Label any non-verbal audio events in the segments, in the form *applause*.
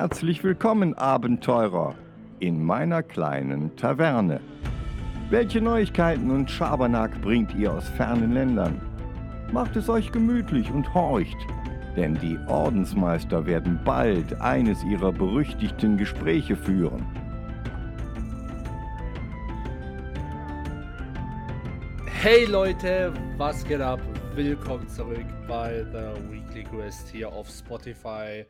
Herzlich willkommen, Abenteurer, in meiner kleinen Taverne. Welche Neuigkeiten und Schabernack bringt ihr aus fernen Ländern? Macht es euch gemütlich und horcht, denn die Ordensmeister werden bald eines ihrer berüchtigten Gespräche führen. Hey Leute, was geht ab? Willkommen zurück bei The Weekly Quest hier auf Spotify,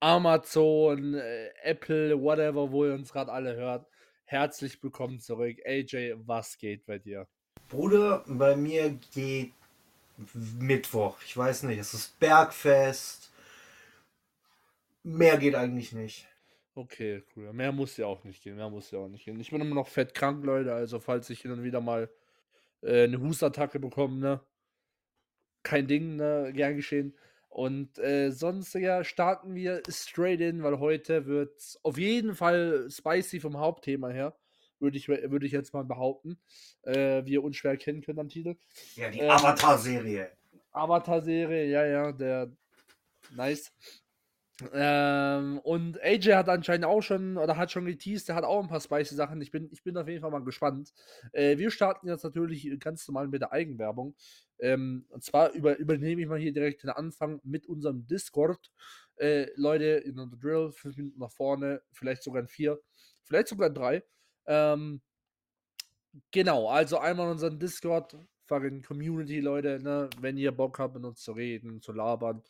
Amazon, äh, Apple, whatever, wo ihr uns gerade alle hört. Herzlich willkommen zurück. AJ, was geht bei dir? Bruder, bei mir geht Mittwoch. Ich weiß nicht, es ist Bergfest. Mehr geht eigentlich nicht. Okay, cool. Mehr muss ja auch nicht gehen. Mehr muss ja auch nicht gehen. Ich bin immer noch fett krank, Leute. Also, falls ich hin und wieder mal äh, eine Hustattacke bekomme, ne? Kein Ding, ne? Gern geschehen. Und äh, sonst ja, starten wir straight in, weil heute wird auf jeden Fall spicy vom Hauptthema her. Würde ich, würd ich jetzt mal behaupten. Äh, wie ihr unschwer erkennen könnt am Titel. Ja, die Ähm, Avatar-Serie. Avatar-Serie, ja, ja, der. Nice. Ähm, und AJ hat anscheinend auch schon, oder hat schon geteased, der hat auch ein paar spicy Sachen. Ich bin, ich bin auf jeden Fall mal gespannt. Äh, wir starten jetzt natürlich ganz normal mit der Eigenwerbung. Ähm, und zwar über, übernehme ich mal hier direkt den Anfang mit unserem Discord. Äh, Leute, in the Drill, fünf Minuten nach vorne, vielleicht sogar in vier, vielleicht sogar in drei. Ähm, genau, also einmal unseren Discord, fucking Community, Leute, ne, wenn ihr Bock habt, mit uns zu reden, zu labern,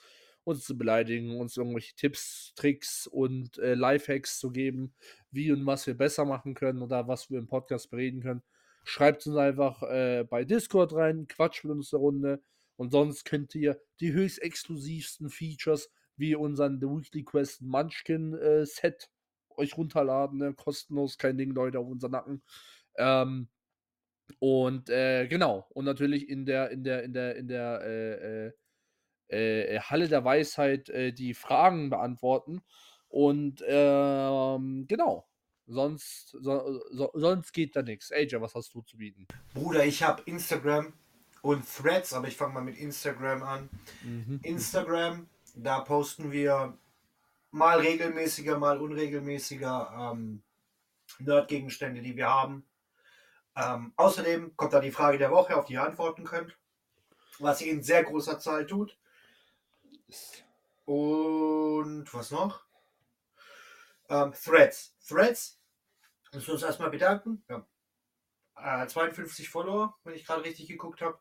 uns zu beleidigen, uns irgendwelche Tipps, Tricks und äh, Lifehacks zu geben, wie und was wir besser machen können oder was wir im Podcast bereden können. Schreibt uns einfach äh, bei Discord rein, quatscht mit uns eine Runde und sonst könnt ihr die höchst exklusivsten Features wie unseren The Weekly Quest Munchkin äh, Set euch runterladen, ne? kostenlos, kein Ding, Leute, auf unseren Nacken. Ähm, und äh, genau, und natürlich in der, in der, in der, in der äh, äh, äh, Halle der Weisheit äh, die Fragen beantworten. Und ähm, genau. Sonst, so, so, sonst geht da nichts. AJ, was hast du zu bieten? Bruder, ich habe Instagram und Threads, aber ich fange mal mit Instagram an. Mhm. Instagram, da posten wir mal regelmäßiger, mal unregelmäßiger ähm, Nerd-Gegenstände, die wir haben. Ähm, außerdem kommt da die Frage der Woche, auf die ihr antworten könnt, was ihr in sehr großer Zahl tut. Und was noch? Ähm, Threads. Threads, müssen wir uns erstmal bedanken. Ja. Äh, 52 Follower, wenn ich gerade richtig geguckt habe.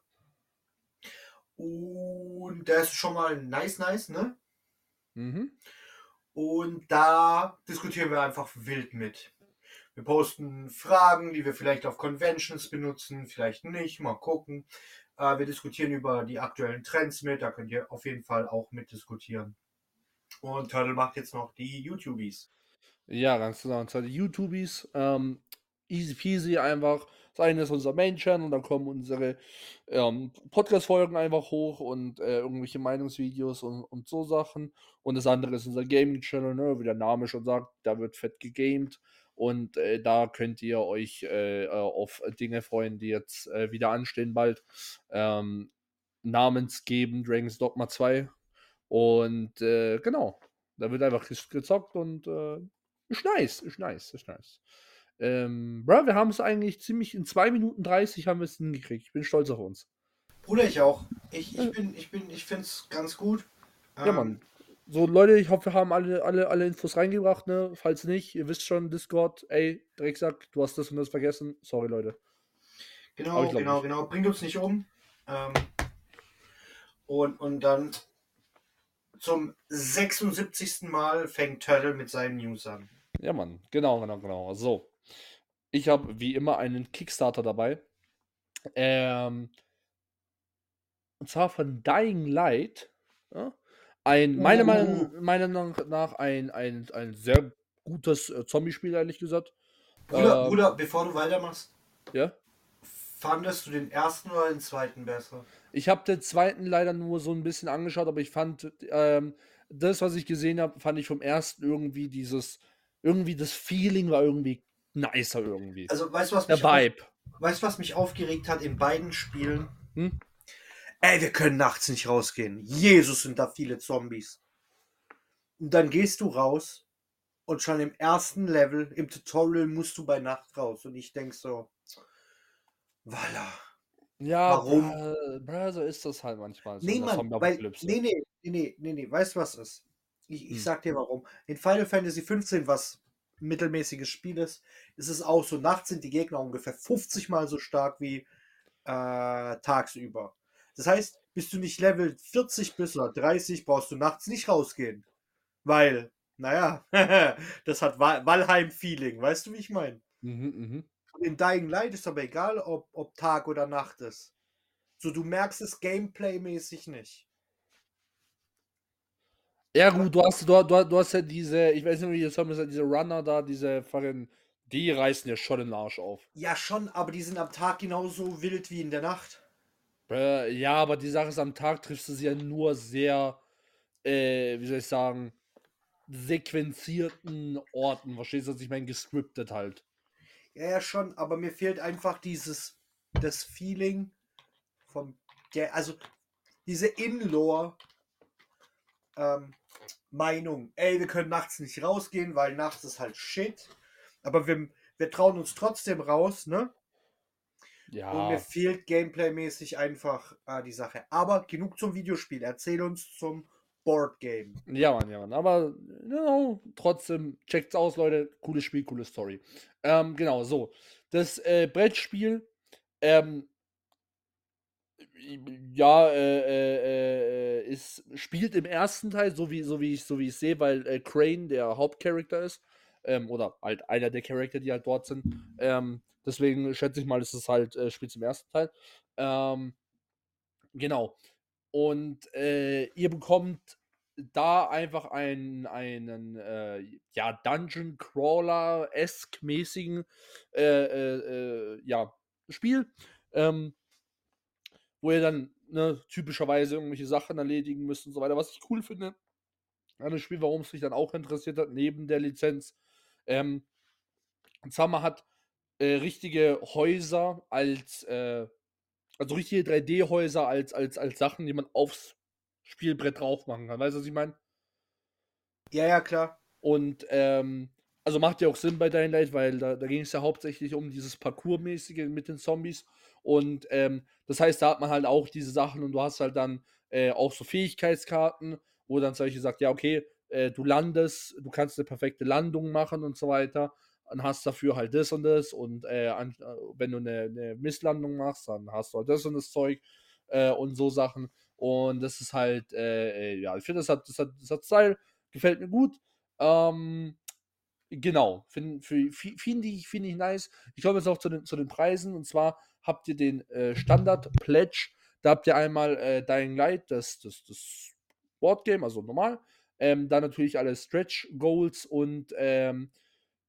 Und das ist schon mal nice, nice, ne? Mhm. Und da diskutieren wir einfach wild mit. Wir posten Fragen, die wir vielleicht auf Conventions benutzen, vielleicht nicht, mal gucken. Äh, wir diskutieren über die aktuellen Trends mit, da könnt ihr auf jeden Fall auch mitdiskutieren. Und Turtle macht jetzt noch die YouTubies. Ja, ganz genau. Und zwar die YouTubies. Ähm, easy peasy einfach. Das eine ist unser Main-Channel, dann kommen unsere ähm, Podcast-Folgen einfach hoch und äh, irgendwelche Meinungsvideos und, und so Sachen. Und das andere ist unser Gaming-Channel, ne? wie der Name schon sagt, da wird fett gegamed. Und äh, da könnt ihr euch äh, auf Dinge freuen, die jetzt äh, wieder anstehen bald. Ähm, namensgebend Dragon's Dogma 2. Und äh, genau, da wird einfach gezockt und äh, ist nice, ist nice, ist nice. Ähm, bro, wir haben es eigentlich ziemlich in 2 Minuten 30 haben wir es hingekriegt. Ich bin stolz auf uns. Bruder, ich auch. Ich, ich bin, ich bin, ich finde es ganz gut. Ja, Ähm, Mann. So, Leute, ich hoffe, wir haben alle, alle, alle Infos reingebracht, ne? Falls nicht, ihr wisst schon, Discord, ey, Drecksack, du hast das und das vergessen. Sorry, Leute. Genau, genau, nicht. genau. Bringt uns nicht um. Ähm, und, und dann zum 76. Mal fängt Turtle mit seinen News an. Ja, Mann, genau, genau, genau. So. Ich habe wie immer einen Kickstarter dabei. Ähm, und zwar von Dying Light. Ja? Ein, meiner. Meinung, meiner Meinung nach ein, ein, ein sehr gutes äh, Zombie-Spiel, ehrlich gesagt. Bruder, Ähm, Bruder, bevor du weitermachst, Ja. fandest du den ersten oder den zweiten besser? Ich habe den zweiten leider nur so ein bisschen angeschaut, aber ich fand ähm, das, was ich gesehen habe, fand ich vom ersten irgendwie dieses, irgendwie das Feeling war irgendwie nicer irgendwie. Also, weißt du, was Der mich, auf, Vibe. weißt, du, was mich aufgeregt hat in beiden Spielen? Hm? Ey, wir können nachts nicht rausgehen. Jesus, sind da viele Zombies. Und dann gehst du raus Und schon im ersten Level, im Tutorial, musst du bei Nacht raus. Und ich denk so, voilà. Ja, Warum? Bra, so ist das halt manchmal. So Nee, Mann, weil, nee, nee, nee, nee, nee, weißt du was ist? Ich, ich Hm. sag dir warum. In Final Fantasy 15, was mittelmäßiges Spiel ist, ist es auch so, nachts sind die Gegner ungefähr 50 mal so stark wie äh, tagsüber. Das heißt, bis du nicht Level 40 bist oder 30, brauchst du nachts nicht rausgehen. Weil, naja, *laughs* das hat Valheim-Feeling, weißt du, wie ich meine? Mhm. Und in Dying Light ist aber egal, ob, ob Tag oder Nacht ist. So, du merkst es gameplay-mäßig nicht. Ja, gut, du hast, du, du, du hast ja diese, ich weiß nicht, wie die Zombies diese Runner da, diese fucking, die reißen ja schon den Arsch auf. Ja, schon, aber die sind am Tag genauso wild wie in der Nacht. Äh, ja, aber die Sache ist, am Tag triffst du sie ja nur sehr, äh, wie soll ich sagen, sequenzierten Orten. Verstehst du, was ich meine? Gescriptet halt. Ja, ja, schon, aber mir fehlt einfach dieses, das Feeling vom, der, also diese In-Lore ähm, Meinung. Ey, wir können nachts nicht rausgehen, weil nachts ist halt shit. Aber wir, wir trauen uns trotzdem raus, ne? Und mir Ja. fehlt Gameplay-mäßig einfach äh, die Sache. Aber genug zum Videospiel. Erzähl uns zum Boardgame. Ja, Mann, ja, Mann. Aber genau, trotzdem, checkt's aus, Leute. Cooles Spiel, coole Story. Ähm, genau, so. Das äh, Brettspiel, ähm, ja, äh, äh, äh, ist, spielt im ersten Teil, so wie, so wie ich so sehe, weil äh, Crane der Hauptcharakter ist. Ähm, oder halt einer der Charakter, die halt dort sind. Ähm, deswegen schätze ich mal, ist es halt, äh, spielt im ersten Teil. Ähm, genau. Und äh, ihr bekommt da einfach einen, einen äh, ja, Dungeon Crawler-esque mäßigen äh, äh, äh, ja, Spiel, ähm, wo ihr dann ne, typischerweise irgendwelche Sachen erledigen müsst und so weiter. Was ich cool finde an dem Spiel, warum es mich dann auch interessiert hat, neben der Lizenz. Ähm, Summer hat äh, richtige Häuser als, äh, also richtige 3D-Häuser als, als, als Sachen, die man aufs Spielbrett drauf machen kann. Weißt du, was ich meine? Ja, ja, klar. Und ähm, also macht ja auch Sinn bei Dying Light, weil da, da ging es ja hauptsächlich um dieses Parcours-mäßige mit den Zombies. Und ähm, das heißt, da hat man halt auch diese Sachen und du hast halt dann äh, auch so Fähigkeitskarten, wo dann solche sagt, ja, okay, äh, du landest, du kannst eine perfekte Landung machen und so weiter. Dann hast dafür halt das und das und äh, an, äh, wenn du eine, eine Misslandung machst, dann hast du halt das und das Zeug äh, und so Sachen. Und das ist halt, äh, ja, ich finde, das hat, das hat, das hat Style, gefällt mir gut. Ähm, genau, finde find, find ich, find ich nice. Ich komme jetzt auch zu den, zu den Preisen und zwar habt ihr den äh, Standard Pledge. Da habt ihr einmal äh, Dying Light, das, das, das Boardgame, also normal. Ähm, dann natürlich alle Stretch Goals und ähm,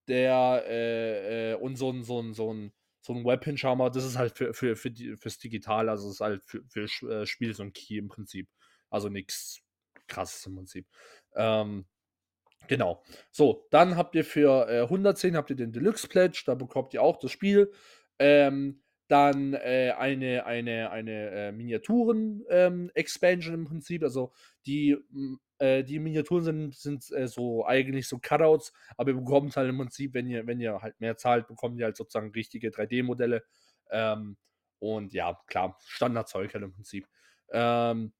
der äh, äh, und so ein, so ein, so ein, so ein Weapon Charmer, das ist halt für, für, für die, fürs Digital, also ist halt für, für äh, Spiel so ein Key im Prinzip. Also nichts krasses im Prinzip. Ähm, genau. So, dann habt ihr für äh, 110 habt ihr den Deluxe Pledge, da bekommt ihr auch das Spiel. Ähm, dann äh, eine, eine, eine äh, Miniaturen-Expansion im Prinzip. Also die, äh, die Miniaturen sind, sind äh, so eigentlich so Cutouts, aber ihr bekommt halt im Prinzip, wenn ihr, wenn ihr halt mehr zahlt, bekommt ihr halt sozusagen richtige 3D-Modelle. Ähm, und ja, klar, Standardzeug halt im Prinzip. Ähm,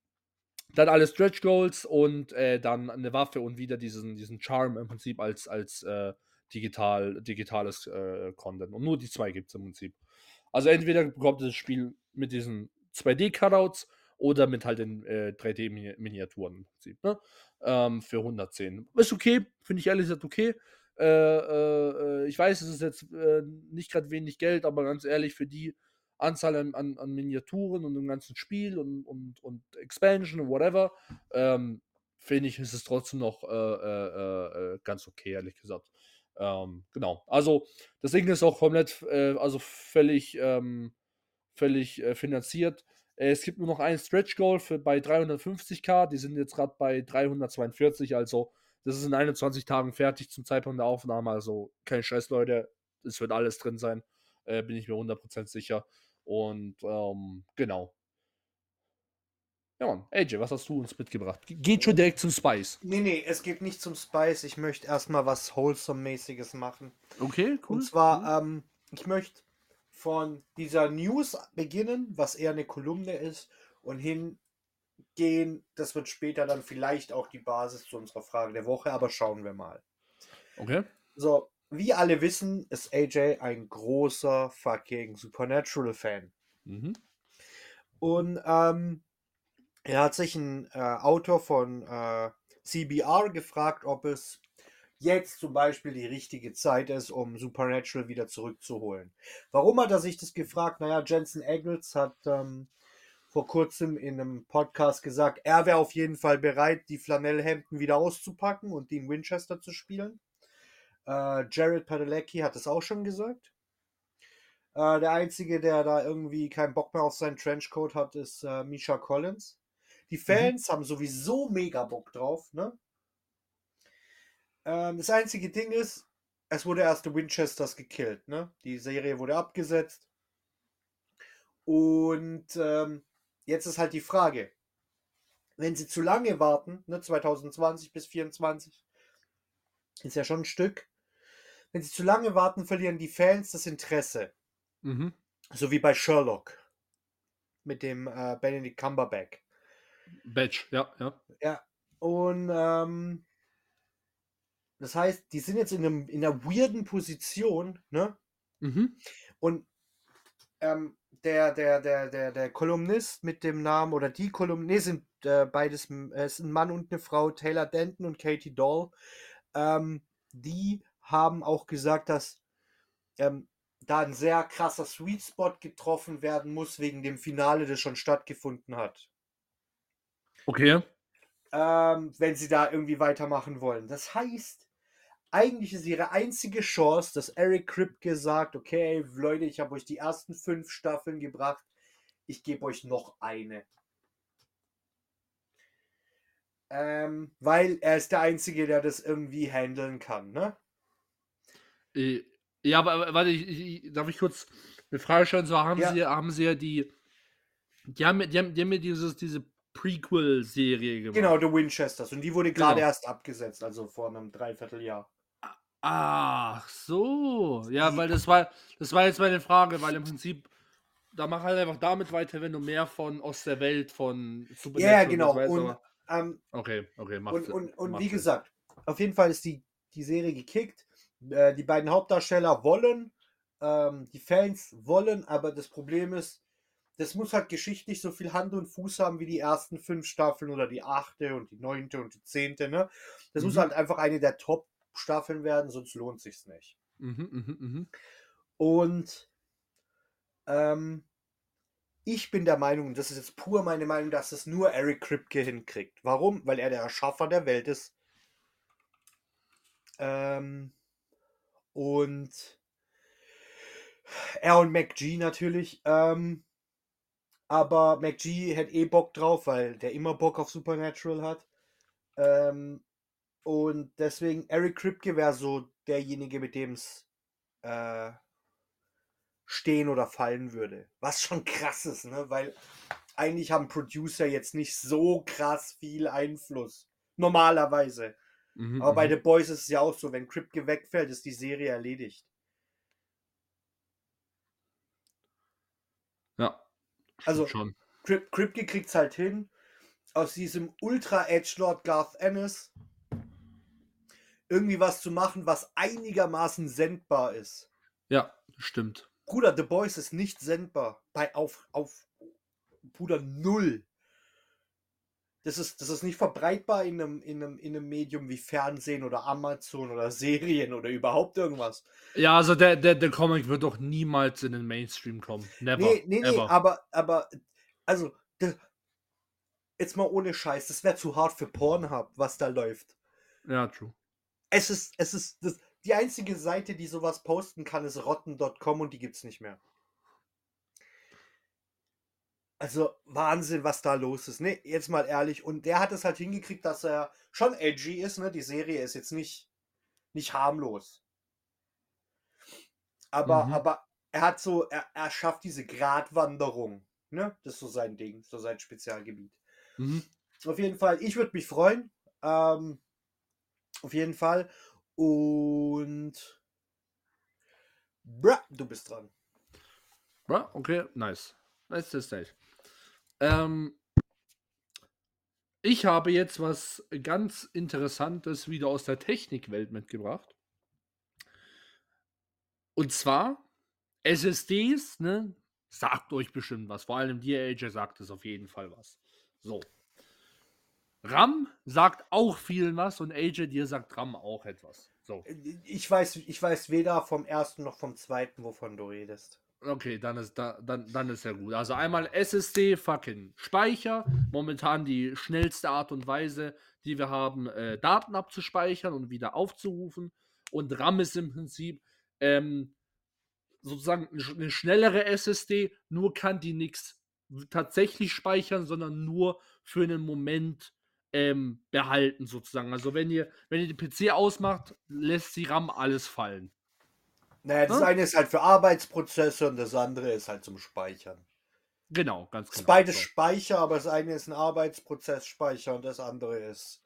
dann alle Stretch Goals und äh, dann eine Waffe und wieder diesen, diesen Charm im Prinzip als, als äh, digital, digitales äh, Content. Und nur die zwei gibt es im Prinzip. Also entweder bekommt ihr das Spiel mit diesen 2D-Cutouts oder mit halt den äh, 3D-Miniaturen im Prinzip. Ne? Ähm, für 110. Ist okay, finde ich ehrlich gesagt okay. Äh, äh, äh, ich weiß, es ist jetzt äh, nicht gerade wenig Geld, aber ganz ehrlich, für die Anzahl an, an, an Miniaturen und dem ganzen Spiel und, und, und Expansion und whatever, ähm, finde ich, ist es trotzdem noch äh, ganz okay, ehrlich gesagt. Ähm, genau. Also, das Ding ist auch komplett, äh, also völlig, ähm, völlig äh, finanziert. Äh, es gibt nur noch ein Stretch Goal für, bei 350k. Die sind jetzt gerade bei 342. Also, das ist in 21 Tagen fertig zum Zeitpunkt der Aufnahme. Also, kein Stress, Leute. Es wird alles drin sein. Äh, bin ich mir 100% sicher. Und ähm, genau. Ja, Mann. AJ, was hast du uns mitgebracht? Ge- Geht schon direkt zum Spice. Nee, nee, es geht nicht zum Spice. Ich möchte erstmal was Wholesome-mäßiges machen. Okay, cool. Und zwar, ähm, ich möchte von dieser News beginnen, was eher eine Kolumne ist, und hingehen. Das wird später dann vielleicht auch die Basis zu unserer Frage der Woche, aber schauen wir mal. Okay. So, wie alle wissen, ist AJ ein großer fucking Supernatural-Fan. Mhm. Und ähm, er hat sich ein äh, Autor von äh, CBR gefragt, ob es jetzt zum Beispiel die richtige Zeit ist, um Supernatural wieder zurückzuholen. Warum hat er sich das gefragt? Naja, Jensen Ackles hat ähm, vor kurzem in einem Podcast gesagt, er wäre auf jeden Fall bereit, die Flanellhemden wieder auszupacken und die in Winchester zu spielen. Äh, Jared Padalecki hat es auch schon gesagt. Äh, der Einzige, der da irgendwie keinen Bock mehr auf seinen Trenchcoat hat, ist äh, Misha Collins. Die Fans haben sowieso mega Bock drauf. Ne? Ähm, das einzige Ding ist, es wurde erst die Winchesters gekillt. Ne? Die Serie wurde abgesetzt. Und ähm, jetzt ist halt die Frage, wenn sie zu lange warten, ne, 2020 bis 2024, ist ja schon ein Stück. Wenn sie zu lange warten, verlieren die Fans das Interesse. Mhm. So wie bei Sherlock. Mit dem äh, Benedict Cumberbatch. Badge, ja, ja. Ja. Und ähm, das heißt, die sind jetzt in, einem, in einer weirden Position, ne? Mhm. Und ähm, der, der, der, der, der Kolumnist mit dem Namen oder die Kolumnisten, nee, sind äh, beides, äh, es ist ein Mann und eine Frau, Taylor Denton und Katie Doll, ähm, die haben auch gesagt, dass ähm, da ein sehr krasser Sweet Spot getroffen werden muss wegen dem Finale, das schon stattgefunden hat. Okay. ähm, wenn sie da irgendwie weitermachen wollen. Das heißt, eigentlich ist ihre einzige Chance, dass Eric Kripke sagt, okay, Leute, ich habe euch die ersten fünf Staffeln gebracht, ich gebe euch noch eine. Ähm, weil er ist der Einzige, der das irgendwie handeln kann, ne? Äh, Ja, aber, warte, ich, ich, darf ich kurz eine Frage stellen? So haben Ja. sie haben sie ja die. Die haben, die haben, die haben dieses, diese Prequel-Serie gemacht. Genau, The Winchesters. Und die wurde gerade Genau. erst abgesetzt, also vor einem Dreivierteljahr. Ach so. Ja, weil das war, das war jetzt meine Frage, weil im Prinzip, da mach halt einfach damit weiter, wenn du mehr von aus der Welt von Ja, Supernatural ja, genau. weißt, Und, ähm, okay, okay, macht Und, und, und macht wie gesagt, auf jeden Fall ist die, die Serie gekickt. Äh, die beiden Hauptdarsteller wollen, ähm, die Fans wollen, aber das Problem ist, das muss halt geschichtlich so viel Hand und Fuß haben wie die ersten fünf Staffeln oder die achte und die neunte und die zehnte. Ne? Das muss Mhm. halt einfach eine der Top-Staffeln werden, sonst lohnt sich's nicht. Mhm, mhm, mhm. Und ähm, ich bin der Meinung, und das ist jetzt pur meine Meinung, dass es nur Eric Kripke hinkriegt. Warum? Weil er der Erschaffer der Welt ist. Ähm, und er und McG natürlich. Ähm, aber McG hat eh Bock drauf, weil der immer Bock auf Supernatural hat. Ähm, und deswegen, Eric Kripke wäre so derjenige, mit dem es äh, stehen oder fallen würde. Was schon krass ist, ne? Weil eigentlich haben Producer jetzt nicht so krass viel Einfluss. Normalerweise. Mhm, Aber bei mhm. The Boys ist es ja auch so, wenn Kripke wegfällt, ist die Serie erledigt. Ja. Also- schon. Krip Kripke kriegt es halt hin, aus diesem Ultra-Edgelord Garth Ennis irgendwie was zu machen, was einigermaßen sendbar ist. Ja, stimmt. Bruder, The Boys ist nicht sendbar. Bei auf, auf Bruder null. Das ist, das ist nicht verbreitbar in einem, in, einem, in einem Medium wie Fernsehen oder Amazon oder *laughs* Serien oder überhaupt irgendwas. Ja, also der, der, der Comic wird doch niemals in den Mainstream kommen. Never. Nee, nee, nee, ever. aber, aber, also, d- jetzt mal ohne Scheiß, das wäre zu hart für Pornhub, was da läuft. Ja, true. Es ist, es ist, das, die einzige Seite, die sowas posten kann, ist rotten.com und die gibt's nicht mehr. Also Wahnsinn, was da los ist. Ne, jetzt mal ehrlich. Und der hat es halt hingekriegt, dass er schon edgy ist. Ne, die Serie ist jetzt nicht, nicht harmlos. Aber, Mhm. aber er hat so, er, er schafft diese Gratwanderung. Ne, das ist so sein Ding, so sein Spezialgebiet. Mhm. Auf jeden Fall, ich würde mich freuen. Ähm, auf jeden Fall. Und. Bra, du bist dran. Ja, okay, nice. Nice to stage. Ähm, ich habe jetzt was ganz Interessantes wieder aus der Technikwelt mitgebracht. Und zwar SSDs, ne? Sagt euch bestimmt was. Vor allem dir, AJ, sagt es auf jeden Fall was. So. RAM sagt auch vielen was und AJ, dir sagt RAM auch etwas. So. Ich weiß, ich weiß weder vom ersten noch vom zweiten, wovon du redest. Okay, dann ist, da, dann, dann ist ja gut. Also einmal SSD, fucking Speicher. Momentan die schnellste Art und Weise, die wir haben, äh, Daten abzuspeichern und wieder aufzurufen. Und RAM ist im Prinzip ähm, sozusagen eine schnellere SSD, nur kann die nichts tatsächlich speichern, sondern nur für einen Moment ähm, behalten, sozusagen. Also wenn ihr, wenn ihr den PC ausmacht, lässt die RAM alles fallen. Naja, das Hm? eine ist halt für Arbeitsprozesse und das andere ist halt zum Speichern. Genau, ganz Es genau. ist beides So. Speicher, aber das eine ist ein Arbeitsprozessspeicher und das andere ist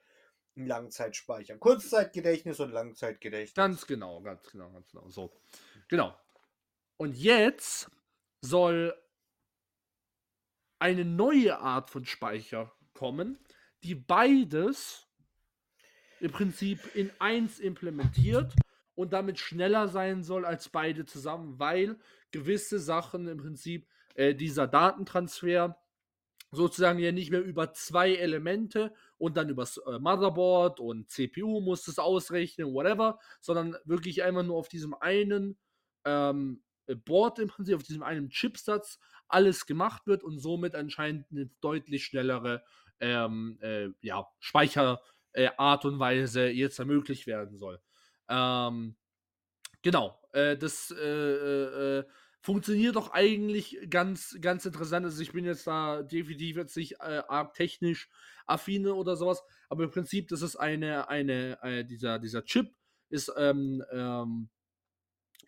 ein Langzeitspeicher. Kurzzeitgedächtnis und Langzeitgedächtnis. Ganz genau, ganz genau, ganz genau. So. Genau. Und jetzt soll eine neue Art von Speicher kommen, die beides im Prinzip in eins implementiert und damit schneller sein soll als beide zusammen, weil gewisse Sachen im Prinzip äh, dieser Datentransfer sozusagen ja nicht mehr über zwei Elemente und dann übers äh, Motherboard und CPU muss es ausrechnen, whatever, sondern wirklich einfach nur auf diesem einen ähm, äh, Board im Prinzip, auf diesem einen Chipsatz alles gemacht wird und somit anscheinend eine deutlich schnellere ähm, äh, ja, Speicherart äh, und Weise jetzt ermöglicht werden soll. Ähm, genau, äh, das äh, äh, äh, funktioniert doch eigentlich ganz, ganz interessant. Also ich bin jetzt da definitiv jetzt nicht äh, technisch affine oder sowas, aber im Prinzip, das ist eine, eine, äh, dieser, dieser Chip ist, ähm, ähm,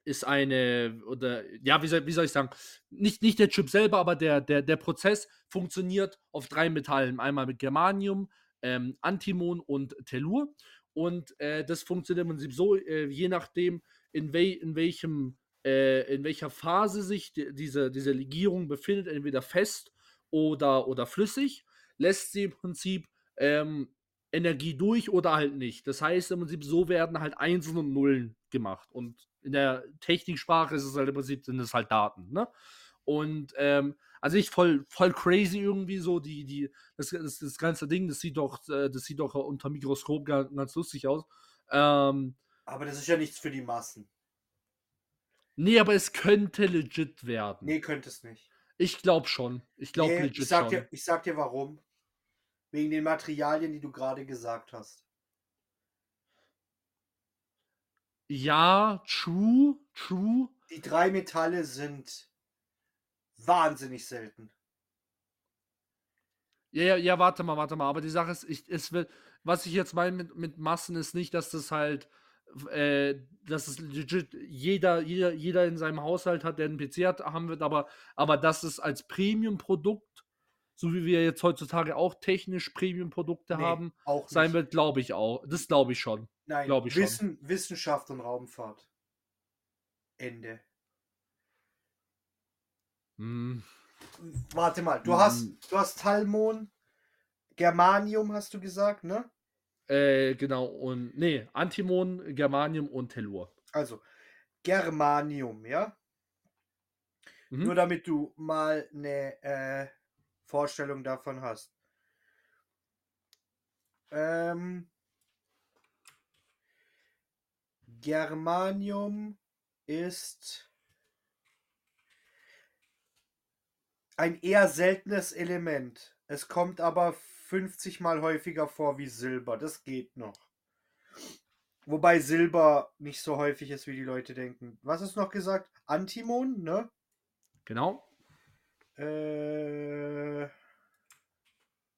ist eine, oder ja, wie soll, wie soll ich sagen, nicht, nicht der Chip selber, aber der, der, der Prozess funktioniert auf drei Metallen. Einmal mit Germanium, ähm, Antimon und Tellur. Und äh, das funktioniert im Prinzip so, äh, je nachdem, in, wel in welchem äh, in welcher Phase sich die, diese, diese Legierung befindet, entweder fest oder, oder flüssig, lässt sie im Prinzip ähm, Energie durch oder halt nicht. Das heißt im Prinzip, so werden halt Einsen und Nullen gemacht. Und in der Techniksprache ist es halt im Prinzip, sind es halt Daten, ne? Und ähm, also ich voll, voll crazy irgendwie so, die, die, das, das, das ganze Ding, das sieht doch, äh, das sieht doch unter Mikroskop ganz, ganz lustig aus. Ähm, Aber das ist ja nichts für die Massen. nee, aber es könnte legit werden. Nee, könnte es nicht. Ich glaube schon. Ich glaube Nee, legit ich, sag schon. dir, ich sag dir warum. Wegen den Materialien, die du gerade gesagt hast. Ja, true, true. Die drei Metalle sind wahnsinnig selten. Ja, ja, ja, warte mal, warte mal. Aber die Sache ist, ich, es will, was ich jetzt meine mit, mit Massen ist nicht, dass das halt, äh, dass es legit jeder, jeder, jeder in seinem Haushalt hat, der einen PC hat, haben wird, aber, aber dass es als Premium-Produkt, so wie wir jetzt heutzutage auch technisch Premium-Produkte Nee, haben, auch sein wird, glaube ich auch. Das glaube ich schon. Nein, glaub ich schon. Wissen, Wissenschaft und Raumfahrt. Ende. Hm. Warte mal, du Mhm. hast, du hast Talmon, Germanium hast du gesagt, ne? Äh, genau. Und, nee, Antimon, Germanium und Tellur. Also, Germanium, ja? Mhm. Nur damit du mal eine äh, Vorstellung davon hast. Ähm, Germanium ist ein eher seltenes Element. Es kommt aber 50 mal häufiger vor wie Silber. Das geht noch. Wobei Silber nicht so häufig ist, wie die Leute denken. Was ist noch gesagt? Antimon, ne? Genau. Äh,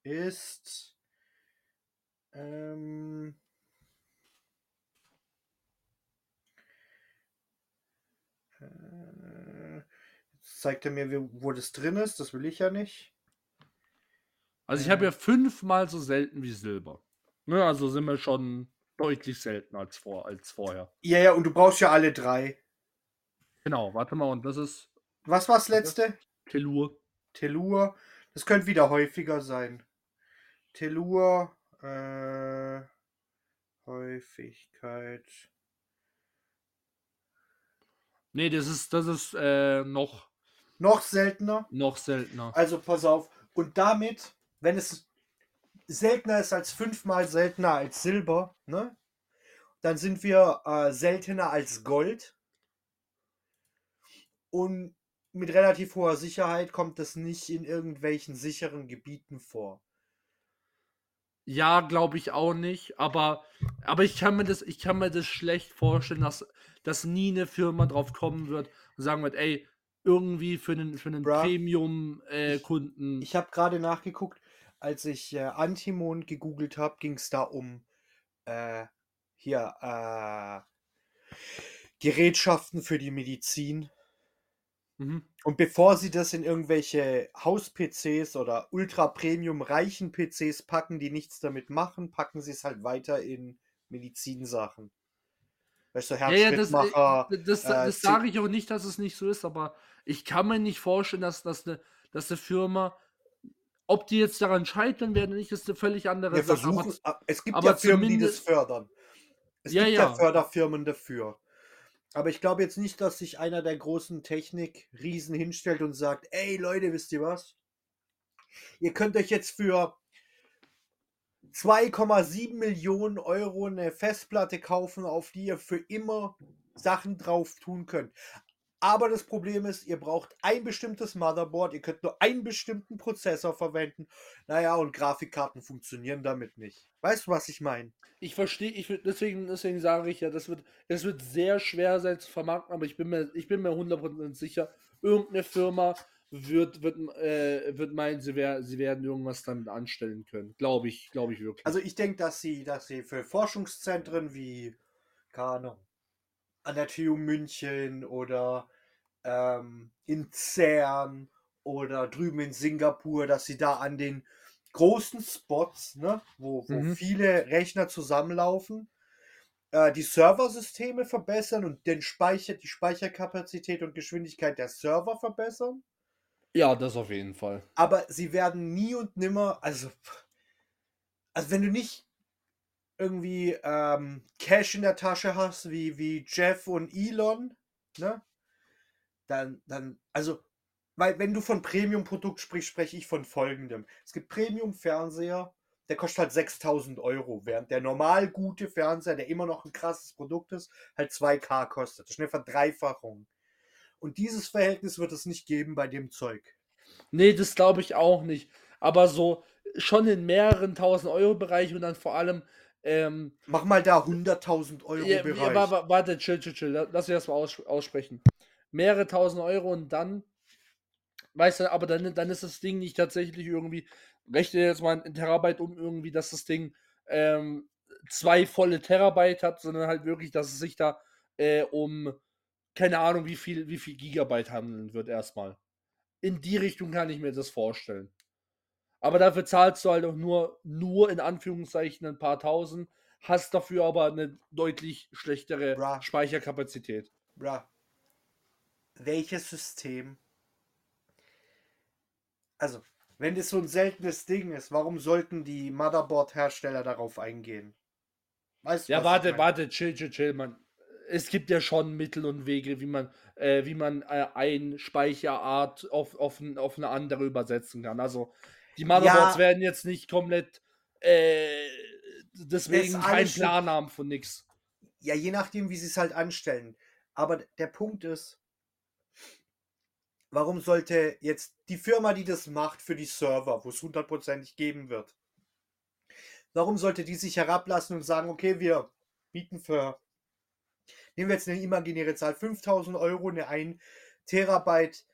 ist ähm, zeigt er mir, wo das drin ist. Das will ich ja nicht. Also ich habe ja fünfmal so selten wie Silber. Ne, also sind wir schon deutlich seltener als, vor, als vorher. Ja, ja, und du brauchst ja alle drei. Genau, warte mal, und das ist Was war das letzte? Tellur. Tellur. Das könnte wieder häufiger sein. Tellur. Äh, Häufigkeit. Nee, das ist, das ist äh, noch, Noch seltener. noch seltener. Also pass auf. Und damit, wenn es seltener ist als fünfmal seltener als Silber, ne? Dann sind wir äh, seltener als Gold. Und mit relativ hoher Sicherheit kommt das nicht in irgendwelchen sicheren Gebieten vor. Ja, glaube ich auch nicht, aber, aber ich kann mir das, ich kann mir das schlecht vorstellen, dass, dass nie eine Firma drauf kommen wird und sagen wird, ey, irgendwie für einen, für einen. Premium-Kunden. Ich habe gerade nachgeguckt, als ich äh, Antimon gegoogelt habe, ging es da um äh, hier äh, Gerätschaften für die Medizin. mhm. Und bevor sie das in irgendwelche Haus-PCs oder ultra-premium-reichen PCs packen, die nichts damit machen, packen sie es halt weiter in Medizinsachen. Weißt du, Ja, ja, das, Herzschrittmacher. äh, das, äh, das Zi- sage ich auch nicht, dass es nicht so ist, aber ich kann mir nicht vorstellen, dass, dass, eine, dass eine Firma, ob die jetzt daran scheitern werden oder nicht, ist eine völlig andere Wir Sache. Aber versuchen, ah, es gibt aber ja Firmen, die das fördern. Es Ja, gibt ja. Förderfirmen dafür. Aber ich glaube jetzt nicht, dass sich einer der großen Technik-Riesen hinstellt und sagt, ey Leute, wisst ihr was? Ihr könnt euch jetzt für 2,7 Millionen Euro eine Festplatte kaufen, auf die ihr für immer Sachen drauf tun könnt. Aber das Problem ist, ihr braucht ein bestimmtes Motherboard, ihr könnt nur einen bestimmten Prozessor verwenden. Naja, und Grafikkarten funktionieren damit nicht. Weißt du, was ich meine? ich verstehe, ich deswegen, deswegen sage ich ja, das wird, das wird sehr schwer sein zu vermarkten, aber ich bin mir, ich bin mir 100% sicher, irgendeine Firma wird, wird, äh, wird meinen, sie, wär, sie werden irgendwas damit anstellen können. Glaube ich, glaube ich wirklich. Also ich denke, dass sie, dass sie für Forschungszentren wie, keine Ahnung, an der TU München oder ähm, in CERN oder drüben in Singapur, dass sie da an den großen Spots, ne, wo, wo Mhm. viele Rechner zusammenlaufen, äh, die Serversysteme verbessern und den Speicher, die Speicherkapazität und Geschwindigkeit der Server verbessern. Ja, das auf jeden Fall. aber sie werden nie und nimmer, also, also wenn du nicht irgendwie ähm, Cash in der Tasche hast, wie, wie Jeff und Elon, ne? Dann, dann, also, weil wenn du von Premium-Produkt sprichst, spreche ich von folgendem. Es gibt Premium-Fernseher, der kostet halt 6000 Euro, während der normal gute Fernseher, der immer noch ein krasses Produkt ist, halt 2K kostet. Das ist eine Verdreifachung. Und dieses Verhältnis wird es nicht geben bei dem Zeug. Nee, das glaube ich auch nicht. Aber so schon in mehreren tausend Euro Bereich und dann vor allem, ähm, Mach mal da 100.000 Euro ja, Bereich. ja, wa- wa- warte, chill, chill, chill, la- lass mich das mal aus, aussprechen. Mehrere tausend Euro und dann, weißt du, aber dann, dann ist das Ding nicht tatsächlich irgendwie, rechne jetzt mal ein Terabyte um irgendwie, dass das Ding ähm, zwei volle Terabyte hat, sondern halt wirklich, dass es sich da äh, um keine Ahnung, wie viel, wie viel Gigabyte handeln wird erstmal. In die Richtung kann ich mir das vorstellen. Aber dafür zahlst du halt auch nur, nur in Anführungszeichen ein paar tausend, hast dafür aber eine deutlich schlechtere Bra. Speicherkapazität. Bra. Welches System? Also, wenn das so ein seltenes Ding ist, warum sollten die Motherboard-Hersteller darauf eingehen? Weißt du, Ja, warte, warte, chill, chill, chill, man. Es gibt ja schon Mittel und Wege, wie man, äh, wie man äh, ein Speicherart auf, auf, auf eine andere übersetzen kann. Also die Motherboards Ja. werden jetzt nicht komplett äh, deswegen kein Plan haben von nix. Ja, je nachdem, wie sie es halt anstellen. Aber der Punkt ist, warum sollte jetzt die Firma, die das macht für die Server, wo es hundertprozentig geben wird, warum sollte die sich herablassen und sagen, okay, wir bieten für, nehmen wir jetzt eine imaginäre Zahl, 5000 Euro eine 1 Terabyte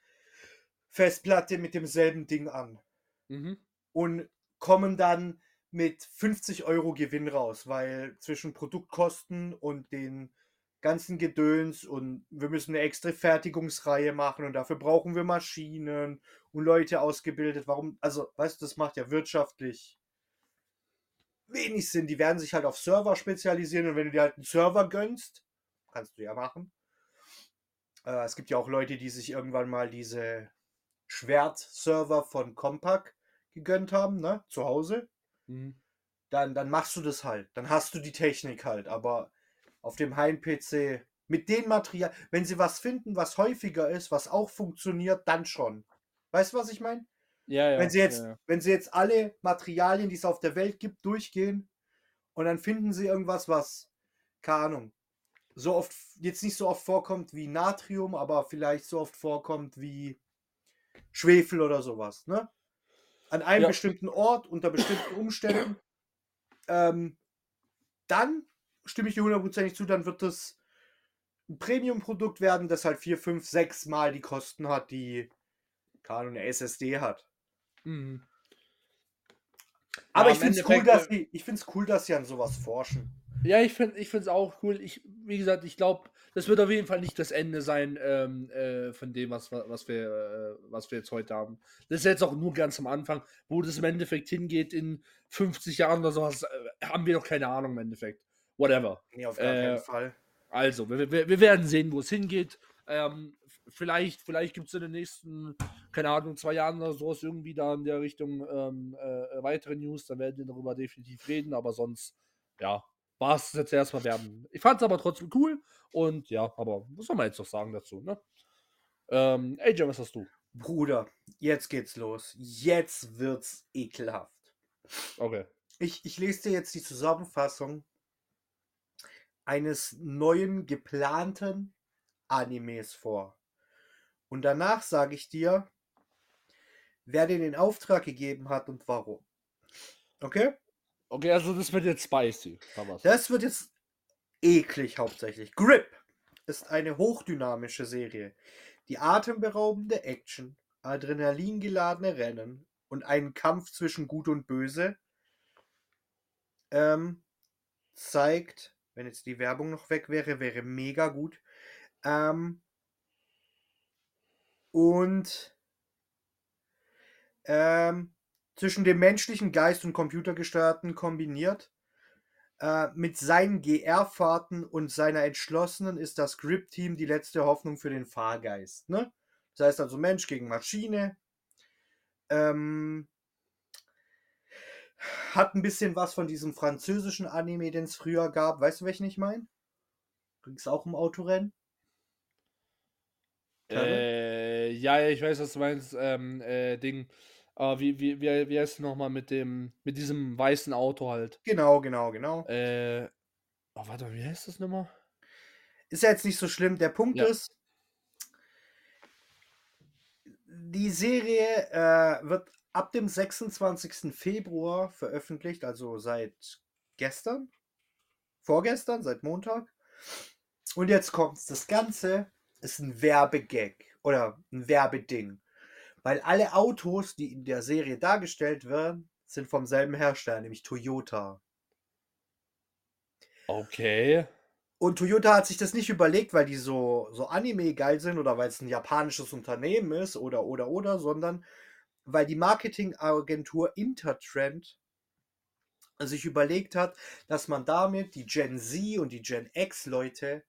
Festplatte mit demselben Ding an Mhm. und kommen dann mit 50 Euro Gewinn raus, weil zwischen Produktkosten und den ganzen Gedöns und wir müssen eine extra Fertigungsreihe machen und dafür brauchen wir Maschinen und Leute ausgebildet. Warum? Also, weißt du, das macht ja wirtschaftlich wenig Sinn. Die werden sich halt auf Server spezialisieren und wenn du dir halt einen Server gönnst, kannst du ja machen. Äh, es gibt ja auch Leute, die sich irgendwann mal diese Schwert-Server von Compaq gegönnt haben, ne, zu Hause. Mhm. Dann, dann machst du das halt. Dann hast du die Technik halt. Aber auf dem Heim-PC mit dem Material, wenn sie was finden, was häufiger ist, was auch funktioniert, dann schon. Weißt du, was ich meine? Ja, ja. wenn sie jetzt, ja, ja. wenn sie jetzt alle Materialien, die es auf der Welt gibt, durchgehen und dann finden sie irgendwas, was, keine Ahnung, so oft, jetzt nicht so oft vorkommt wie Natrium, aber vielleicht so oft vorkommt wie Schwefel oder sowas, ne? An einem Ja. bestimmten Ort, unter bestimmten Umständen, ähm, dann stimme ich dir hundertprozentig zu, dann wird das ein Premium-Produkt werden, das halt vier, fünf, sechs Mal die Kosten hat, die, eine SSD hat. Mhm. Aber Ja, ich finde es cool, Endeffekt, dass sie, ich find's cool, dass sie an sowas forschen. Ja, ich finde ich es auch cool. Ich, wie gesagt, ich glaube, das wird auf jeden Fall nicht das Ende sein ähm, äh, von dem, was, wir- was, wir, äh, was wir jetzt heute haben. Das ist jetzt auch nur ganz am Anfang. Wo das im Endeffekt hingeht in 50 Jahren oder sowas, äh, haben wir noch keine Ahnung im Endeffekt. Whatever. Nee, auf gar Äh, keinen Fall. Also, wir, wir, wir werden sehen, wo es hingeht. Ähm, vielleicht vielleicht gibt es in den nächsten, keine Ahnung, zwei Jahren oder sowas irgendwie da in der Richtung ähm, äh, weitere News. Da werden wir darüber definitiv reden, aber sonst, ja, war es jetzt erstmal werden. Ich fand es aber trotzdem cool und ja, aber was soll man jetzt noch sagen dazu, ne? Ähm, AJ, was hast du? Bruder, jetzt geht's los. Jetzt wird's ekelhaft. Okay. Ich, ich lese dir jetzt die Zusammenfassung eines neuen geplanten Animes vor. Und danach sage ich dir, wer dir den Auftrag gegeben hat und warum. Okay? Okay, also das wird jetzt spicy. Das wird jetzt eklig hauptsächlich. Grip ist eine hochdynamische Serie, die atemberaubende Action, adrenalingeladene Rennen und einen Kampf zwischen Gut und Böse ähm, zeigt. Wenn jetzt die Werbung noch weg wäre, wäre mega gut. Ähm, und ähm, zwischen dem menschlichen Geist und computergesteuerten kombiniert. Äh, mit seinen GR-Fahrten und seiner Entschlossenen ist das Grip-Team die letzte Hoffnung für den Fahrgeist. Ne? Das heißt also Mensch gegen Maschine. Ähm, hat ein bisschen was von diesem französischen Anime, den es früher gab. Weißt du, welchen ich meine? Ging es auch um Autorennen? Äh, ja, ich weiß, was du meinst. Ähm, äh, Ding. Aber wie, wie, wie, wie heißt es nochmal mit dem, mit diesem weißen Auto halt? Genau, genau, genau. Äh, oh, warte wie heißt das nochmal? Ist ja jetzt nicht so schlimm. Der Punkt Ja. ist, die Serie äh, wird ab dem 26. Februar veröffentlicht, also seit gestern, vorgestern, seit Montag. Und jetzt kommt's. Das Ganze ist ein Werbegag oder ein Werbeding. Weil alle Autos, die in der Serie dargestellt werden, sind vom selben Hersteller, nämlich Toyota. Okay. Und Toyota hat sich das nicht überlegt, weil die so, so Anime geil sind oder weil es ein japanisches Unternehmen ist oder oder oder, sondern weil die Marketingagentur Intertrend sich überlegt hat, dass man damit die Gen Z und die Gen X Leute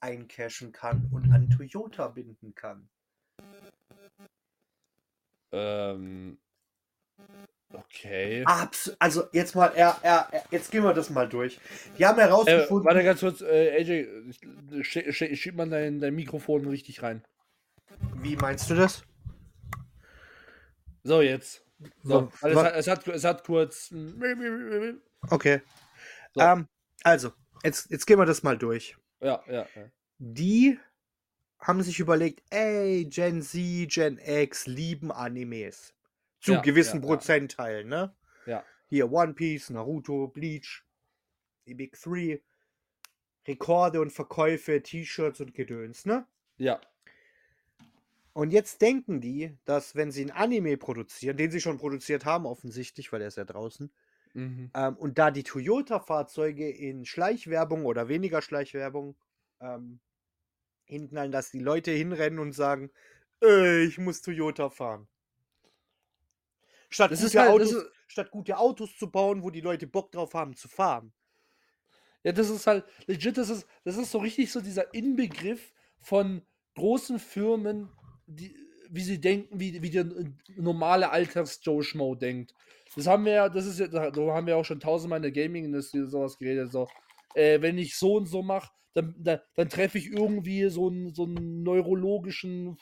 eincashen kann und an Toyota binden kann. Ähm. Okay. Abs also jetzt mal, er, er, jetzt gehen wir das mal durch. Die haben Äh, herausgefunden, warte ganz kurz, äh, AJ, schieb, schieb, schieb mal dein, dein Mikrofon richtig rein. wie meinst du das? So, jetzt. So, also es, hat, es, hat, es hat kurz. Okay. So. Ähm, also, jetzt, jetzt gehen wir das mal durch. Ja, ja, ja. die haben sich überlegt, ey, Gen Z, Gen X lieben Animes. Zu Ja, gewissen ja. Prozentteilen, ne? Ja. Hier One Piece, Naruto, Bleach, die Big Three, Rekorde und Verkäufe, T-Shirts und Gedöns, ne? Ja. Und jetzt denken die, dass wenn sie ein Anime produzieren, den sie schon produziert haben, offensichtlich, weil er ist ja draußen, Mhm. ähm, und da die Toyota-Fahrzeuge in Schleichwerbung oder weniger Schleichwerbung ähm, hinknallen, dass die Leute hinrennen und sagen, äh, ich muss Toyota fahren. Statt Das gute, halt- Autos, ist- statt gute Autos zu bauen, wo die Leute Bock drauf haben zu fahren. Ja, das ist halt legit, das ist, das ist so richtig so dieser Inbegriff von großen Firmen, die, wie sie denken, wie, wie der normale Alltags-Joe Schmo denkt. Das haben wir ja, das ist ja, da da haben wir auch schon tausendmal in der Gaming-Industrie sowas geredet. So, äh, wenn ich so und so mache, dann, dann, dann treffe ich irgendwie so einen, so einen neurologischen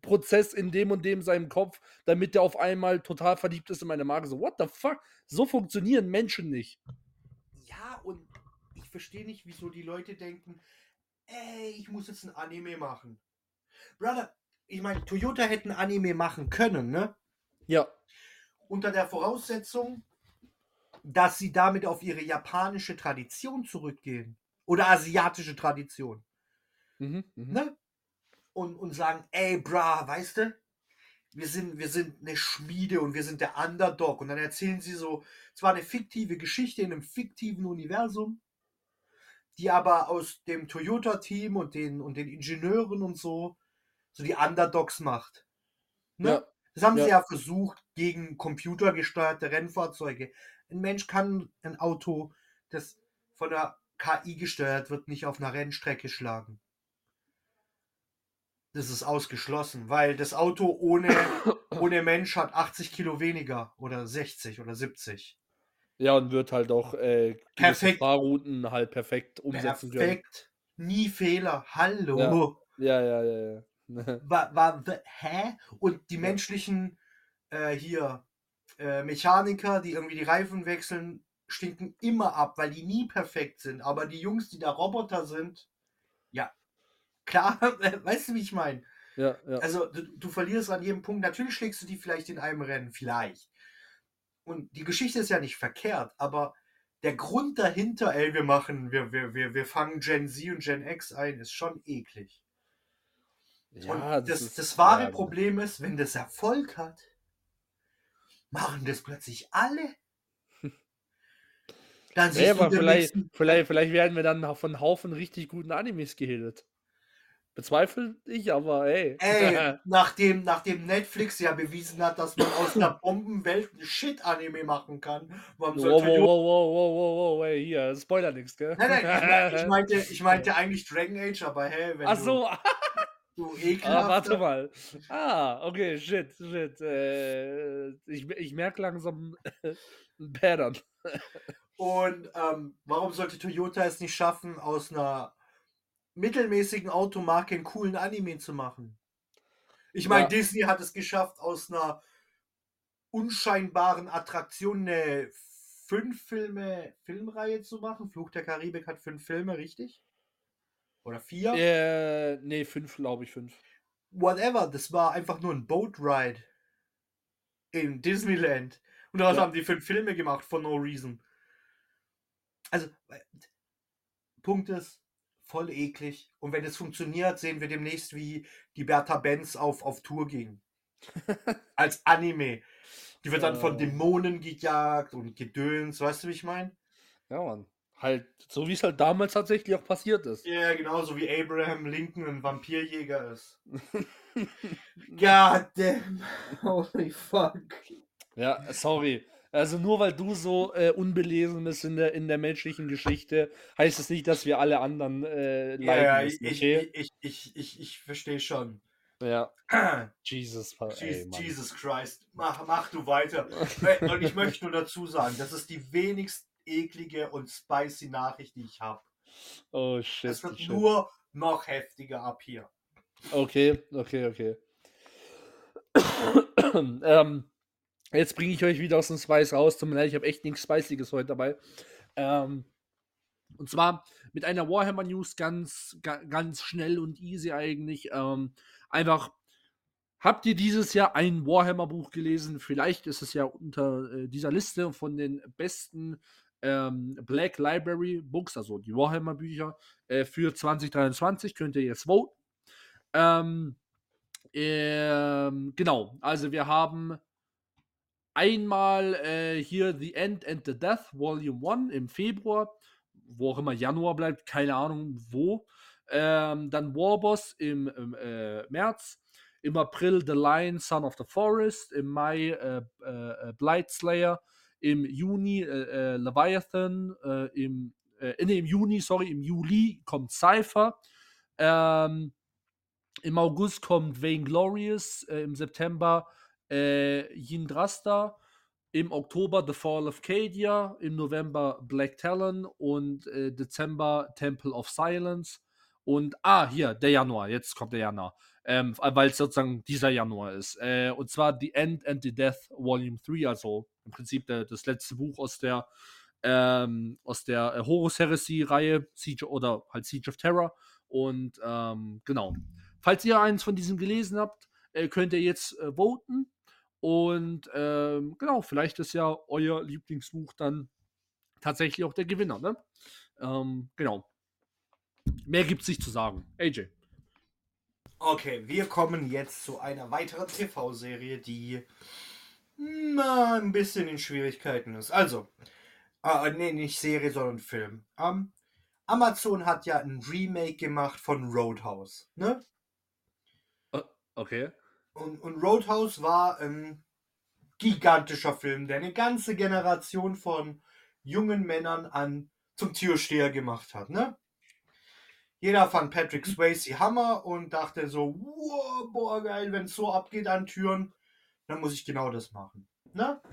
Prozess in dem und dem seinem Kopf, damit der auf einmal total verliebt ist in meine Marke. So, what the fuck? So funktionieren Menschen nicht. Ja, und ich verstehe nicht, wieso die Leute denken, ey, ich muss jetzt ein Anime machen. Brother, ich meine, Toyota hätten Anime machen können, ne? Ja. Unter der Voraussetzung, dass sie damit auf ihre japanische Tradition zurückgehen. Oder asiatische Tradition. Mhm, mhm. Ne? Und, und sagen, ey, bra, weißt du, wir sind, wir sind eine Schmiede und wir sind der Underdog. Und dann erzählen sie so, zwar eine fiktive Geschichte in einem fiktiven Universum, die aber aus dem Toyota-Team und den, und den Ingenieuren und so, so die Underdogs macht. Ne? Ja. Das haben Ja. sie ja versucht gegen computergesteuerte Rennfahrzeuge. Ein Mensch kann ein Auto, das von der KI gesteuert wird, nicht auf einer Rennstrecke schlagen. Das ist ausgeschlossen, weil das Auto ohne, *coughs* ohne Mensch hat 80 Kilo weniger oder 60 oder 70. Ja, und wird halt auch äh, Perfekt. Fahrrouten halt perfekt umsetzen können. Perfekt. Nie Fehler. Hallo. Ja, ja, ja, ja. War, *laughs* war, w- hä? Und die menschlichen äh, hier äh, Mechaniker, die irgendwie die Reifen wechseln, stinken immer ab, weil die nie perfekt sind. Aber die Jungs, die da Roboter sind, ja, klar, *laughs* weißt du, wie ich meine? ja, ja. Also du, du verlierst an jedem Punkt. Natürlich schlägst du die vielleicht in einem Rennen, vielleicht. Und die Geschichte ist ja nicht verkehrt, aber der Grund dahinter, ey, wir machen, wir, wir, wir, wir fangen Gen Z und Gen X ein, ist schon eklig. ja und das, ist- das wahre ja, Problem ist, wenn das Erfolg hat, machen das plötzlich alle. Dann siehst aber vielleicht, nächsten- vielleicht, vielleicht werden wir dann von Haufen richtig guten Animes gehittet. Bezweifle ich, aber ey. Ey, *laughs* nachdem, nachdem Netflix ja bewiesen hat, dass man aus einer Bombenwelt ein Shit-Anime machen kann, warum wow, wow, wow, wow, wow, wow, wow, ey, hier, Spoiler nix, gell? Nein, nein, ich, ich *laughs* meinte, ich meinte eigentlich Dragon Age, aber hey, wenn Ach so, du, *laughs* du ah, ekelhafter... warte mal. Ah, okay, shit, shit. Äh, ich ich merke langsam ein Pattern. Und ähm, warum sollte Toyota es nicht schaffen, aus einer mittelmäßigen Automarke einen coolen Anime zu machen? Ich meine, Ja. Disney hat es geschafft, aus einer unscheinbaren Attraktion eine fünf Filme Filmreihe zu machen. Fluch der Karibik hat fünf Filme, richtig? Oder vier? Äh, nee, fünf, glaube ich, fünf. Whatever, das war einfach nur ein Boat Ride in Disneyland. Und daraus Ja. haben die fünf Filme gemacht, for no reason. Also, Punkt ist, voll eklig. Und wenn es funktioniert, sehen wir demnächst, wie die Bertha Benz auf, auf Tour ging. *laughs* Als Anime. Die wird dann von. Dämonen gejagt und gedöns, weißt du, wie ich meine? Ja, Mann. Halt, so wie es halt damals tatsächlich auch passiert ist. Ja, genauso wie Abraham Lincoln ein Vampirjäger ist. *laughs* God damn. Holy fuck. Ja, sorry. Also nur weil du so äh, unbelesen bist in der, in der menschlichen Geschichte, heißt es nicht, dass wir alle anderen äh, Ja, ja, leiden ich, müssen, ich, okay? ich, ich, ich, ich verstehe schon. Ja, *clears throat* Jesus, ey. Jesus Christ, mach, mach du weiter. Äh, Und ich möchte nur dazu sagen, das ist die wenigst eklige und spicy Nachricht, die ich habe. Oh shit. Es wird shit. nur noch heftiger ab hier. Okay, okay, okay. *clears throat* ähm, jetzt bringe ich euch wieder aus dem Spice raus. Tut mir leid, ich habe echt nichts Spiciges heute dabei. Ähm, und zwar mit einer Warhammer News ganz, ga, ganz schnell und easy eigentlich. Ähm, einfach, habt ihr dieses Jahr ein Warhammer-Buch gelesen? Vielleicht ist es ja unter äh, dieser Liste von den besten ähm, Black Library Books, also die Warhammer-Bücher, äh, für 2023. Könnt ihr jetzt voten. Ähm, ähm, genau, also wir haben einmal äh, hier The End and the Death, Volume 1 im Februar, wo auch immer Januar bleibt, keine Ahnung wo. Ähm, dann Warboss im, im äh, März. Im April The Lion, Son of the Forest. Im Mai äh, äh, Blightslayer. Im Juni äh, äh, Leviathan. Äh, im, äh, nee, im Juni, sorry, im Juli kommt Cypher. Ähm, Im August kommt Vainglorious. Äh, Im September äh, Yindrasta. Im Oktober The Fall of Cadia. Im November Black Talon. Und äh, Dezember Temple of Silence. Und, ah, hier, der Januar. Jetzt kommt der Januar. Ähm, weil es sozusagen dieser Januar ist. Äh, und zwar The End and the Death Volume 3, also im Prinzip der, das letzte Buch aus der ähm, aus der äh, Horus Heresy-Reihe, oder halt Siege of Terror. Und ähm, genau. Falls ihr eins von diesen gelesen habt, äh, könnt ihr jetzt äh, voten. Und ähm, genau, vielleicht ist ja euer Lieblingsbuch dann tatsächlich auch der Gewinner, ne? Ähm, genau. Mehr gibt's nicht zu sagen. AJ. Okay, wir kommen jetzt zu einer weiteren TV-Serie, die na, ein bisschen in Schwierigkeiten ist. Also, äh, nee, nicht Serie, sondern Film. Ähm, Amazon hat ja ein Remake gemacht von Roadhouse, ne? Okay. Und, und Roadhouse war ein gigantischer Film, der eine ganze Generation von jungen Männern an zum Türsteher gemacht hat, ne? Jeder fand Patrick Swayze Hammer und dachte so, wow, boah, geil, wenn es so abgeht an Türen, dann muss ich genau das machen. Ne? *laughs*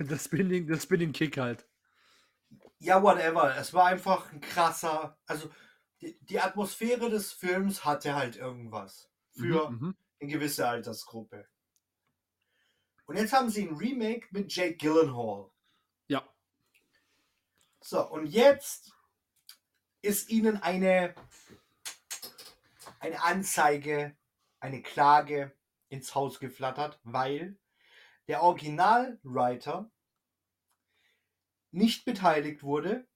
Das Spinning, das Spinning Kick halt. Ja, whatever. Es war einfach ein krasser, also die, die Atmosphäre des Films hatte halt irgendwas für Mhm, mhm. Eine gewisse Altersgruppe. Und jetzt haben sie ein Remake mit Jake Gyllenhaal. Ja. So, und jetzt ist ihnen eine, eine Anzeige, eine Klage ins Haus geflattert, weil der Originalwriter nicht beteiligt wurde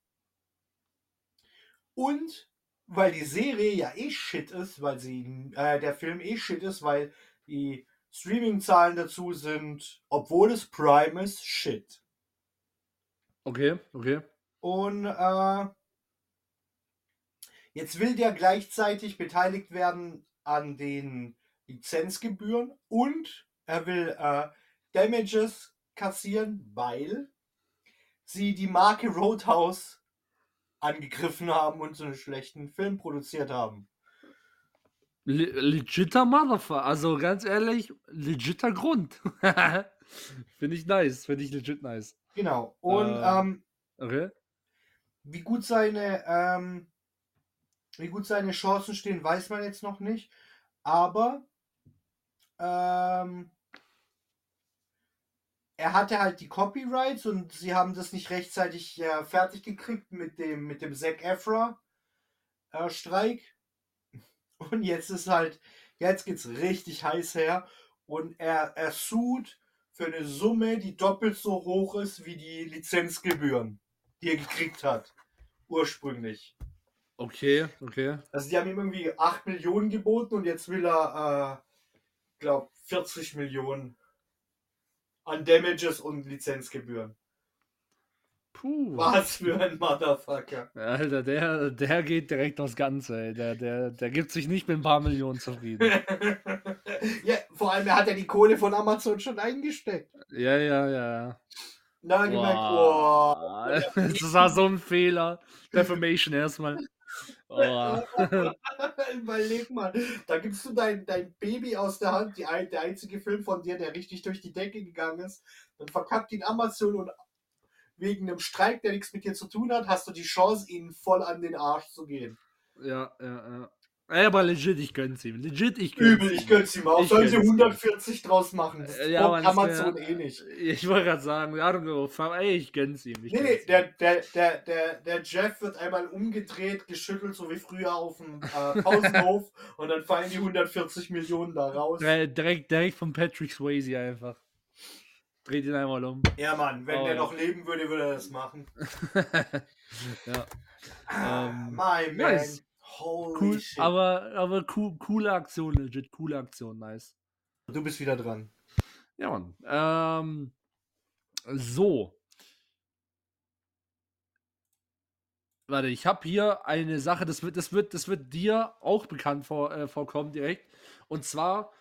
und weil die Serie ja eh shit ist, weil sie äh, der Film eh shit ist, weil die Streaming-Zahlen dazu sind, obwohl es Prime ist, shit. Okay, okay. Und äh, jetzt will der gleichzeitig beteiligt werden an den Lizenzgebühren und er will äh, Damages kassieren, weil sie die Marke Roadhouse angegriffen haben und so einen schlechten Film produziert haben. Le legitter Motherfucker. Also ganz ehrlich, legitter Grund. *laughs* Finde ich nice. Finde ich legit nice. Genau. Und Äh. ähm, Okay. wie gut seine ähm, wie gut seine Chancen stehen, weiß man jetzt noch nicht. Aber ähm, er hatte halt die Copyrights und sie haben das nicht rechtzeitig äh, fertig gekriegt mit dem mit dem Zac Efra äh, Streik. Und jetzt ist halt jetzt geht's richtig heiß her und er er sucht für eine Summe, die doppelt so hoch ist wie die Lizenzgebühren, die er gekriegt hat ursprünglich. Okay, okay. Also die haben ihm irgendwie 8 Millionen geboten und jetzt will er, äh, glaub, 40 Millionen an Damages und Lizenzgebühren. Puh. Was für ein Motherfucker. Alter, der, der geht direkt aufs Ganze, ey. Der, der, der gibt sich nicht mit ein paar Millionen zufrieden. *laughs* ja, vor allem, er hat ja die Kohle von Amazon schon eingesteckt. ja, ja, ja. Na, gemerkt. Boah. *laughs* Das war so ein Fehler. Defamation erstmal. Oh. *laughs* Überleg mal, da gibst du dein, dein Baby aus der Hand, die, der einzige Film von dir, der richtig durch die Decke gegangen ist. Dann verkackt ihn Amazon und wegen einem Streik, der nichts mit dir zu tun hat, hast du die Chance, ihnen voll an den Arsch zu gehen. Ja, ja, ja. Ey, aber legit, ich gönn's ihm. Legit, ich gönn's Übel, ihm. ich gönn's ihm auch. Ich Sollen sie gönn's ihm. 140 draus machen? Das Äh, Ja, Mann, Amazon eh nicht. Ich wollte gerade sagen, I don't know, ey, ich gönn's ihm. Ich Nee, nee, der, der, der, der, der Jeff wird einmal umgedreht, geschüttelt, so wie früher auf dem äh, Pausenhof *laughs* und dann fallen die 140 Millionen da raus. Direkt, direkt, von Patrick Swayze einfach. Dreht ihn einmal um. Ja, Mann, wenn Oh, der ja. noch leben würde, würde er das machen. *laughs* ja, Ah, Ähm, My man. nice. Holy cool, shit. aber, aber cool, coole Aktion, legit, coole Aktion, nice. du bist wieder dran. Ja, Mann. Ähm, so. warte, ich habe hier eine Sache, das wird, das wird, das wird dir auch bekannt vor, äh, vorkommen direkt. Und zwar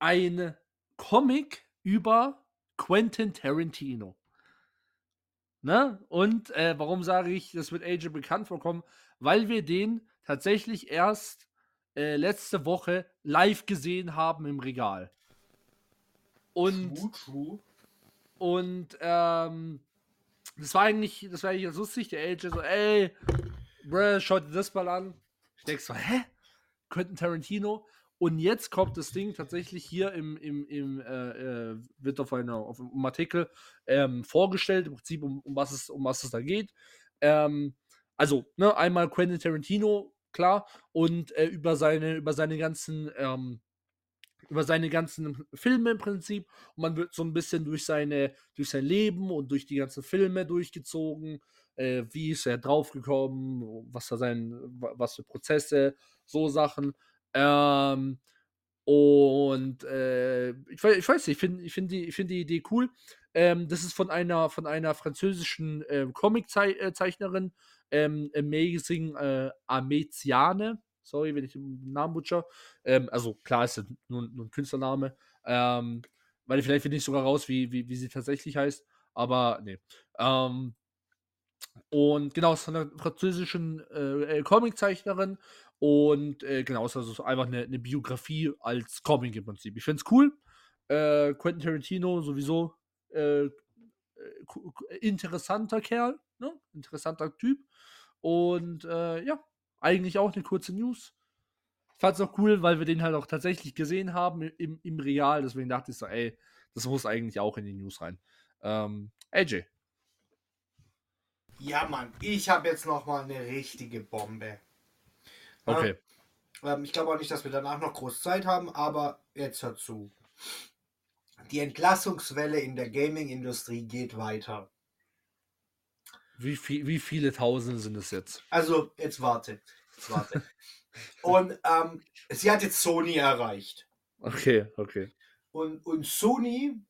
ein Comic über Quentin Tarantino. Ne? Und äh, warum sage ich, das wird AJ bekannt vorkommen? Weil wir den tatsächlich erst äh, letzte Woche live gesehen haben im Regal. Und, True, true. und ähm, das war eigentlich, das war eigentlich ganz lustig. Der AJ so, ey, bruh, schaut dir das mal an. Ich denke so, hä? Quentin Tarantino? Und jetzt kommt das Ding tatsächlich hier im, im, im äh, äh, wird auf, einer, auf einem Artikel ähm, vorgestellt, im Prinzip, um, um, was es, um was es da geht. Ähm, also, ne, einmal Quentin Tarantino, klar, und äh, über seine, über seine ganzen, ähm, über seine ganzen Filme im Prinzip. Und man wird so ein bisschen durch seine, durch sein Leben und durch die ganzen Filme durchgezogen. Äh, wie ist er draufgekommen, was was für Prozesse, so Sachen. Ähm, und äh, ich, weiß, ich weiß nicht, ich finde ich find die, find die Idee cool. Ähm, das ist von einer, von einer französischen äh, Comic-Zeichnerin, ähm, Amazing äh, Ameziane. Sorry, wenn ich den Namen butcher. Ähm, also klar ist das nur, nur ein Künstlername. Ähm, weil vielleicht finde ich sogar raus, wie, wie, wie sie tatsächlich heißt. Aber nee. Ähm, und genau, ist von einer französischen äh, äh, Comiczeichnerin. Und äh, genau, ist also so einfach eine, eine Biografie als Comic im Prinzip. Ich finde es cool. Äh, Quentin Tarantino sowieso äh, äh, interessanter Kerl, ne? interessanter Typ. Und äh, ja, eigentlich auch eine kurze News. Ich fand es auch cool, weil wir den halt auch tatsächlich gesehen haben im, im Real. Deswegen dachte ich so, ey, das muss eigentlich auch in die News rein. Ähm, AJ. Ja, Mann, ich habe jetzt noch mal eine richtige Bombe. Okay. Ähm, ich glaube auch nicht, dass wir danach noch groß Zeit haben, aber jetzt hört zu. Die Entlassungswelle in der Gaming-Industrie geht weiter. Wie, viel, wie viele Tausende sind es jetzt? Also, jetzt warte. Jetzt warte. Und ähm, sie hat jetzt Sony erreicht. Okay, okay. Und, und Sony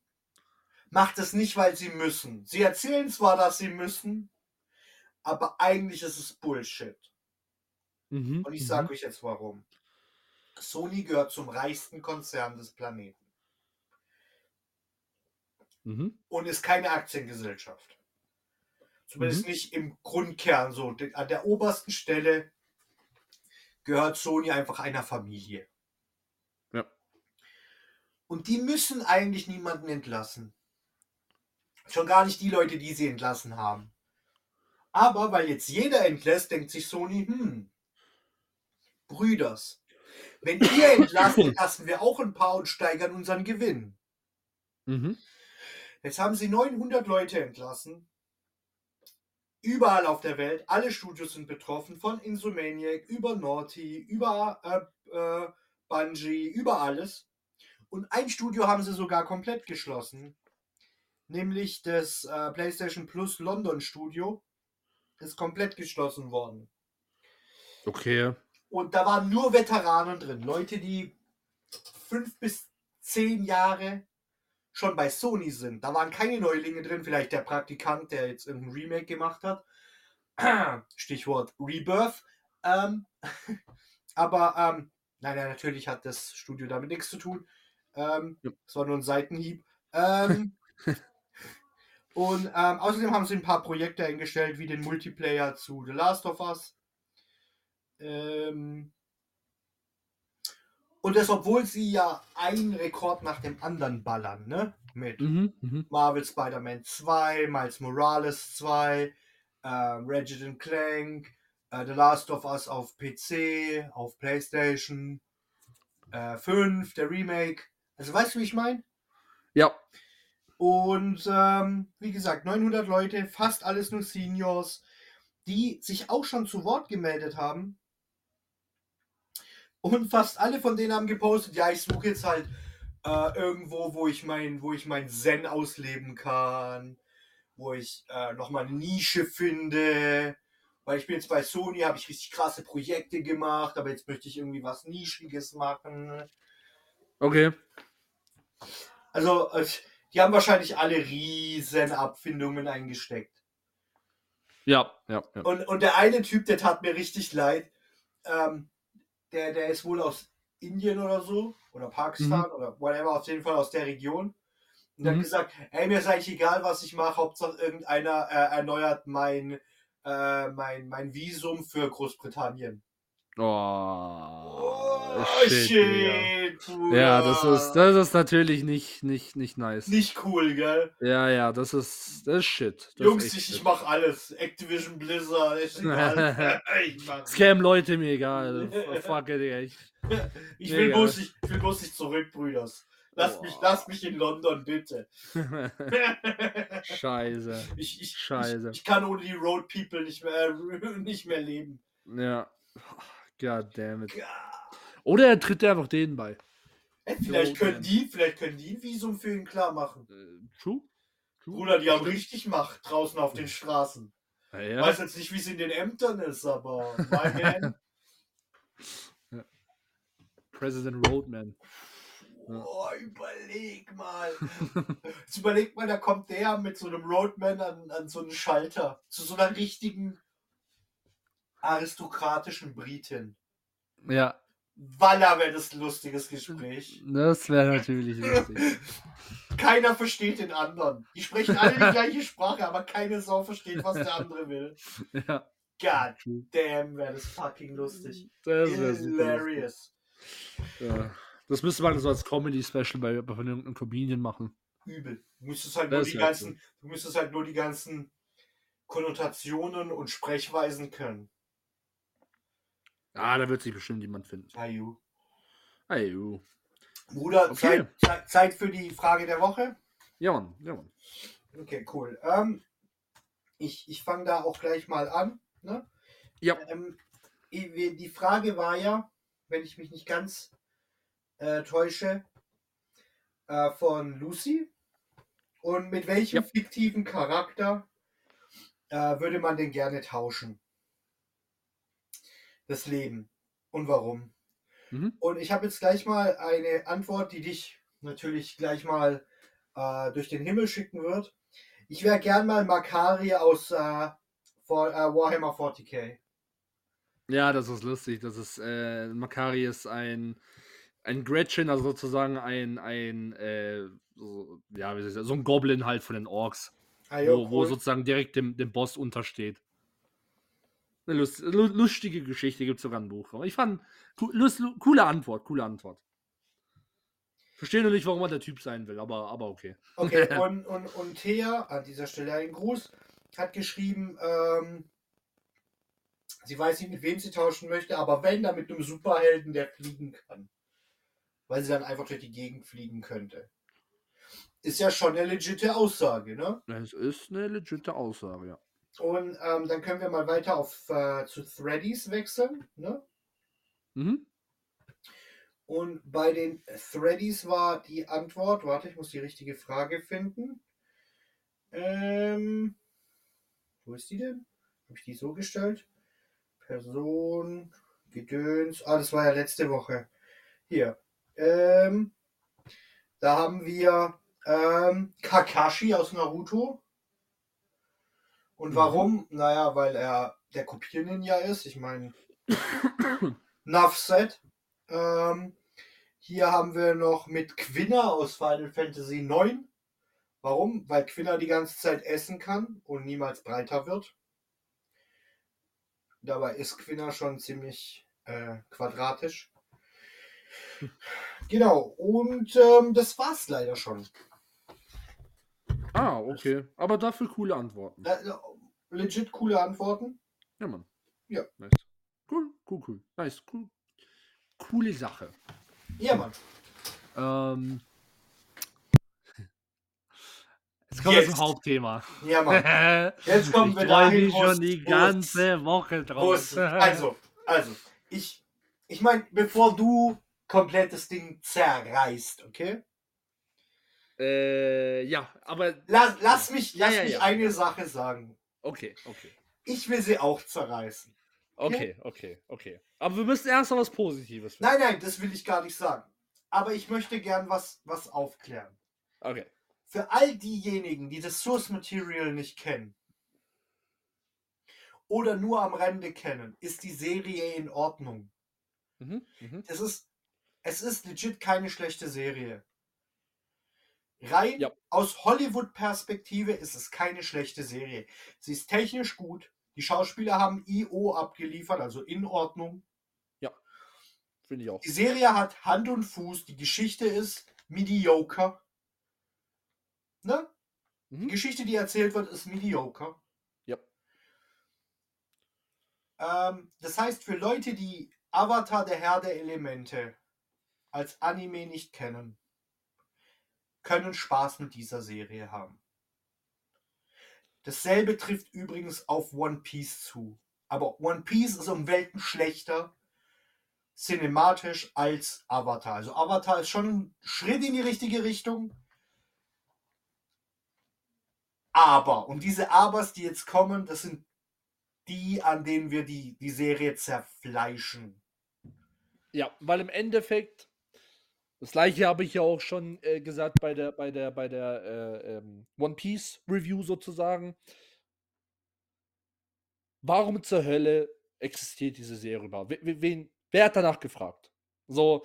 macht es nicht, weil sie müssen. Sie erzählen zwar, dass sie müssen, aber eigentlich ist es Bullshit. Mhm, Und ich mhm. sage euch jetzt warum. Sony gehört zum reichsten Konzern des Planeten Mhm. und ist keine Aktiengesellschaft. Zumindest nicht im Grundkern so. An der obersten Stelle gehört Sony einfach einer Familie. Ja. Und die müssen eigentlich niemanden entlassen. Schon gar nicht die Leute, die sie entlassen haben. Aber weil jetzt jeder entlässt, denkt sich Sony, hm, Brüders, wenn ihr *laughs* entlasst, entlassen wir auch ein paar und steigern unseren Gewinn. Mhm. Jetzt haben sie 900 Leute entlassen. Überall auf der Welt, alle Studios sind betroffen, von Insomaniac über Naughty, über äh, äh, Bungie, über alles. Und ein Studio haben sie sogar komplett geschlossen, nämlich das äh, PlayStation Plus London Studio ist komplett geschlossen worden. Okay. Und da waren nur Veteranen drin, Leute, die fünf bis zehn Jahre schon bei Sony sind. Da waren keine Neulinge drin, vielleicht der Praktikant, der jetzt irgendein Remake gemacht hat. *clears throat* Stichwort Rebirth. Ähm, *laughs* aber ähm, nein, nein, natürlich hat das Studio damit nichts zu tun. Ähm, Ja. Es war nur ein Seitenhieb. Ähm, *laughs* und ähm, außerdem haben sie ein paar Projekte eingestellt, wie den Multiplayer zu The Last of Us. Ähm, und das, obwohl sie ja einen Rekord nach dem anderen ballern, ne? Mit Mhm. Mhm. Marvel Spider-Man 2, Miles Morales 2, ähm, Ratchet Clank, äh, The Last of Us auf PC, auf PlayStation äh, 5, der Remake. Also weißt du, wie ich meine? Ja. Und ähm, wie gesagt, 900 Leute, fast alles nur Seniors, die sich auch schon zu Wort gemeldet haben. Und fast alle von denen haben gepostet, ja, ich suche jetzt halt äh, irgendwo, wo ich mein, wo ich mein Zen ausleben kann, wo ich äh, nochmal eine Nische finde. Weil ich bin jetzt bei Sony, habe ich richtig krasse Projekte gemacht, aber jetzt möchte ich irgendwie was Nischiges machen. Okay. Also, äh, die haben wahrscheinlich alle riesen Abfindungen eingesteckt. Ja, ja, ja. Und, und der eine Typ, der tat mir richtig leid. Ähm, der, der ist wohl aus Indien oder so. Oder Pakistan oder whatever, auf jeden Fall aus der Region. Und Mhm. hat gesagt, ey, mir ist eigentlich egal, was ich mache, Hauptsache irgendeiner äh, erneuert mein, äh, mein, mein Visum für Großbritannien. Oh, shit, Digga. Bruder. Ja, das ist, das ist natürlich nicht, nicht, nicht nice. Nicht cool, gell? Ja, ja, das ist, das ist shit. Das Jungs, ist ich, ich shit. mach alles. Activision Blizzard, ist egal. *laughs* *laughs* ich, mach, Scam Leute, mir egal. *laughs* Fuck it, Digga. Ich, ich, will bloß nicht, ich will bloß nicht zurück, Brüders. Lass mich, lass mich in London, bitte. Scheiße. ich, ich, Scheiße. Ich, ich kann ohne die Road People nicht mehr, nicht mehr leben. Ja. God damn it. Oder er tritt einfach denen bei. Ey, vielleicht können die, vielleicht können die ein Visum für ihn klar machen. Äh, true? True? Bruder, die haben richtig Macht draußen auf den Straßen. Ja, Ich ja. weiß jetzt nicht, wie es in den Ämtern ist, aber. *laughs* President Roadman. Oh, überleg mal. *laughs* Jetzt überleg mal, da kommt der mit so einem Roadman an, an so einen Schalter. Zu so einer richtigen aristokratischen Britin. Ja, Walla wäre das lustiges Gespräch. das wäre natürlich lustig. *laughs* Keiner versteht den anderen. Die sprechen alle die gleiche Sprache, aber keine Sau versteht, was der andere will. Ja, God damn, wäre das fucking lustig. Das. Hilarious. Ja. Das müsste man so als Comedy-Special bei, bei irgendeinem Comedian machen. Übel. Du müsstest halt nur die ganzen, du müsstest halt nur die ganzen Konnotationen und Sprechweisen können. Ah, da wird sich bestimmt jemand finden. Ayu. Ayu. Bruder, Okay. Zeit, Zeit, Zeit für die Frage der Woche. Ja, Mann, ja, Mann. Okay, cool. Ähm, ich ich fange da auch gleich mal an. Ne? Ja. Ähm, die Frage war ja, wenn ich mich nicht ganz äh, täusche, äh, von Lucy. Und mit welchem Ja. fiktiven Charakter äh, würde man denn gerne tauschen? Das Leben. Und warum? Mhm. Und ich habe jetzt gleich mal eine Antwort, die dich natürlich gleich mal äh, durch den Himmel schicken wird. Ich wäre gern mal Makari aus äh, vor, äh, Warhammer 40k. Ja, das ist lustig. Das ist, äh, Makari ist ein, ein Gretchen, also sozusagen ein, ein, äh, so, ja, so ein Goblin halt von den Orks, Ah, jo, wo, wo cool. sozusagen direkt dem, dem Boss untersteht. Eine lust, lu- lustige Geschichte, gibt sogar ein Buch. Aber ich fand, lust, lu- coole Antwort, coole Antwort. Verstehe nur nicht, warum er der Typ sein will, aber, aber okay. Okay, *laughs* und, und, und Thea, an dieser Stelle ein Gruß, hat geschrieben, ähm, sie weiß nicht, mit wem sie tauschen möchte, aber wenn, dann mit einem Superhelden, der fliegen kann. Weil sie dann einfach durch die Gegend fliegen könnte. Ist ja schon eine legitime Aussage, ne? Es ist eine legitime Aussage, ja. Und ähm, dann können wir mal weiter auf äh, zu Threadies wechseln, ne? Mhm. Und bei den Threadies war die Antwort, warte, ich muss die richtige Frage finden. Ähm, wo ist die denn? Habe ich die so gestellt? Person, Gedöns. Ah, das war ja letzte Woche. Hier. Ähm, da haben wir ähm, Kakashi aus Naruto. Und Mhm. warum? Naja, weil er der Kopier-Ninja ist. Ich meine, *coughs* Nuff said. Ähm, hier haben wir noch mit Quinna aus Final Fantasy IX. Warum? Weil Quinna die ganze Zeit essen kann und niemals breiter wird. Dabei ist Quinna schon ziemlich äh, quadratisch. *laughs* Genau, und ähm, das war's leider schon. Ah, okay. Aber dafür coole Antworten. Legit coole Antworten. Ja, Mann. Ja. Nice. Cool, cool, cool. Nice, cool. Coole Sache. Ja, Mann. Ähm. *laughs* Jetzt kommen wir Jetzt. zum Hauptthema. Ja, Mann. ich *laughs* Jetzt kommen wir freue dahin, mich wo schon die ganze Woche drauf. Also, also, ich, ich meine, bevor du komplett das Ding zerreißt, okay? äh, ja, aber. Lass, lass mich, Ja, lass ja, mich ja. eine Sache sagen. Okay, okay. Ich will sie auch zerreißen. Okay, okay, okay. Aber wir müssen erst noch was Positives finden. Nein, nein, das will ich gar nicht sagen. Aber ich möchte gern was, was aufklären. Okay. Für all diejenigen, die das Source Material nicht kennen. oder nur am Rande kennen, ist die Serie in Ordnung. Mhm. Mhm. Es ist, es ist legit keine schlechte Serie. Rein Ja. aus Hollywood-Perspektive ist es keine schlechte Serie. Sie ist technisch gut. Die Schauspieler haben IO abgeliefert, also in Ordnung. Finde ich auch. Die Serie hat Hand und Fuß. Die Geschichte ist mediocre. Ne? Die Mhm. Geschichte, die erzählt wird, ist mediocre. Ja. Ähm, das heißt, für Leute, die Avatar der Herr der Elemente als Anime nicht kennen, können Spaß mit dieser Serie haben. Dasselbe trifft übrigens auf One Piece zu. Aber One Piece ist um Welten schlechter cinematisch als Avatar. Also Avatar ist schon ein Schritt in die richtige Richtung. Aber, und diese Abers, die jetzt kommen, das sind die, an denen wir die, die Serie zerfleischen. Ja, weil im Endeffekt, das gleiche habe ich ja auch schon äh, gesagt bei der, bei der, bei der äh, ähm, One Piece Review sozusagen. Warum zur Hölle existiert diese Serie überhaupt? We- we- Wen, wer hat danach gefragt? So,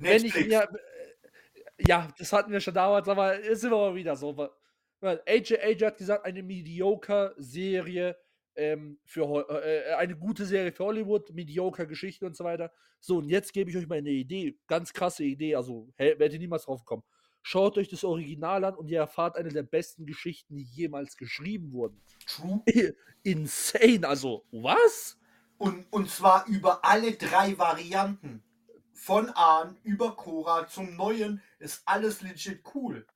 wenn ich Netflix. mir. äh, Ja, das hatten wir schon damals, aber es ist immer mal wieder so. weil AJ, AJ hat gesagt, eine mediocre Serie ähm, für äh, äh, eine gute Serie für Hollywood, mediocre Geschichte und so weiter. So, und jetzt gebe ich euch mal eine Idee, ganz krasse Idee, also werdet ihr niemals drauf kommen. Schaut euch das Original an und ihr erfahrt eine der besten Geschichten, die jemals geschrieben wurden. True. *laughs* Insane, also was? Und, und zwar über alle drei Varianten. Von Ahn über Cora zum Neuen ist alles legit cool.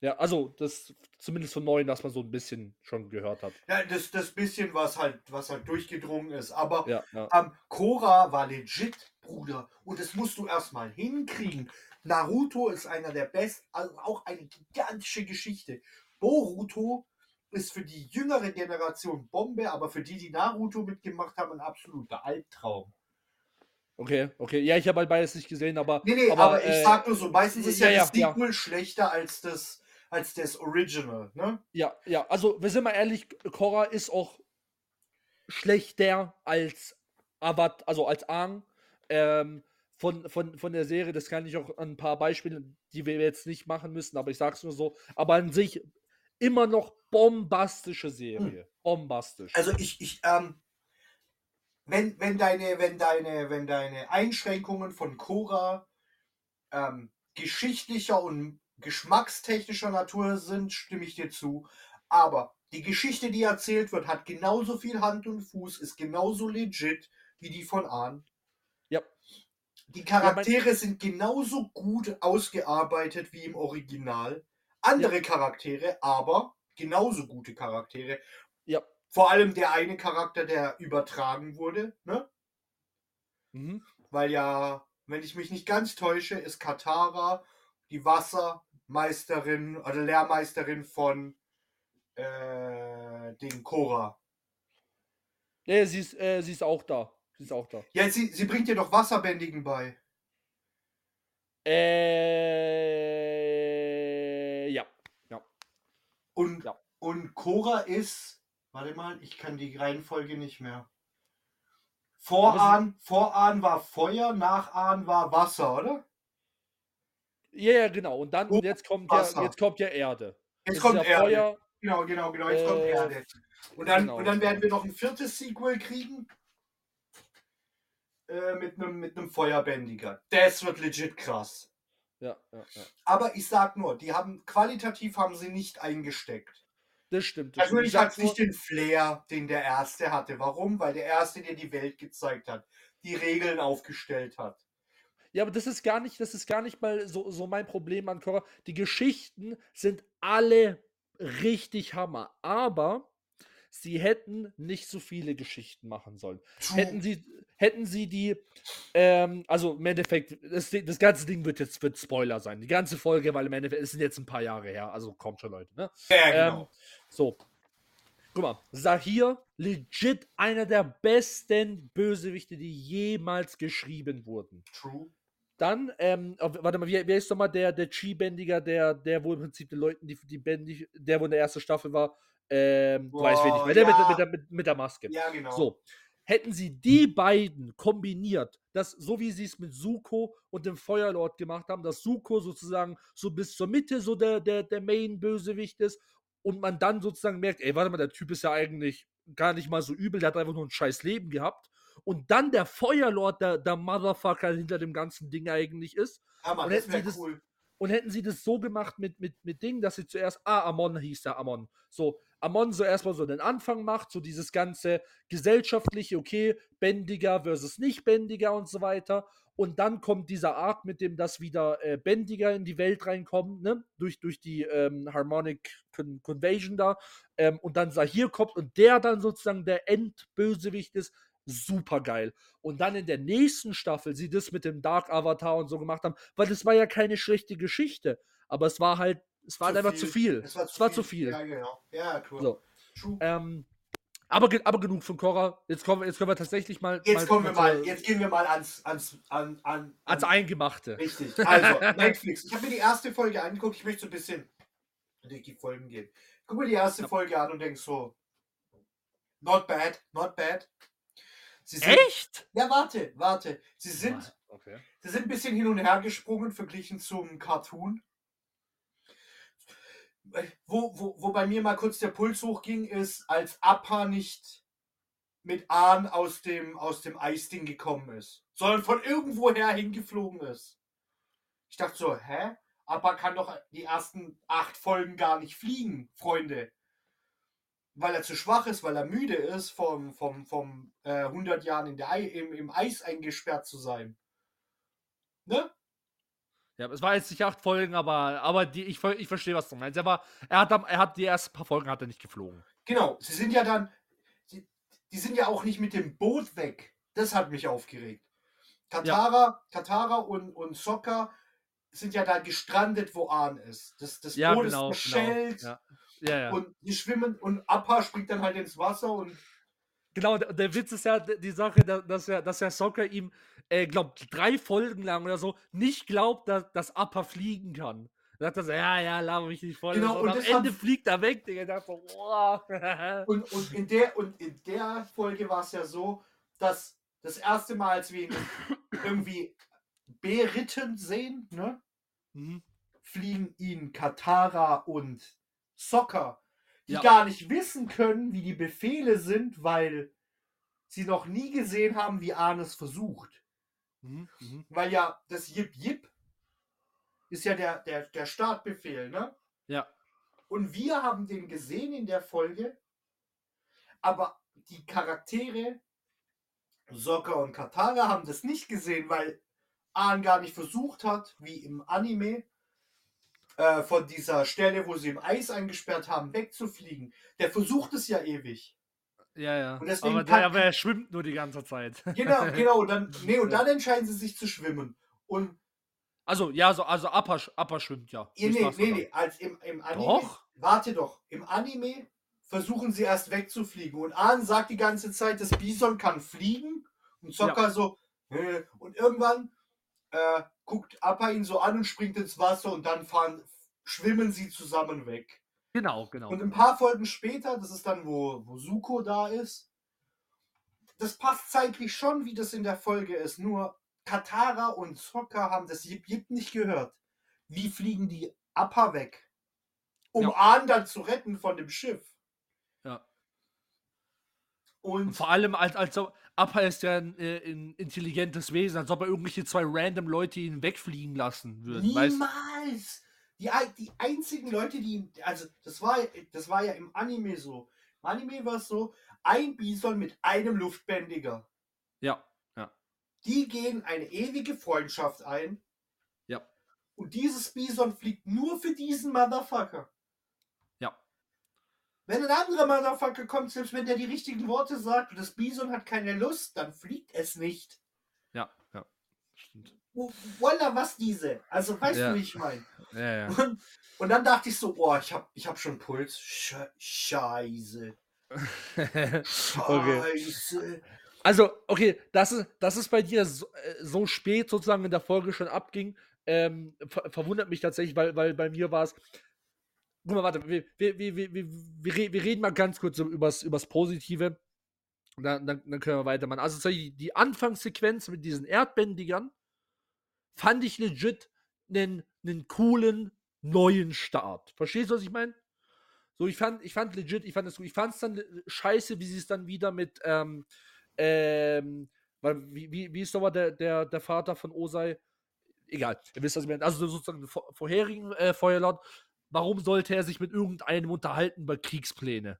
Ja, also das zumindest von neuen, dass man so ein bisschen schon gehört hat. Ja, das, das bisschen, was halt, was halt durchgedrungen ist. Aber Ja, ja. ähm, Cora war legit, Bruder. Und das musst du erstmal hinkriegen. Naruto ist einer der besten, also auch eine gigantische Geschichte. Boruto ist für die jüngere Generation Bombe, aber für die, die Naruto mitgemacht haben, ein absoluter Albtraum. Okay, okay. Ja, ich habe halt beides nicht gesehen, aber. Nee, nee, aber, ich äh, sag nur so, meistens ist ja, ja, das ja, ja. Sequel schlechter als das, als das Original, ne? Ja, ja, also wir sind mal ehrlich, Korra ist auch schlechter als Avat, also als Aang. Ähm, von, von, von der Serie, das kann ich auch an ein paar Beispiele, die wir jetzt nicht machen müssen, aber ich sag's nur so. Aber an sich immer noch bombastische Serie. Bombastisch. Also ich, ich, ähm, wenn, wenn deine, wenn deine, wenn deine Einschränkungen von Cora ähm, geschichtlicher und geschmackstechnischer Natur sind, stimme ich dir zu. Aber die Geschichte, die erzählt wird, hat genauso viel Hand und Fuß, ist genauso legit wie die von Ahn. Ja. Die Charaktere sind genauso gut ausgearbeitet wie im Original. Andere Charaktere, aber genauso gute Charaktere. Ja. Vor allem der eine Charakter, der übertragen wurde, ne? Mhm. Weil ja, wenn ich mich nicht ganz täusche, ist Katara die Wassermeisterin oder Lehrmeisterin von äh, den Korra. Ja, sie ist, äh, sie ist auch da. Sie ist auch da. Ja, sie, sie bringt dir doch Wasserbändigen bei. Äh, ja. Und, Ja. und Korra ist, warte mal, ich kann die Reihenfolge nicht mehr. Vorahn, Vorahn war Feuer, Nachahn war Wasser, oder? Ja, ja, genau. Und dann, und jetzt kommt ja, Wasser. jetzt kommt ja Erde. Jetzt Das kommt ja Erde. Feuer, Genau, genau, genau. Jetzt kommt Äh, Erde. Und dann, genau. und dann werden wir noch ein viertes Sequel kriegen. Äh, mit einem mit einem Feuerbändiger. Das wird legit krass. Ja, ja, ja. Aber ich sag nur, die haben qualitativ haben sie nicht eingesteckt. Das stimmt. Das. Natürlich hat es nicht den Flair, den der erste hatte. Warum? Weil der erste dir die Welt gezeigt hat, die Regeln aufgestellt hat. Ja, aber das ist gar nicht, das ist gar nicht mal so, so mein Problem an Korra. Die Geschichten sind alle richtig Hammer, aber sie hätten nicht so viele Geschichten machen sollen. True. Hätten sie, hätten sie die, ähm, also im Endeffekt, das, das ganze Ding wird jetzt wird Spoiler sein. Die ganze Folge, weil im Endeffekt, es sind jetzt ein paar Jahre her, also kommt schon, Leute, ne? ja, genau. Ähm, so. Guck mal, Sahir, legit einer der besten Bösewichte, die jemals geschrieben wurden. True. Dann, ähm, warte mal, wie, wer ist nochmal der, der Chi-Bändiger, der, der wo im Prinzip den Leuten, die, die bändig, der wo in der ersten Staffel war, Ähm, du weißt, wen ich Boah, meine, der mit, ja. mit, der- mit, mit der Maske. Ja, genau. So. Hätten sie die beiden kombiniert, das, so wie sie es mit Suko und dem Feuerlord gemacht haben, dass Suko sozusagen so bis zur Mitte so der, der, der Main-Bösewicht ist und man dann sozusagen merkt, ey, warte mal, der Typ ist ja eigentlich gar nicht mal so übel, der hat einfach nur ein scheiß Leben gehabt. Und dann der Feuerlord, der, der Motherfucker hinter dem ganzen Ding eigentlich ist. Aber und das hätten wäre sie das- cool. Und hätten sie das so gemacht mit, mit, mit Ding, dass sie zuerst, ah, Amon hieß der Amon. So, Amon so erstmal so den Anfang macht, so dieses ganze gesellschaftliche, okay, bändiger versus nicht bändiger und so weiter. Und dann kommt dieser Arc, mit dem das wieder äh, bändiger in die Welt reinkommt, ne? Durch, durch die ähm, Harmonic Con Convasion da. Ähm, und dann Sahir kommt und der dann sozusagen der Endbösewicht ist. Super geil. Und dann in der nächsten Staffel sie das mit dem Dark Avatar und so gemacht haben, weil das war ja keine schlechte Geschichte. Aber es war halt, es war halt einfach zu viel. Es war Es war zu viel. Ja, genau. Ja, cool. So. True. Ähm, aber, aber genug von Korra. Jetzt kommen, jetzt können wir tatsächlich mal. Jetzt kommen wir mal, jetzt gehen wir mal ans, ans, an, an, ans an Eingemachte. Richtig. *laughs* Also, Netflix. Ich habe mir die erste Folge angeguckt. Ich möchte so ein bisschen durch die Folgen gehen. Guck mir die erste Ja. Folge an und denk so, not bad, not bad. Sie sind, Echt? Ja, warte, warte. Sie sind, Okay. sie sind ein bisschen hin und her gesprungen verglichen zum Cartoon. Wo, wo, wo bei mir mal kurz der Puls hochging, ist, als Appa nicht mit Ahn aus dem, aus dem Eisding gekommen ist, sondern von irgendwoher hingeflogen ist. Ich dachte so, hä? Appa kann doch die ersten acht Folgen gar nicht fliegen, Freunde. Weil er zu schwach ist, weil er müde ist, vom, vom, vom äh, 100 Jahren in der Ei, im, im Eis eingesperrt zu sein. Ne? Ja, es war jetzt nicht acht Folgen, aber, aber die, ich, ich verstehe, was du meinst. Er, war, er, hat, er hat die ersten paar Folgen hat er nicht geflogen. Genau, sie sind ja dann, sie, die sind ja auch nicht mit dem Boot weg. Das hat mich aufgeregt. Katara, Katara und, und Sokka sind ja da gestrandet, wo Ahn ist. Das, das Ja, Boot genau. ist genau. verschellt Ja, ja. ja. und die schwimmen und Appa springt dann halt ins Wasser und Genau, der, der Witz ist ja die Sache, da- dass er, dass der Soccer ihm, äh, glaubt, drei Folgen lang oder so nicht glaubt, dass, dass Appa fliegen kann. Da sagt er so, ja, ja, laber mich nicht voll. Genau, und, und am Ende hat- fliegt er weg, Digga. So, wow. *laughs* Und, und, in der, und in der Folge war es ja so, dass das erste Mal, als wir ihn irgendwie beritten sehen, ne, Mhm. fliegen ihn Katara und Sokka, die Ja. gar nicht wissen können, wie die Befehle sind, weil sie noch nie gesehen haben, wie Ahn es versucht. Mhm. Mhm. Weil ja das Jip Jip ist ja der, der, der Startbefehl, ne? Ja. Und wir haben den gesehen in der Folge, aber die Charaktere, Sokka und Katara, haben das nicht gesehen, weil Ahn gar nicht versucht hat, wie im Anime, äh, von dieser Stelle, wo sie im Eis eingesperrt haben, wegzufliegen. Der versucht es ja ewig. Ja, ja. Und deswegen aber, kann- der, aber er schwimmt nur die ganze Zeit. Genau, *laughs* genau. Und dann, nee, und dann entscheiden sie sich zu schwimmen. Und Also, ja, so, also Appa, sch- Appa schwimmt ja. nee, nee, nee, nee, als im, im Anime. Doch. Warte doch. Im Anime versuchen sie erst wegzufliegen. Und Ahn sagt die ganze Zeit, das Bison kann fliegen. Und Sokka so, äh, und irgendwann äh, guckt Appa ihn so an und springt ins Wasser und dann fahren, schwimmen sie zusammen weg. Genau, genau. Und ein paar Folgen später, das ist dann, wo, wo Suko da ist, das passt zeitlich schon, wie das in der Folge ist. Nur Katara und Sokka haben das Jip Jip nicht gehört. Wie fliegen die Appa weg? Um Ja. Ahn dann zu retten von dem Schiff. Ja. Und Und vor allem, als, als Appa ist ja ein, äh, intelligentes Wesen, als ob er irgendwelche zwei random Leute ihn wegfliegen lassen würden. Weißt? niemals! Die, die einzigen Leute, die. Also, das war, das war ja im Anime so. Im Anime war es so: ein Bison mit einem Luftbändiger. Ja, ja. Die gehen eine ewige Freundschaft ein. Ja. Und dieses Bison fliegt nur für diesen Motherfucker. Wenn ein anderer Motherfucker kommt, selbst wenn der die richtigen Worte sagt und das Bison hat keine Lust, dann fliegt es nicht. Ja, ja. Stimmt. Wo- Voila, was diese? Also, weißt Ja. du, wie ich meine? Ja, ja. Und, und dann dachte ich so, boah, ich hab, ich hab schon Puls. Sche Scheiße. *laughs* okay. Scheiße. Also, okay, das ist, das ist bei dir so, äh, so spät sozusagen in der Folge schon abging. Ähm, ver verwundert mich tatsächlich, weil, weil bei mir war es. Guck mal, warte, wir, wir, wir, wir, wir, wir reden mal ganz kurz übers, übers Positive. Dann, dann, dann können wir weitermachen. Also die Anfangssequenz mit diesen Erdbändigern fand ich legit einen, einen coolen neuen Start. Verstehst du, was ich meine? So, ich fand, ich fand legit, ich fand es gut. Ich fand es dann scheiße, wie sie es dann wieder mit, ähm, ähm, weil, wie, wie, wie ist nochmal der, der, der Vater von Osei? Egal, ihr wisst, was ich meine. Also sozusagen den vor, vorherigen äh, Feuerlord. Warum sollte er sich mit irgendeinem unterhalten über Kriegspläne?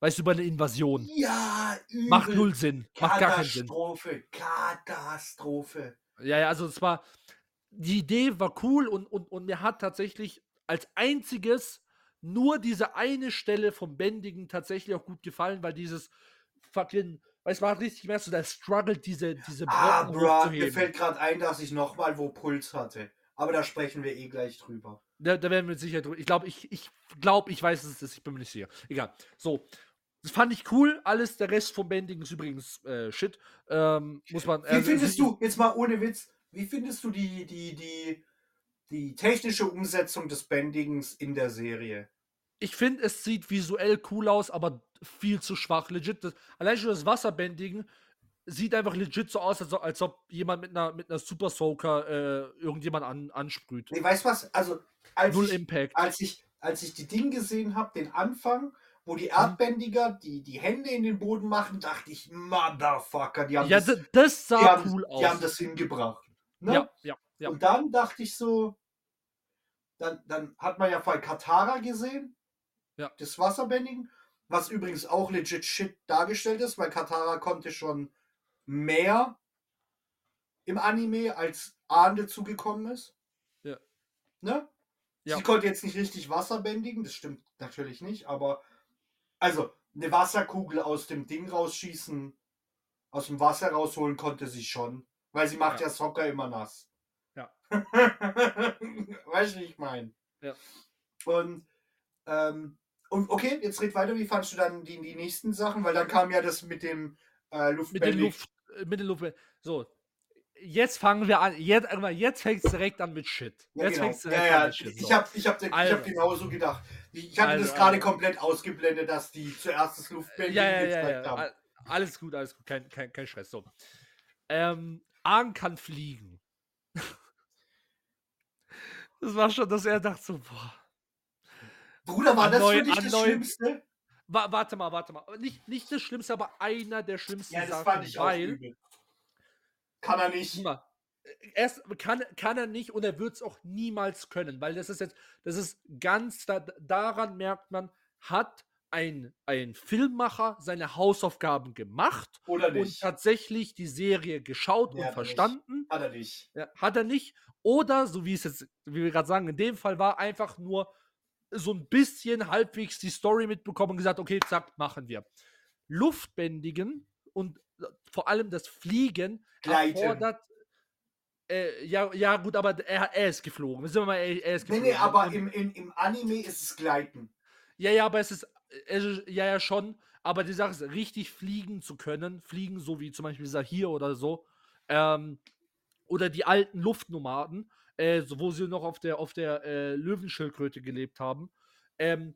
Weißt du, über eine Invasion? Ja, übel. Macht null Sinn. Macht gar keinen Sinn. Katastrophe, Katastrophe. Ja, ja, also es war, die Idee war cool und, und, und mir hat tatsächlich als einziges nur diese eine Stelle vom Bändigen tatsächlich auch gut gefallen, weil dieses fucking, weißt du, man hat richtig gemerkt, so der struggelt diese, diese Ah, bro, mir fällt gerade ein, dass ich nochmal wo Puls hatte. Aber da sprechen wir eh gleich drüber. Da, da werden wir sicher drüber. Ich glaube, ich, ich glaube, ich weiß es, ist, ich bin mir nicht sicher. Egal. So. Das fand ich cool. Alles, der Rest vom Bending ist übrigens äh, Shit. Ähm, muss man. Wie also, findest du, jetzt mal ohne Witz, wie findest du die, die, die, die technische Umsetzung des Bändigens in der Serie? Ich finde, es sieht visuell cool aus, aber viel zu schwach. Legit. Das, allein schon das Wasserbändigen sieht einfach legit so aus, als, ob- als ob jemand mit einer, mit einer Super Soaker äh, irgendjemand an, ansprüht. Nee, weißt du was? Also, als Null ich, Impact. als ich, als ich die Ding gesehen habe, den Anfang, wo Mhm. die Erdbändiger die, die Hände in den Boden machen, dachte ich, Motherfucker, die haben, Ja, das, das sah haben, cool aus. die haben das hingebracht. Ne? ja, ja, ja. Und dann dachte ich so, dann, dann hat man ja vorhin Katara gesehen, Ja. das Wasserbändigen, was übrigens auch legit shit dargestellt ist, weil Katara konnte schon mehr im Anime, als Ahn dazugekommen ist. Ja. Ne? Ja. Sie konnte jetzt nicht richtig Wasser bändigen, das stimmt natürlich nicht, aber also eine Wasserkugel aus dem Ding rausschießen, aus dem Wasser rausholen konnte sie schon, weil sie macht ja, Ja. Soccer immer nass. Ja. *laughs* weißt du, wie ich meine? Ja. Und, ähm, und okay, jetzt red weiter, wie fandst du dann die, die nächsten Sachen? Weil dann kam ja das mit dem äh, Luftbändig. mit den Luft. So, jetzt fangen wir an. Jetzt, jetzt fängt es direkt an mit Shit. Ja, jetzt genau. fängt's direkt ja, ja. an mit Shit. Ich so. habe ich hab, ich Also. hab genauso gedacht. Ich, ich hatte Also, das gerade also. komplett ausgeblendet, dass die zuerst das Luftbändig ja, ja, ja, gezeigt haben. Al- Alles gut, alles gut, kein, kein, kein Stress. So. Ähm, Arn kann fliegen. *laughs* das war schon, dass er dachte so, boah. Bruder, war An das neuen- für dich das neuen- Schlimmste? Wa warte mal, warte mal. Nicht, nicht das Schlimmste, aber einer der schlimmsten Ja, das Sachen, fand ich auch weil, übel. Kann er nicht. Mal, erst kann, kann er nicht und er wird es auch niemals können, weil das ist jetzt, das ist ganz, da, daran merkt man, hat ein, ein Filmmacher seine Hausaufgaben gemacht Oder und nicht. tatsächlich die Serie geschaut Ja, und er nicht. verstanden. Hat er nicht. Ja, hat er nicht. Oder, so wie es jetzt, wie wir gerade sagen, in dem Fall war einfach nur so ein bisschen halbwegs die Story mitbekommen und gesagt, okay, zack, machen wir. Luftbändigen und vor allem das Fliegen Gleiten. erfordert. Äh, ja, ja, gut, aber er, er ist geflogen. Sind wir mal, er, er ist Nee, geflogen. nee, aber Und- im, im, im Anime ist es Gleiten. ja, ja, aber es ist, es ist ja, ja schon, aber die Sache ist, richtig fliegen zu können, fliegen so wie zum Beispiel dieser hier oder so, ähm, oder die alten Luftnomaden, äh, wo sie noch auf der, auf der äh, Löwenschildkröte gelebt haben, ähm,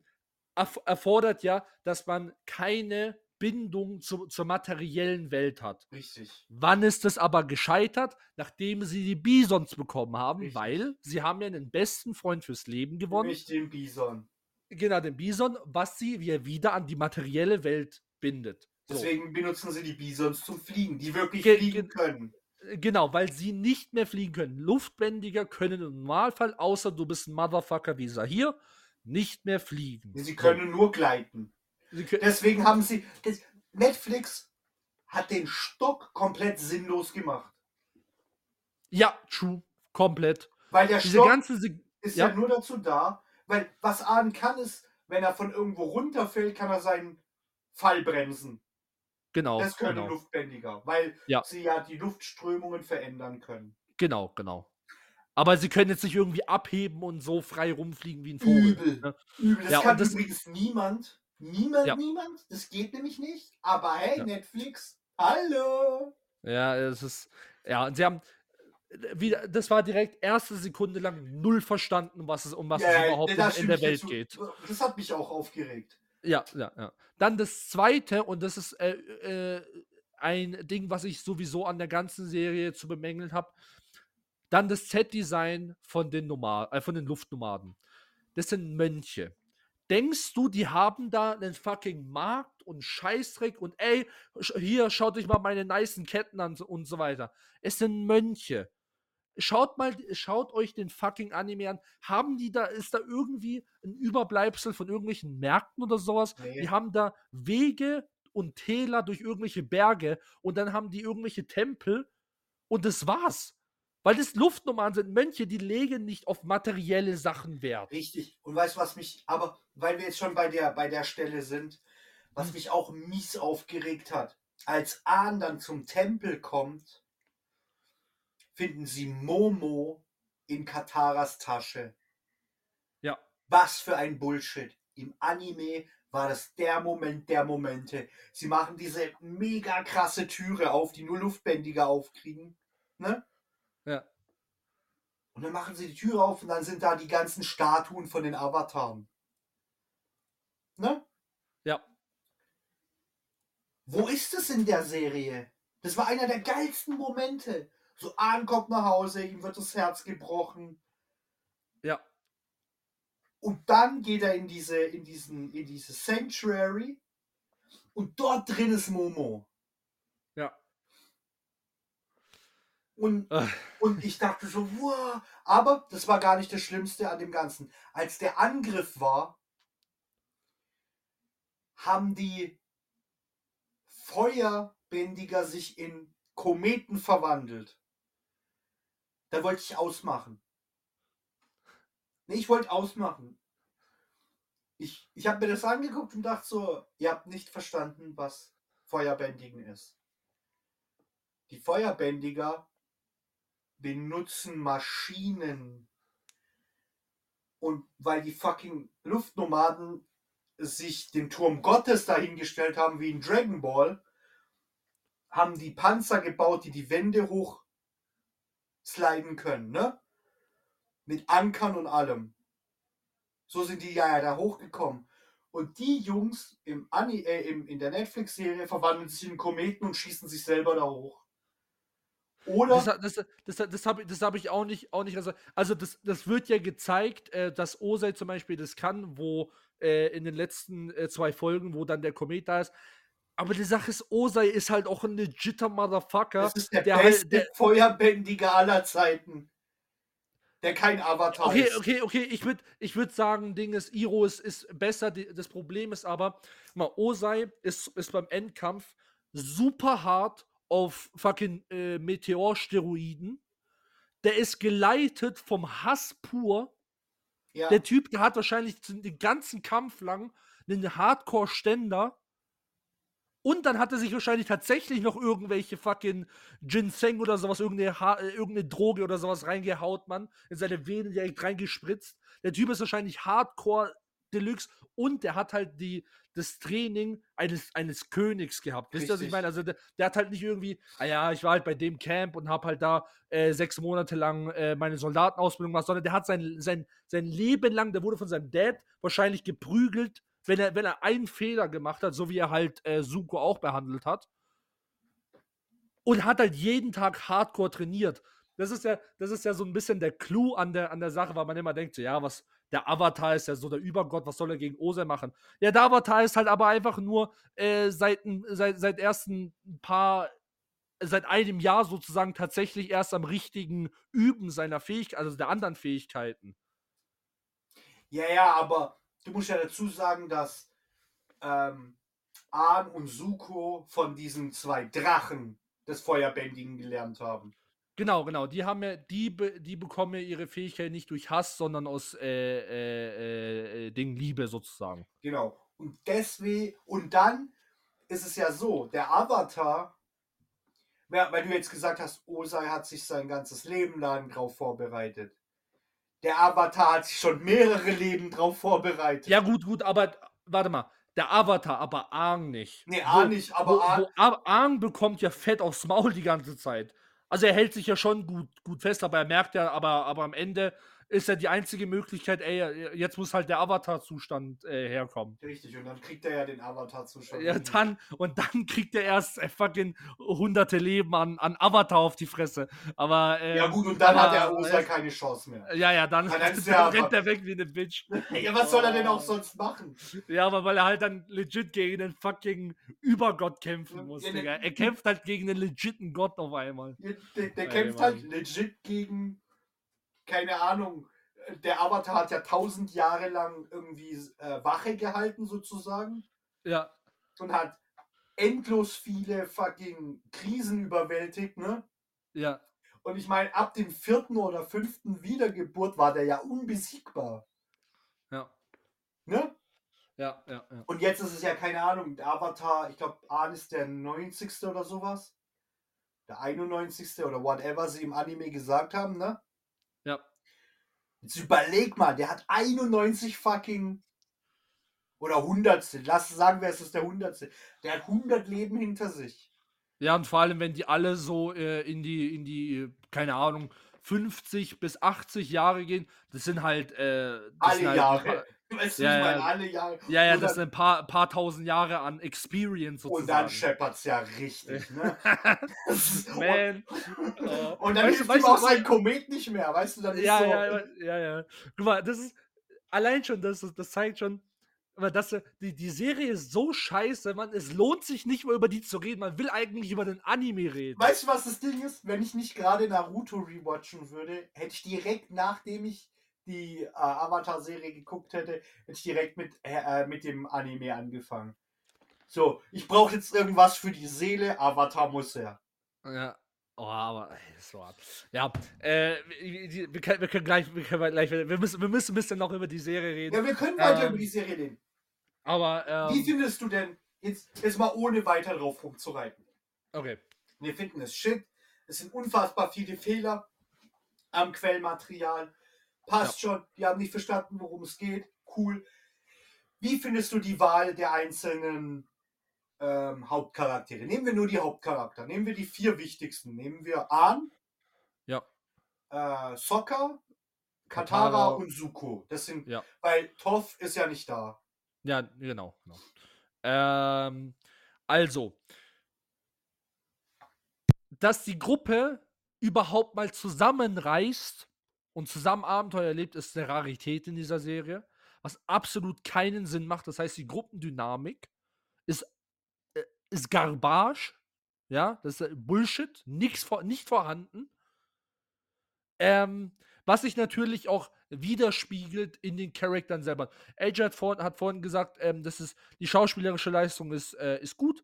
erf erfordert ja, dass man keine Bindung zu, zur materiellen Welt hat. Richtig. Wann ist es aber gescheitert? Nachdem sie die Bisons bekommen haben, Richtig. weil sie haben ja einen besten Freund fürs Leben gewonnen. Nicht den Bison. Genau, den Bison, was sie wieder an die materielle Welt bindet. So. Deswegen benutzen sie die Bisons zum Fliegen, die wirklich Ge- fliegen ge- können. Genau, weil sie nicht mehr fliegen können. Luftbändiger können im Normalfall, außer du bist ein Motherfucker wie Sahir, nicht mehr fliegen. Sie können nur gleiten. Können Deswegen haben sie. Das, Netflix hat den Stock komplett sinnlos gemacht. ja, true, komplett. Weil der Diese Stock ganze. Se ist ja. ja. nur dazu da, weil was Ahn kann, ist, wenn er von irgendwo runterfällt, kann er seinen Fall bremsen. Genau, Das können genau, Luftbändiger, weil Ja. sie ja die Luftströmungen verändern können. genau, genau. Aber sie können jetzt nicht irgendwie abheben und so frei rumfliegen wie ein Vogel. Übel. ne? Übel. Das Ja, kann das- übrigens niemand. Niemand, Ja. niemand. Das geht nämlich nicht. Aber hey. Netflix, hallo. Ja, es ist. Ja, und sie haben. wieder, das war direkt erste Sekunde lang null verstanden, was es, um was es überhaupt in, in der Welt zu. geht. Das hat mich auch aufgeregt. Ja, ja, ja. Dann das zweite, und das ist äh, äh, ein Ding, was ich sowieso an der ganzen Serie zu bemängeln habe. Dann das Set-Design von den äh, von den Luftnomaden. Das sind Mönche. Denkst du, die haben da einen fucking Markt und Scheißdreck und ey, hier schaut euch mal meine nicen Ketten an und so weiter. Es sind Mönche. Schaut mal, schaut euch den fucking Anime an. Haben die da, ist da irgendwie ein Überbleibsel von irgendwelchen Märkten oder sowas? Nee. Die haben da Wege und Täler durch irgendwelche Berge und dann haben die irgendwelche Tempel und das war's. Weil das Luftnomaden sind Mönche, die legen nicht auf materielle Sachen Wert. Richtig. Und weißt du, was mich, aber weil wir jetzt schon bei der, bei der Stelle sind, was Hm. mich auch mies aufgeregt hat, als Ahn dann zum Tempel kommt, finden sie Momo in Kataras Tasche. Ja. Was für ein Bullshit. Im Anime war das der Moment der Momente. Sie machen diese mega krasse Türe auf, die nur Luftbändiger aufkriegen. Ne? Ja. Und dann machen sie die Tür auf und dann sind da die ganzen Statuen von den Avataren. Ne? Ja. Wo ist es in der Serie? Das war einer der geilsten Momente. So Ahn kommt nach Hause, ihm wird das Herz gebrochen. Ja. Und dann geht er in diese, in diesen, in diese Sanctuary und dort drin ist Momo. Ja. Und, Äh, und ich dachte so, wow. Aber das war gar nicht das Schlimmste an dem Ganzen. Als der Angriff war, haben die Feuerbändiger sich in Kometen verwandelt. Da wollte ich ausmachen. Nee, ich wollte ausmachen. Ich, ich habe mir das angeguckt und dachte so, ihr habt nicht verstanden, was Feuerbändigen ist. Die Feuerbändiger benutzen Maschinen. Und weil die fucking Luftnomaden sich den Turm Gottes dahingestellt haben wie in Dragon Ball, haben die Panzer gebaut, die die Wände hoch sliden können, ne? Mit Ankern und allem. So sind die ja, ja da hochgekommen. Und die Jungs im Ani äh, im, in der Netflix-Serie verwandeln sich in Kometen und schießen sich selber da hoch. Oder Das, das, das, das habe hab ich auch nicht, auch nicht. Also, also das, das wird ja gezeigt, äh, dass Osei zum Beispiel das kann, wo äh, in den letzten äh, zwei Folgen, wo dann der Komet da ist. Aber die Sache ist, Osei ist halt auch ein legitter Motherfucker. das ist der, der beste halt- der- Feuerbändiger aller Zeiten. Der kein Avatar Okay, ist. okay, okay, ich würde ich würd sagen, Ding ist, Iro ist, ist besser. Das Problem ist aber, mal, Osei ist, ist beim Endkampf super hart auf fucking äh, Meteorsteroiden. Der ist geleitet vom Hass pur. Ja. Der Typ, der hat wahrscheinlich den ganzen Kampf lang einen Hardcore-Ständer. Und dann hat er sich wahrscheinlich tatsächlich noch irgendwelche fucking Ginseng oder sowas, irgendeine, ha äh, irgendeine Droge oder sowas reingehaut, Mann. In seine Venen direkt reingespritzt. Der Typ ist wahrscheinlich Hardcore Deluxe und der hat halt die, das Training eines, eines Königs gehabt. Wisst ihr, was ich meine? Also der, der hat halt nicht irgendwie, ah ja, ich war halt bei dem Camp und hab halt da äh, sechs Monate lang äh, meine Soldatenausbildung gemacht, sondern der hat sein, sein, sein Leben lang, der wurde von seinem Dad wahrscheinlich geprügelt, wenn er, wenn er einen Fehler gemacht hat, so wie er halt äh, auch behandelt hat. Und hat halt jeden Tag hardcore trainiert. Das ist ja, das ist ja so ein bisschen der Clou an der, an der Sache, weil man immer denkt, so, ja, was, der Avatar ist ja so der Übergott, was soll er gegen Ose machen? Ja, der Avatar ist halt aber einfach nur äh, seit, seit, seit ersten paar, seit einem Jahr sozusagen tatsächlich erst am richtigen Üben seiner Fähigkeiten, also der anderen Fähigkeiten. Ja, ja, aber du musst ja dazu sagen, dass ähm, Ahn und Suko von diesen zwei Drachen des Feuerbändigen gelernt haben. Genau, genau. Die haben ja, die, die bekommen ja ihre Fähigkeit nicht durch Hass, sondern aus äh, äh, äh, Ding Liebe sozusagen. Genau. Und deswegen, und dann ist es ja so, der Avatar, ja, weil du jetzt gesagt hast, Osei hat sich sein ganzes Leben lang drauf vorbereitet. Der Avatar hat sich schon mehrere Leben drauf vorbereitet. Ja, gut, gut, aber warte mal. Der Avatar, aber Aang nicht. Nee, Aang nicht, aber wo, Aang- wo Aang, Aang bekommt ja Fett aufs Maul die ganze Zeit. Also er hält sich ja schon gut, gut fest, aber er merkt ja, aber, aber am Ende ist ja die einzige Möglichkeit, ey, jetzt muss halt der Avatar-Zustand äh, herkommen. Richtig, und dann kriegt er ja den Avatar-Zustand. Ja, dann, und dann kriegt er erst äh, fucking hunderte Leben an, an Avatar auf die Fresse. Aber. Äh, ja, gut, und dann aber, hat er Osei keine Chance mehr. Ja, ja, dann, Dann *laughs* dann, ist rennt er weg wie eine Bitch. *laughs* Ja, was soll er denn auch sonst machen? Ja, aber weil er halt dann legit gegen den fucking Übergott kämpfen muss, ja, Digga. Er kämpft halt gegen den legiten Gott auf einmal. Der, der, der kämpft halt legit gegen, keine Ahnung, der Avatar hat ja tausend Jahre lang irgendwie äh, Wache gehalten sozusagen Ja, und hat endlos viele fucking Krisen überwältigt, ne? ja. Und ich meine, ab dem vierten oder fünften Wiedergeburt war der ja unbesiegbar, Ja, ne? ja, ja, ja. Und jetzt ist es ja keine Ahnung, der Avatar, ich glaube, Ahn ist der 90. oder sowas. Der 91. oder whatever sie im Anime gesagt haben, ne? Jetzt überleg mal, der hat 91 fucking oder Hundertstel. Lass sagen es ist der Hundertstel. Der hat 100 Leben hinter sich. Ja, und vor allem, wenn die alle so äh, in die, in die, äh, keine Ahnung, 50 bis 80 Jahre gehen, das sind halt, äh, das Alle sind halt Jahre. Weißt du, Ja, ich meine, ja. alle Jahre. Ja, ja, Und das dann- sind ein paar, paar tausend Jahre an Experience Und dann sozusagen. scheppert's ja richtig, ne? *laughs* Man. und, Äh, und dann weißt ihm weißt auch du- sein Komet nicht mehr, weißt du? Dann ist Ja, so, ja, ja, ja. Guck mal, das ist allein schon, das, ist- das zeigt schon, aber dass äh, die, die Serie ist so scheiße, man, es lohnt sich nicht mehr über die zu reden. Man will eigentlich über den Anime reden. Weißt du, was das Ding ist? Wenn ich nicht gerade Naruto rewatchen würde, hätte ich direkt nachdem ich die äh, Avatar-Serie geguckt hätte, hätte ich direkt mit, äh, äh, mit dem Anime angefangen. So, ich brauche jetzt irgendwas für die Seele, Avatar muss her. Ja. Oh, aber das war. Ja, äh, wir, können, wir können gleich, wir können gleich, wir müssen, wir müssen ein bisschen noch über die Serie reden. Ja, wir können weiter Ähm, über die Serie reden. Aber, Wie ähm, findest du denn, jetzt, jetzt mal ohne weiter drauf rumzureiten? okay. Wir finden es shit. Es sind unfassbar viele Fehler am Quellmaterial. Passt schon. Die haben nicht verstanden, worum es geht. Cool. Wie findest du die Wahl der einzelnen ähm, Hauptcharaktere? Nehmen wir nur die Hauptcharakter. Nehmen wir die vier wichtigsten. Nehmen wir Ahn, Ja. äh, Sokka, Katara. Katara und Zuko. Das sind, Ja. weil Toph ist ja nicht da. Ja, genau. genau. Ähm, also, dass die Gruppe überhaupt mal zusammenreißt und zusammen Abenteuer erlebt, ist eine Rarität in dieser Serie, was absolut keinen Sinn macht. Das heißt, die Gruppendynamik ist, äh, ist Garbage, ja, das ist äh, Bullshit, vor, nicht vorhanden. Ähm, was sich natürlich auch widerspiegelt in den Charakteren selber. AJ hat, vor, hat vorhin gesagt, ähm, das ist, die schauspielerische Leistung ist, äh, ist gut.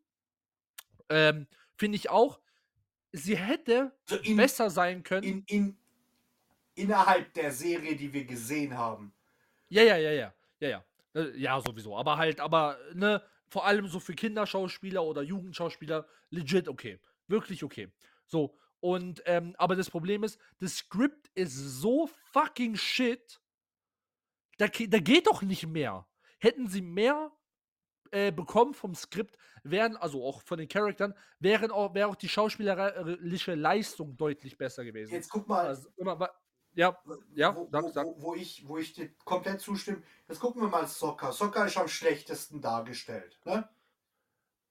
Ähm, Finde ich auch. Sie hätte in, besser sein können. in, in, innerhalb der Serie, die wir gesehen haben. ja, ja, ja, ja. Ja, ja. Äh, ja, sowieso. Aber halt, aber, ne, vor allem so für Kinderschauspieler oder Jugendschauspieler, legit okay. Wirklich okay. So, und, ähm, aber das Problem ist, das Skript ist so fucking shit. Da, da geht doch nicht mehr. Hätten sie mehr äh, bekommen vom Skript, wären, also auch von den Charakteren, wären auch, wäre auch die schauspielerische Leistung deutlich besser gewesen. Jetzt guck mal, Also, immer, ja, ja, wo, sag, sag. Wo, wo, ich, wo ich dir komplett zustimme. Jetzt gucken wir mal Soccer. Soccer ist am schlechtesten dargestellt. Ne?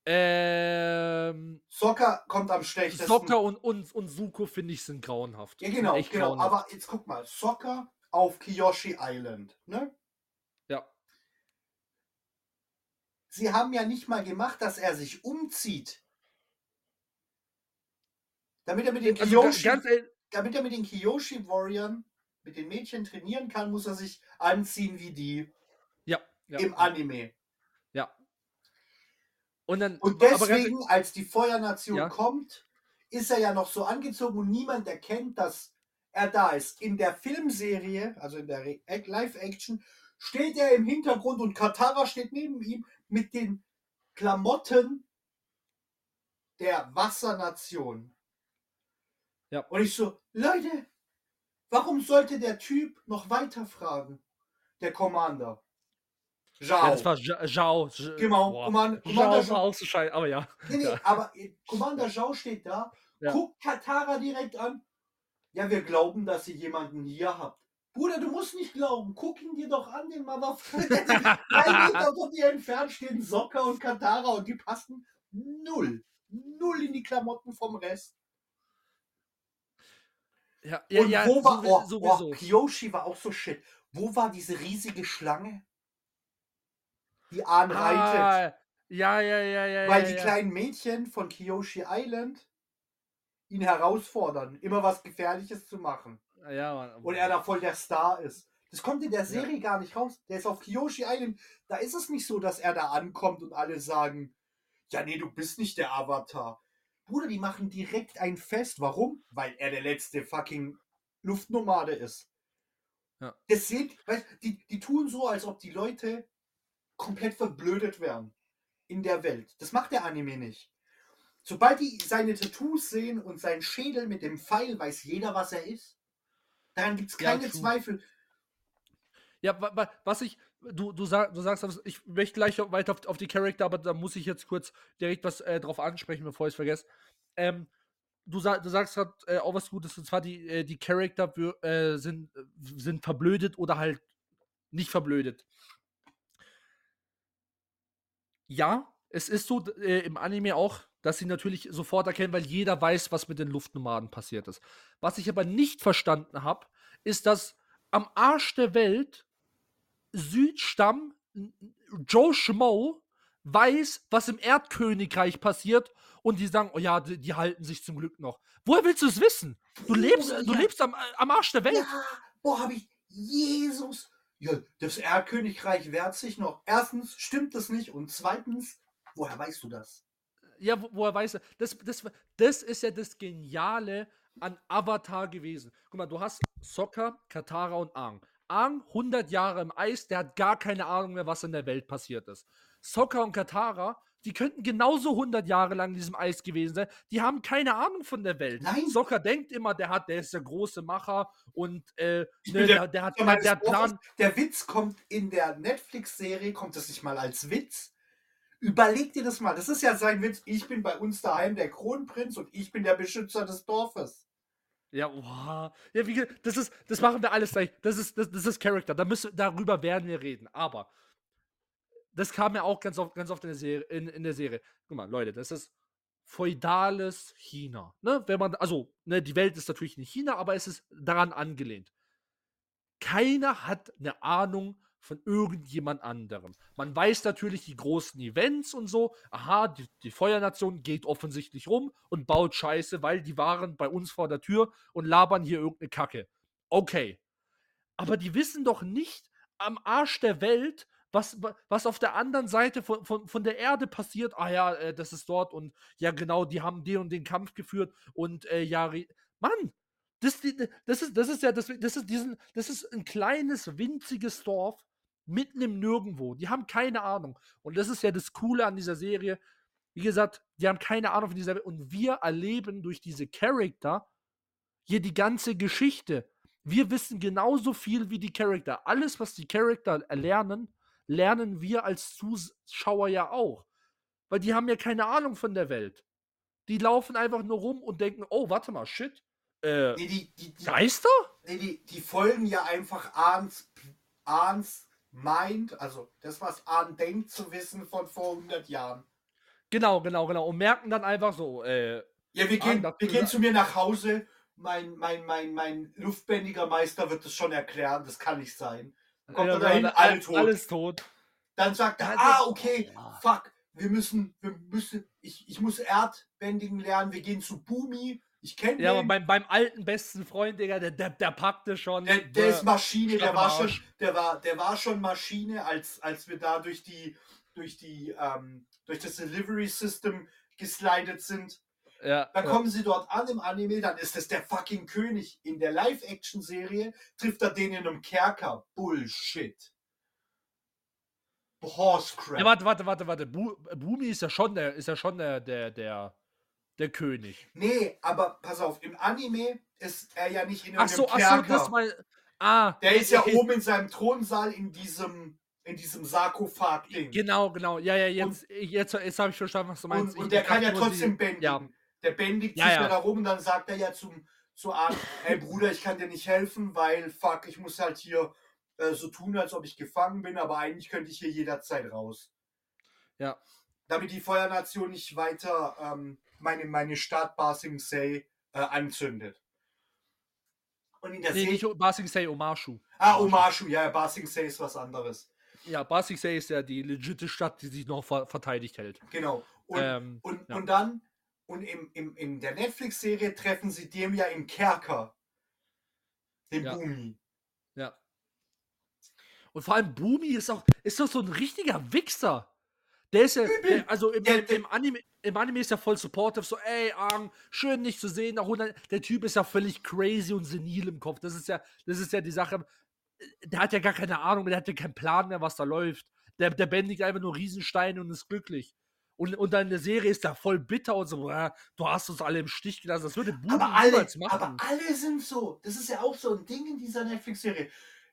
Ähm, Soccer kommt am schlechtesten. Sokka und, und, und Suko, finde ich, sind grauenhaft. Ja, genau, genau. grauenhaft. Aber jetzt guck mal, Soccer auf Kiyoshi Island. Ne? Ja. Sie haben ja nicht mal gemacht, dass er sich umzieht. Damit er mit den Also Kiyoshi, ganz ehrlich, damit er mit den Kiyoshi Warriors, mit den Mädchen trainieren kann, muss er sich anziehen wie die ja, ja, im Anime. ja. Und dann, Und aber ganz deswegen, als die Feuernation Ja. kommt, ist er ja noch so angezogen und niemand erkennt, dass er da ist. In der Filmserie, also in der Live-Action, steht er im Hintergrund und Katara steht neben ihm mit den Klamotten der Wassernation. Ja. Und ich so, Leute, warum sollte der Typ noch weiter fragen? Der Commander. Zhao. Ja, das war Zhao. Zh- Genau, boah. Command- Zhao Commander war auch so scheiße, aber ja. Nee, nee, Ja. aber äh, Commander Zhao steht da Ja. Guckt Katara direkt an. Ja, wir glauben, dass ihr jemanden hier habt. Bruder, du musst nicht glauben. Guck ihn dir doch an, den Motherfucker. *laughs* Drei Meter von dir entfernt stehen Sokka und Katara und die passen null. Null in die Klamotten vom Rest. Ja, ja, und ja wo war, sowi- oh, sowieso. oh, Kyoshi war auch so shit. Wo war diese riesige Schlange? Die Ahn reitet. Ah, ja, ja, ja, ja. Weil ja, die ja. kleinen Mädchen von Kyoshi Island ihn herausfordern, immer was Gefährliches zu machen. Ja, Mann. Und er da voll der Star ist. Das kommt in der Serie gar nicht raus. Der ist auf Kyoshi Island. Da ist es nicht so, dass er da ankommt und alle sagen, ja, nee, du bist nicht der Avatar. Bruder, die machen direkt ein Fest. Warum? Weil er der letzte fucking Luftnomade ist. Ja. Das sind, weißt, die, die tun so, als ob die Leute komplett verblödet wären in der Welt. Das macht der Anime nicht. Sobald die seine Tattoos sehen und seinen Schädel mit dem Pfeil, weiß jeder, was er ist. Daran gibt es Ja, keine true. Zweifel. Ja, wa- wa- was ich, du, du, sag, du sagst, ich möchte gleich weiter auf, auf die Charakter, aber da muss ich jetzt kurz direkt was äh, drauf ansprechen, bevor ich es vergesse. Ähm, du, sag, du sagst gerade äh, auch was Gutes, und zwar die, äh, die Charakter äh, sind, sind verblödet oder halt nicht verblödet. Ja, es ist so äh, im Anime auch, dass sie natürlich sofort erkennen, weil jeder weiß, was mit den Luftnomaden passiert ist. Was ich aber nicht verstanden habe, ist, dass am Arsch der Welt Südstamm Joe Schmo weiß, was im Erdkönigreich passiert und die sagen, oh ja, die, die halten sich zum Glück noch. Woher willst du es wissen? Du lebst, du ja. lebst am, am Arsch der Welt. Ja, boah, habe ich Jesus. Ja, das Erdkönigreich wehrt sich noch. Erstens stimmt das nicht und zweitens, woher weißt du das? Ja, wo, woher weiß er? Das, das, das ist ja das Geniale an Avatar gewesen. Guck mal, du hast Sokka, Katara und Aang. Aang, 100 Jahre im Eis, der hat gar keine Ahnung mehr, was in der Welt passiert ist. Sokka und Katara, die könnten genauso 100 Jahre lang in diesem Eis gewesen sein. Die haben keine Ahnung von der Welt. Nein. Sokka denkt immer, der hat, der ist der große Macher und äh, ne, der, der, hat, der, der Plan. Der Witz kommt in der Netflix-Serie, kommt das nicht mal als Witz. Überleg dir das mal. Das ist ja sein Witz. Ich bin bei uns daheim der Kronprinz und ich bin der Beschützer des Dorfes. Ja, wow. Ja, wie, das ist, das machen wir alles gleich. Das ist, das, das ist Charakter. Da müssen, darüber werden wir reden. Aber das kam ja auch ganz oft, ganz oft in der Serie. In, in der Serie. Guck mal, Leute, das ist feudales China. Ne? Wenn man, also, ne, die Welt ist natürlich nicht China, aber es ist daran angelehnt. Keiner hat eine Ahnung von irgendjemand anderem. Man weiß natürlich die großen Events und so. Aha, die, die Feuernation geht offensichtlich rum und baut Scheiße, weil die waren bei uns vor der Tür und labern hier irgendeine Kacke. Okay. Aber die wissen doch nicht am Arsch der Welt, was, wa- was auf der anderen Seite von, von, von der Erde passiert. Ah ja, äh, das ist dort und ja, genau, die haben den und den Kampf geführt und äh, ja, Mann, das, das, ist, das ist ja, das, das, ist diesen, das ist ein kleines, winziges Dorf mitten im Nirgendwo. Die haben keine Ahnung. Und das ist ja das Coole an dieser Serie. Wie gesagt, die haben keine Ahnung von dieser Welt. Und wir erleben durch diese Charakter hier die ganze Geschichte. Wir wissen genauso viel wie die Charakter. Alles, was die Charakter erlernen, lernen wir als Zuschauer ja auch. Weil die haben ja keine Ahnung von der Welt. Die laufen einfach nur rum und denken, oh, warte mal, shit. Äh, Nee, die, die, die, Geister? nee, die, folgen ja einfach Ahns, Ahns Mind, also das, was Ahn denkt zu wissen von vor 100 Jahren. Genau, genau, genau. Und merken dann einfach so, äh, Ja, wir Ah, gehen, das- wir gehen zu mir nach Hause. Mein, mein, mein, mein luftbändiger Meister wird es schon erklären. Das kann nicht sein. Dann kommt ja, er dahin, alle- alle tot. Alles tot. Dann sagt er, Ja, ah, das- okay, fuck, wir müssen, wir müssen, ich, ich muss Erdbändigen lernen. Wir gehen zu Bumi. Ich kenne Ja, aber den. beim, beim alten besten Freund, Digga, der, der, der packte schon. Der, der ist Maschine, der war schon, der war, der war schon Maschine, als, als wir da durch die, durch die, ähm, durch das Delivery System geslidet sind. ja, Dann ja. kommen sie dort an im Anime, dann ist es der fucking König. In der Live-Action-Serie trifft er den in einem Kerker. Bullshit. Horsecrap. Ja, warte, warte, warte, warte. Bu Bumi ist ja schon der, ist ja schon der, der, der, der König. nee, aber pass auf, im Anime ist er ja nicht in Ach irgendeinem so, ach so, Kerker. das mal. Ah. der ist ja oben in seinem Thronsaal in diesem, in diesem Sarkophag-Ding. Genau, genau. Ja, ja, jetzt, jetzt, jetzt habe ich verstanden, was du meinst. Und, und der kann ja trotzdem sie- bändigen. Ja, Der bändigt Ja, sich ja. da rum und dann sagt er ja zum, zu Arn, ey Bruder, ich kann dir nicht helfen, weil fuck, ich muss halt hier äh, so tun, als ob ich gefangen bin, aber eigentlich könnte ich hier jederzeit raus. Ja. Damit die Feuernation nicht weiter ähm, meine, meine Stadt Ba Sing Se äh, anzündet. Und in der Nee, Serie. nicht Basing Say Omashu. Ah, Omashu, ja, Ba Sing Se ist was anderes. Ja, Basing Say ist ja die legitime Stadt, die sich noch ver verteidigt hält. Genau. Und, ähm, und, ja. und dann, und im, im, in der Netflix-Serie treffen sie dem ja im Kerker. Den Ja. Bumi. ja. Und vor allem Bumi ist auch, ist doch so ein richtiger Wichser. Der ist ja, der, also im, im, im, Anime, im Anime ist er voll supportive, so, ey, Ang, schön dich zu sehen. Der Typ ist ja völlig crazy und senil im Kopf. Das ist ja, das ist ja die Sache. Der hat ja gar keine Ahnung, der hat ja keinen Plan mehr, was da läuft. Der, der bändigt einfach nur Riesensteine und ist glücklich. Und, und dann in der Serie ist er voll bitter und so, "Ah, du hast uns alle im Stich gelassen. Das würde Aber alle, niemals machen. aber alle sind so. Das ist ja auch so ein Ding in dieser Netflix-Serie.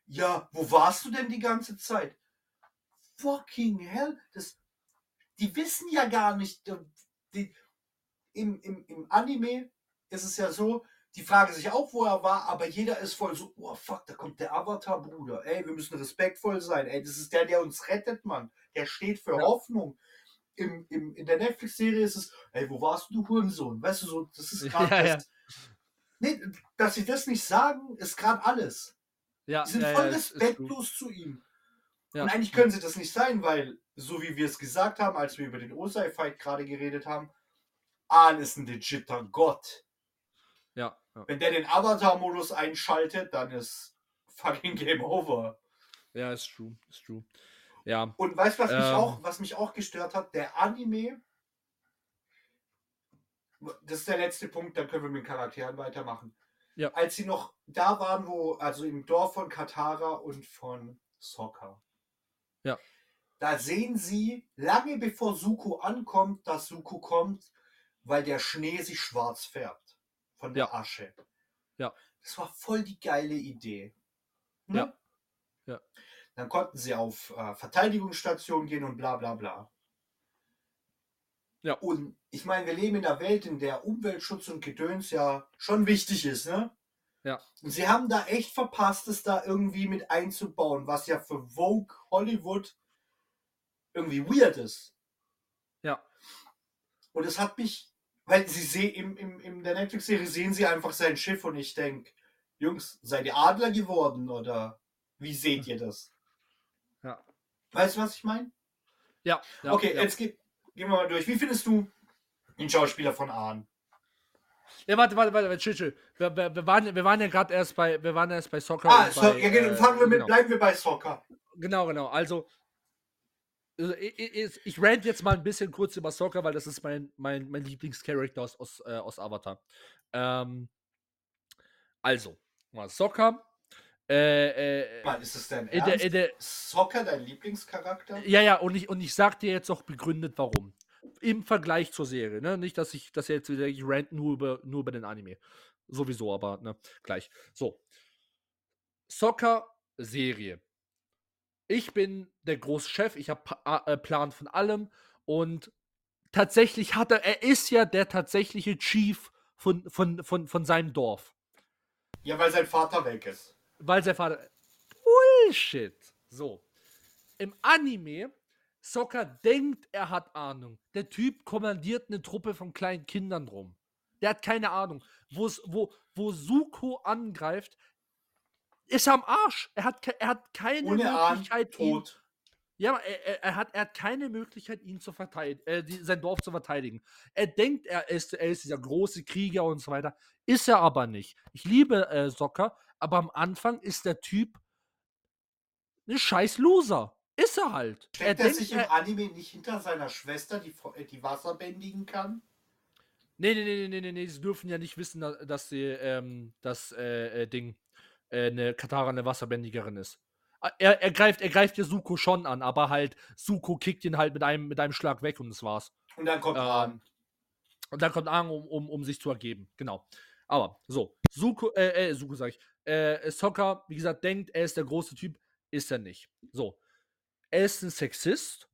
Ja, wo warst du denn die ganze Zeit? Fucking hell. Das, die wissen ja gar nicht. äh, Die, im, im, Im Anime ist es ja so, die fragen sich auch, wo er war, aber jeder ist voll so, oh fuck, da kommt der Avatar, Bruder. Ey, wir müssen respektvoll sein. Ey, das ist der, der uns rettet, Mann. Der steht für Ja. Hoffnung. Im, im, in der Netflix-Serie ist es, ey, wo warst du, du Hurensohn? Weißt du, so, das ist *laughs* gerade Ja, ja. das. Nee, dass sie das nicht sagen, ist gerade alles. ja, Die sind ja, voll ja, respektlos zu ihm. Ja. Und eigentlich können sie das nicht sein, weil, so wie wir es gesagt haben, als wir über den Osai-Fight gerade geredet haben, Ahn ist ein legitter Gott. Ja, ja. Wenn der den Avatar-Modus einschaltet, dann ist fucking Game Over. ja, ist true, ist true. Ja, Und weißt du, was, mich Ähm. auch, was mich auch gestört hat? Der Anime. Das ist der letzte Punkt, dann können wir mit den Charakteren weitermachen. Ja. Als sie noch da waren, wo, also im Dorf von Katara und von Sokka. Ja. Da sehen sie, lange bevor Suko ankommt, dass Suko kommt, weil der Schnee sich schwarz färbt. Von der Ja. Asche. Ja. Das war voll die geile Idee. Ne? Ja. Ja. Dann konnten sie auf äh, Verteidigungsstation gehen und bla bla bla. Ja. Und ich meine, wir leben in einer Welt, in der Umweltschutz und Gedöns ja schon wichtig ist, ne? Ja. Und sie haben da echt verpasst, es da irgendwie mit einzubauen, was ja für Vogue Hollywood irgendwie weird ist. Ja. Und es hat mich, weil sie sehen, im, im, in der Netflix-Serie sehen sie einfach sein Schiff und ich denke, Jungs, seid ihr Adler geworden oder wie seht ihr das? Ja. Weißt du, was ich meine? ja. ja okay, ja. jetzt ge gehen wir mal durch. Wie findest du den Schauspieler von Ahn? Ja, warte, warte, warte, chill, chill. Wir, wir, wir, waren, wir waren ja gerade erst bei, wir waren erst bei Soccer. Ah, so, bei, ja, genau, äh, fangen wir mit, genau. bleiben wir bei Soccer. Genau, genau. Also, also ich, ich, ich rant jetzt mal ein bisschen kurz über Soccer, weil das ist mein, mein, mein Lieblingscharakter aus, aus, äh, aus Avatar. Ähm, also, mal Soccer. Äh, äh, Mann, ist es denn in ernst? der, in der, Soccer dein Lieblingscharakter? ja, ja, und ich, und ich sag dir jetzt auch begründet, warum. Im Vergleich zur Serie, ne? Nicht, dass ich, dass jetzt wieder ich rant nur über, nur über den Anime. Sowieso, aber, ne, gleich. So. Soccer-Serie. Ich bin der große Chef, ich habe äh, Plan von allem und tatsächlich hat er, er ist ja der tatsächliche Chief von, von, von, von seinem Dorf. Ja, weil sein Vater weg ist. Weil sein Vater. Bullshit. So. Im Anime, Soccer denkt, er hat Ahnung. Der Typ kommandiert eine Truppe von kleinen Kindern rum. Der hat keine Ahnung. Wo's, wo, wo Suko angreift, ist er am Arsch. Er hat, er hat keine Ohne Möglichkeit, ihn, tot. ja, er, er, er, hat, er hat keine Möglichkeit, ihn zu verteidigen, äh, die, sein Dorf zu verteidigen. Er denkt, er ist, er ist dieser große Krieger und so weiter. Ist er aber nicht. Ich liebe äh, Soccer, aber am Anfang ist der Typ ein scheiß Loser. Ist er halt. Steckt er, denkt, sich im Anime nicht hinter seiner Schwester, die, die Wasser bändigen kann? Nee, nee, nee, nee, nee, nee, sie dürfen ja nicht wissen, da- dass sie, ähm, das äh, äh, Ding, äh, eine Katara eine Wasserbändigerin ist. Ah, Er, er, greift, er greift ja Suko schon an, aber halt, Suko kickt ihn halt mit einem, mit einem Schlag weg und das war's. Und dann kommt Ähm, Ahn. Und dann kommt Aang, um, um, um sich zu ergeben. Genau. Aber, so. Suko, äh, äh, Suko sag ich. Äh, Sokka, wie gesagt, denkt, er ist der große Typ. Ist er nicht. So. Er ist ein Sexist.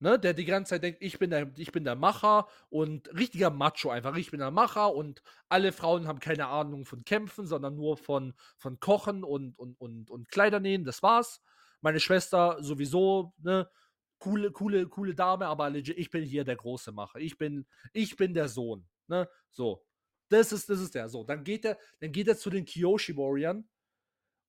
ne, der die ganze Zeit denkt, ich bin der, ich bin der Macher und richtiger Macho einfach. Ich bin der Macher und alle Frauen haben keine Ahnung von Kämpfen, sondern nur von, von Kochen und, und, und, und Kleidernähen. Das war's. Meine Schwester sowieso, ne, coole, coole, coole Dame, aber legit, ich bin hier der große Macher. Ich bin, ich bin der Sohn. Ne? So. Das ist, das ist der. So, dann geht er, dann geht er zu den Kyoshi Warriors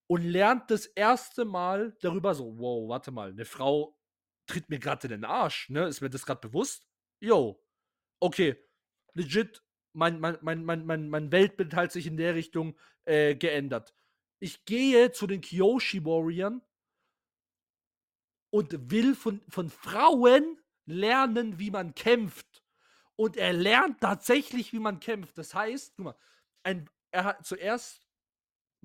und lernt das erste Mal darüber so, wow, warte mal, eine Frau tritt mir gerade in den Arsch, ne? Ist mir das gerade bewusst? Yo. Okay. Legit, mein, mein, mein, mein, mein, Weltbild hat sich in der Richtung äh, geändert. Ich gehe zu den Kyoshi Warriors und will von, von Frauen lernen, wie man kämpft. Und er lernt tatsächlich, wie man kämpft. Das heißt, guck mal, ein, er hat zuerst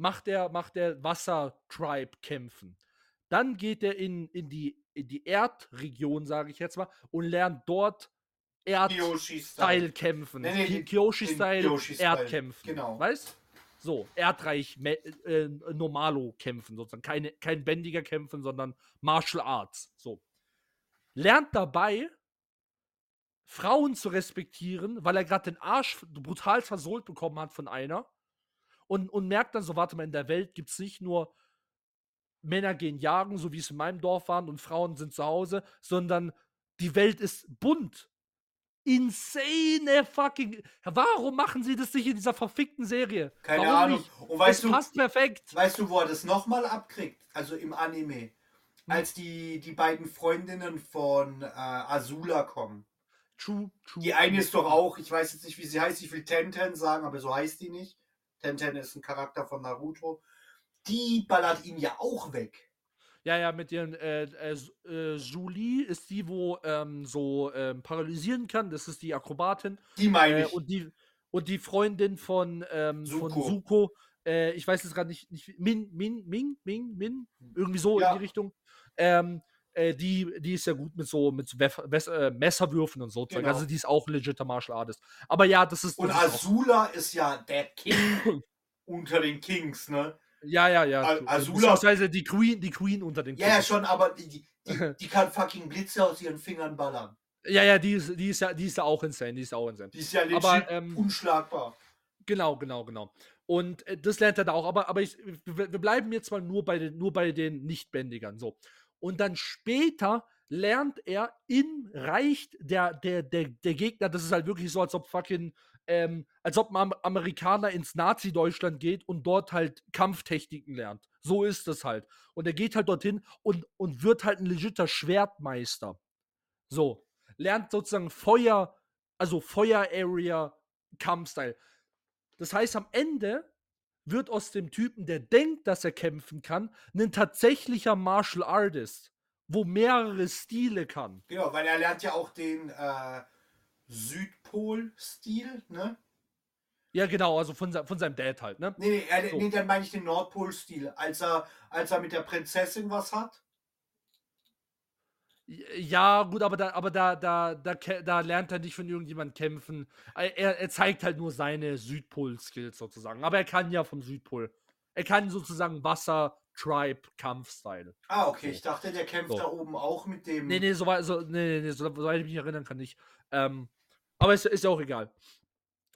macht er, macht er Wasser-Tribe kämpfen. Dann geht er in, in, die, in die Erdregion, sage ich jetzt mal, und lernt dort Erd-Style kämpfen. Nee, nee, Kyoshi-Style Erdkämpfen. Genau. Weißt So, Erdreich äh, Normalo kämpfen, sozusagen. Keine, kein bändiger kämpfen, sondern Martial Arts. So. Lernt dabei, Frauen zu respektieren, weil er gerade den Arsch brutal versohlt bekommen hat von einer und, und merkt dann so, warte mal, in der Welt gibt es nicht nur Männer gehen jagen, so wie es in meinem Dorf waren, und Frauen sind zu Hause, sondern die Welt ist bunt. Insane fucking. Warum machen sie das nicht in dieser verfickten Serie? Keine Warum Ahnung. Nicht? Und weißt das passt perfekt. Weißt du, wo er das nochmal abkriegt? Also im Anime. Hm. Als die, die beiden Freundinnen von äh, Azula kommen. True, true. Die eine ist doch auch, ich weiß jetzt nicht, wie sie heißt, ich will Tenten sagen, aber so heißt die nicht. Tenten ist ein Charakter von Naruto. Die ballert ihn ja auch weg. Ja, ja, mit ihren äh, äh, äh, Julie ist die, wo ähm, so ähm, paralysieren kann. Das ist die Akrobatin. Die meine äh, ich. und, die, und die Freundin von, ähm, Suko. von Suko. Äh, ich weiß es gerade nicht, nicht. Min, Min, Ming, Ming, Min. Irgendwie so ja. in die Richtung. Ähm, äh, die, die ist ja gut mit so mit äh, Messerwürfen und so. Genau. Also die ist auch ein legitter Martial Artist. Aber ja, das ist. Das und ist Azula ist ja der King *coughs* unter den Kings, ne? Ja, ja, ja. Azula. Beziehungsweise die Queen, die Queen unter den Kings. Ja, ja, schon, aber die, die, *laughs* die kann fucking Blitze aus ihren Fingern ballern. Ja, ja, die ist, die ist ja, die ist ja auch insane, die ist auch insane. Die ist ja legit aber, ähm, unschlagbar. Genau, genau, genau. Und äh, das lernt er da auch, aber, aber ich, wir, wir bleiben jetzt mal nur bei den, nur bei den Nichtbändigern. So. Und dann später lernt er im Reich der, der, der, der Gegner, das ist halt wirklich so, als ob fucking, ähm, als ob ein Amerikaner ins Nazi-Deutschland geht und dort halt Kampftechniken lernt. So ist es halt. Und er geht halt dorthin und, und wird halt ein legitter Schwertmeister. So. Lernt sozusagen Feuer, also Feuer-Area-Kampfstyle. Das heißt, am Ende wird aus dem Typen, der denkt, dass er kämpfen kann, ein tatsächlicher Martial Artist, wo mehrere Stile kann. Genau, weil er lernt ja auch den äh, Südpol-Stil, ne? Ja, genau, also von, von seinem Dad halt, ne? Nee, nee, er, so. nee dann meine ich den Nordpol-Stil, als er, als er mit der Prinzessin was hat. Ja, gut, aber da, aber da, da, da, da lernt er nicht von irgendjemandem kämpfen. Er, er zeigt halt nur seine Südpol-Skills sozusagen. Aber er kann ja vom Südpol. Er kann sozusagen Wasser, Tribe, Kampfstyle. Ah, okay. So. Ich dachte, der kämpft so. da oben auch mit dem. Nee, nee, soweit so, nee, nee, so, so, ich mich erinnern kann, nicht. Ähm, aber ist, ist ja auch egal.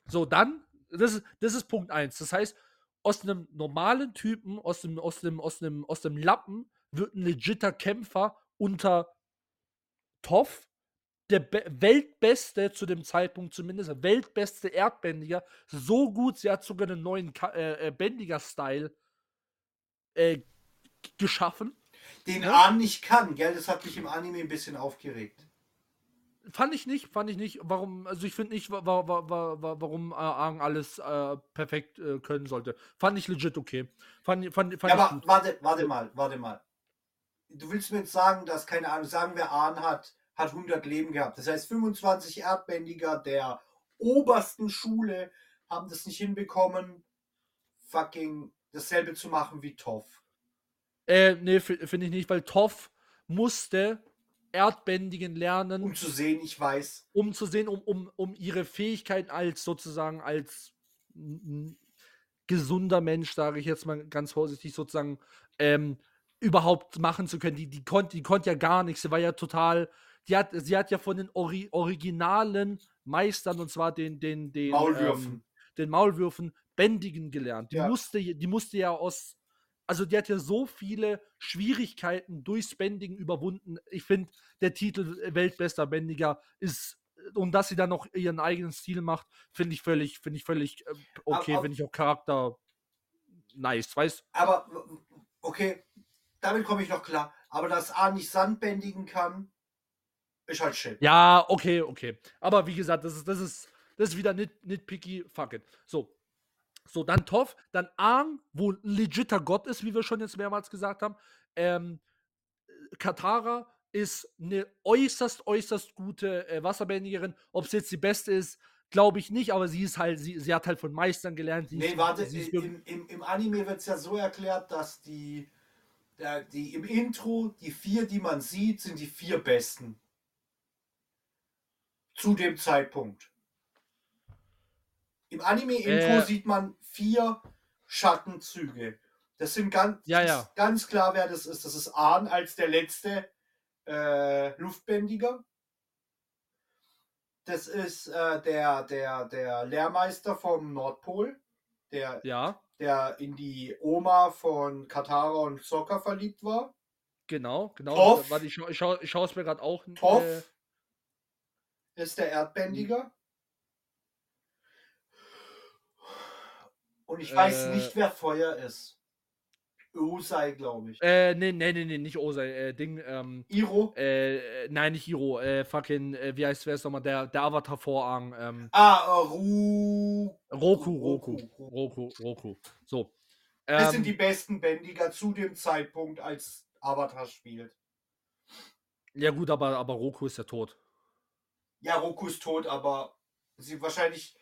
So, dann, das ist, das ist Punkt 1. Das heißt, aus einem normalen Typen, aus dem, aus dem, aus dem, aus dem Lappen, wird ein legitter Kämpfer unter Toff, der Be weltbeste zu dem Zeitpunkt zumindest, weltbeste Erdbändiger, so gut, sie hat sogar einen neuen äh, äh, Bändiger-Style äh, geschaffen. Den ja? Ahn nicht kann, gell? Das hat mich im Anime ein bisschen aufgeregt. Fand ich nicht, fand ich nicht. Warum, also ich finde nicht, wa wa wa warum äh, Aang alles äh, perfekt äh, können sollte. Fand ich legit okay. Fand, fand, fand ja, aber gut. warte, warte mal, warte mal du willst mir jetzt sagen, dass, keine Ahnung, sagen wir, Ahn hat, hat 100 Leben gehabt. Das heißt, 25 Erdbändiger der obersten Schule haben das nicht hinbekommen, fucking dasselbe zu machen wie Toff. Äh, nee, finde ich nicht, weil Toff musste Erdbändigen lernen. Um zu sehen, ich weiß. Um zu sehen, um, um, um ihre Fähigkeit als sozusagen als gesunder Mensch, sage ich jetzt mal ganz vorsichtig, sozusagen ähm, überhaupt machen zu können. Die, die konnte die konnt ja gar nichts. Sie war ja total, die hat, sie hat ja von den Ori originalen Meistern, und zwar den, den, den Maulwürfen. Ähm, den Maulwürfen bändigen gelernt. Die Ja. musste, die musste ja aus, also die hat ja so viele Schwierigkeiten durchs Bändigen überwunden. Ich finde, der Titel äh, Weltbester Bändiger ist, äh, und dass sie dann noch ihren eigenen Stil macht, finde ich völlig, finde ich völlig äh, okay, finde ich auch Charakter nice, weißt du? Aber, okay, damit komme ich noch klar. Aber dass A nicht Sand bändigen kann, ist halt shit. Ja, okay, okay. Aber wie gesagt, das ist, das ist, das ist wieder nit, nitpicky, fuck it. So. So, dann Toff, dann Aang, wo ein legitter Gott ist, wie wir schon jetzt mehrmals gesagt haben. Ähm, Katara ist eine äußerst, äußerst gute äh, Wasserbändigerin. Ob sie jetzt die beste ist, glaube ich nicht, aber sie ist halt, sie, sie hat halt von Meistern gelernt. Sie Nee, warte, ist im, im, im Anime wird es ja so erklärt, dass die, die im Intro, die vier, die man sieht, sind die vier besten. Zu dem Zeitpunkt. Im Anime-Intro Äh. sieht man vier Schattenzüge. Das sind ganz, Ja, ja. ganz klar, wer das ist. Das ist Ahn als der letzte äh, Luftbändiger. Das ist äh, der, der, der Lehrmeister vom Nordpol, der ja, der in die Oma von Katara und Sokka verliebt war. genau, genau. Toff. Warte, ich, schau, ich, schau, ich schaue es mir gerade auch. Toff Äh, ist der Erdbändiger. Und ich weiß Äh. nicht, wer Feuer ist. Usai, glaube ich. äh, nee, nee, nee, nee, nicht Osei, äh, Ding, ähm, Iro. Äh, nein, nicht Hiro. Äh, fucking, äh, wie heißt wer ist nochmal? Der, der Avatar Vorang. Ähm, Ah, äh, Ru. Roku, Roku. Roku. Roku, Roku. So. Das Ähm, sind die besten Bändiger zu dem Zeitpunkt, als Avatar spielt. ja, gut, aber, aber Roku ist ja tot. Ja, Roku ist tot, aber sie wahrscheinlich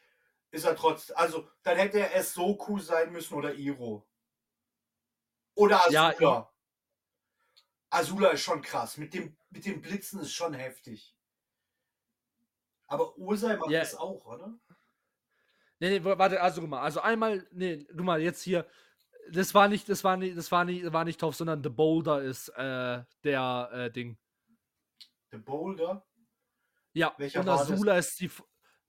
ist er trotzdem. Also, dann hätte er es Soku sein müssen oder Iro. Oder Ja, Azula. Azula ist schon krass. Mit dem, mit dem Blitzen ist schon heftig. Aber Ursai macht Ja. das auch, oder? Nee, nee, wa- warte, also guck mal. Also einmal, nee, guck mal, jetzt hier. Das war nicht, das war nicht, das war nicht, war nicht Toff, sondern The Boulder ist äh, der äh, Ding. The Boulder. Ja, Welcher und? Azula ist die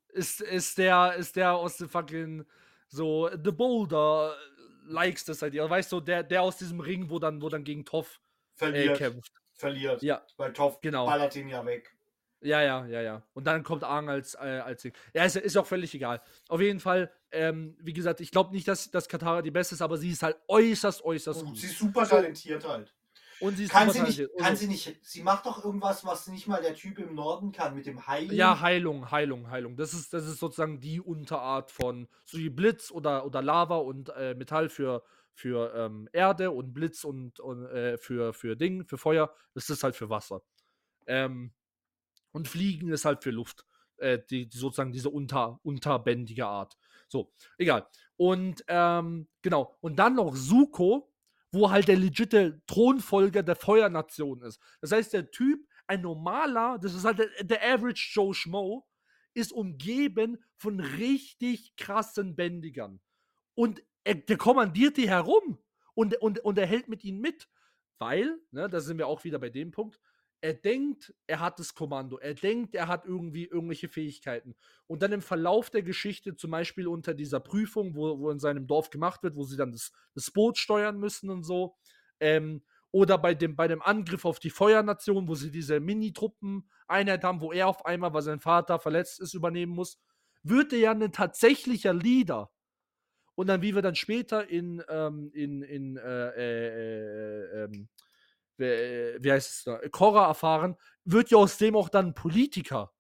ist, ist der, ist der aus dem fucking so The Boulder likes das halt. Weißt du, der, der aus diesem Ring, wo dann, wo dann gegen Toff äh, Verliert. kämpft. verliert. Ja, Weil Toff genau. ballert ihn ja weg. Ja, ja, ja, ja. Und dann kommt Aang als, äh, als Ding. Ja, ist, ist auch völlig egal. Auf jeden Fall, ähm, wie gesagt, ich glaube nicht, dass, dass Katara die Beste ist, aber sie ist halt äußerst, äußerst Und gut. sie ist super talentiert halt. Und sie ist Kann sie, nicht, kann sie nicht. Sie macht doch irgendwas, was nicht mal der Typ im Norden kann, mit dem Heilen. Ja, Heilung, Heilung, Heilung. Das ist, das ist sozusagen die Unterart von so wie Blitz oder, oder Lava und äh, Metall für, für ähm, Erde und Blitz und, und äh, für, für Ding, für Feuer. Das ist halt für Wasser. Ähm, und Fliegen ist halt für Luft. Äh, die, die sozusagen diese unter, unterbändige Art. So, egal. Und ähm, genau. Und dann noch Suko, wo halt der legitime Thronfolger der Feuernation ist. Das heißt, der Typ, ein normaler, das ist halt der, der Average Joe Schmo, ist umgeben von richtig krassen Bändigern. Und er, der kommandiert die herum und, und, und er hält mit ihnen mit. Weil, ne, da sind wir auch wieder bei dem Punkt, er denkt, er hat das Kommando, er denkt, er hat irgendwie irgendwelche Fähigkeiten. Und dann im Verlauf der Geschichte, zum Beispiel unter dieser Prüfung, wo, wo in seinem Dorf gemacht wird, wo sie dann das, das Boot steuern müssen und so, ähm, oder bei dem, bei dem Angriff auf die Feuernation, wo sie diese Mini-Truppen-Einheit haben, wo er auf einmal, weil sein Vater verletzt ist, übernehmen muss, wird er ja ein tatsächlicher Leader. Und dann, wie wir dann später in, ähm, in, in äh, äh, äh, ähm, wie, heißt es da, Korra erfahren, wird ja aus dem auch dann ein Politiker.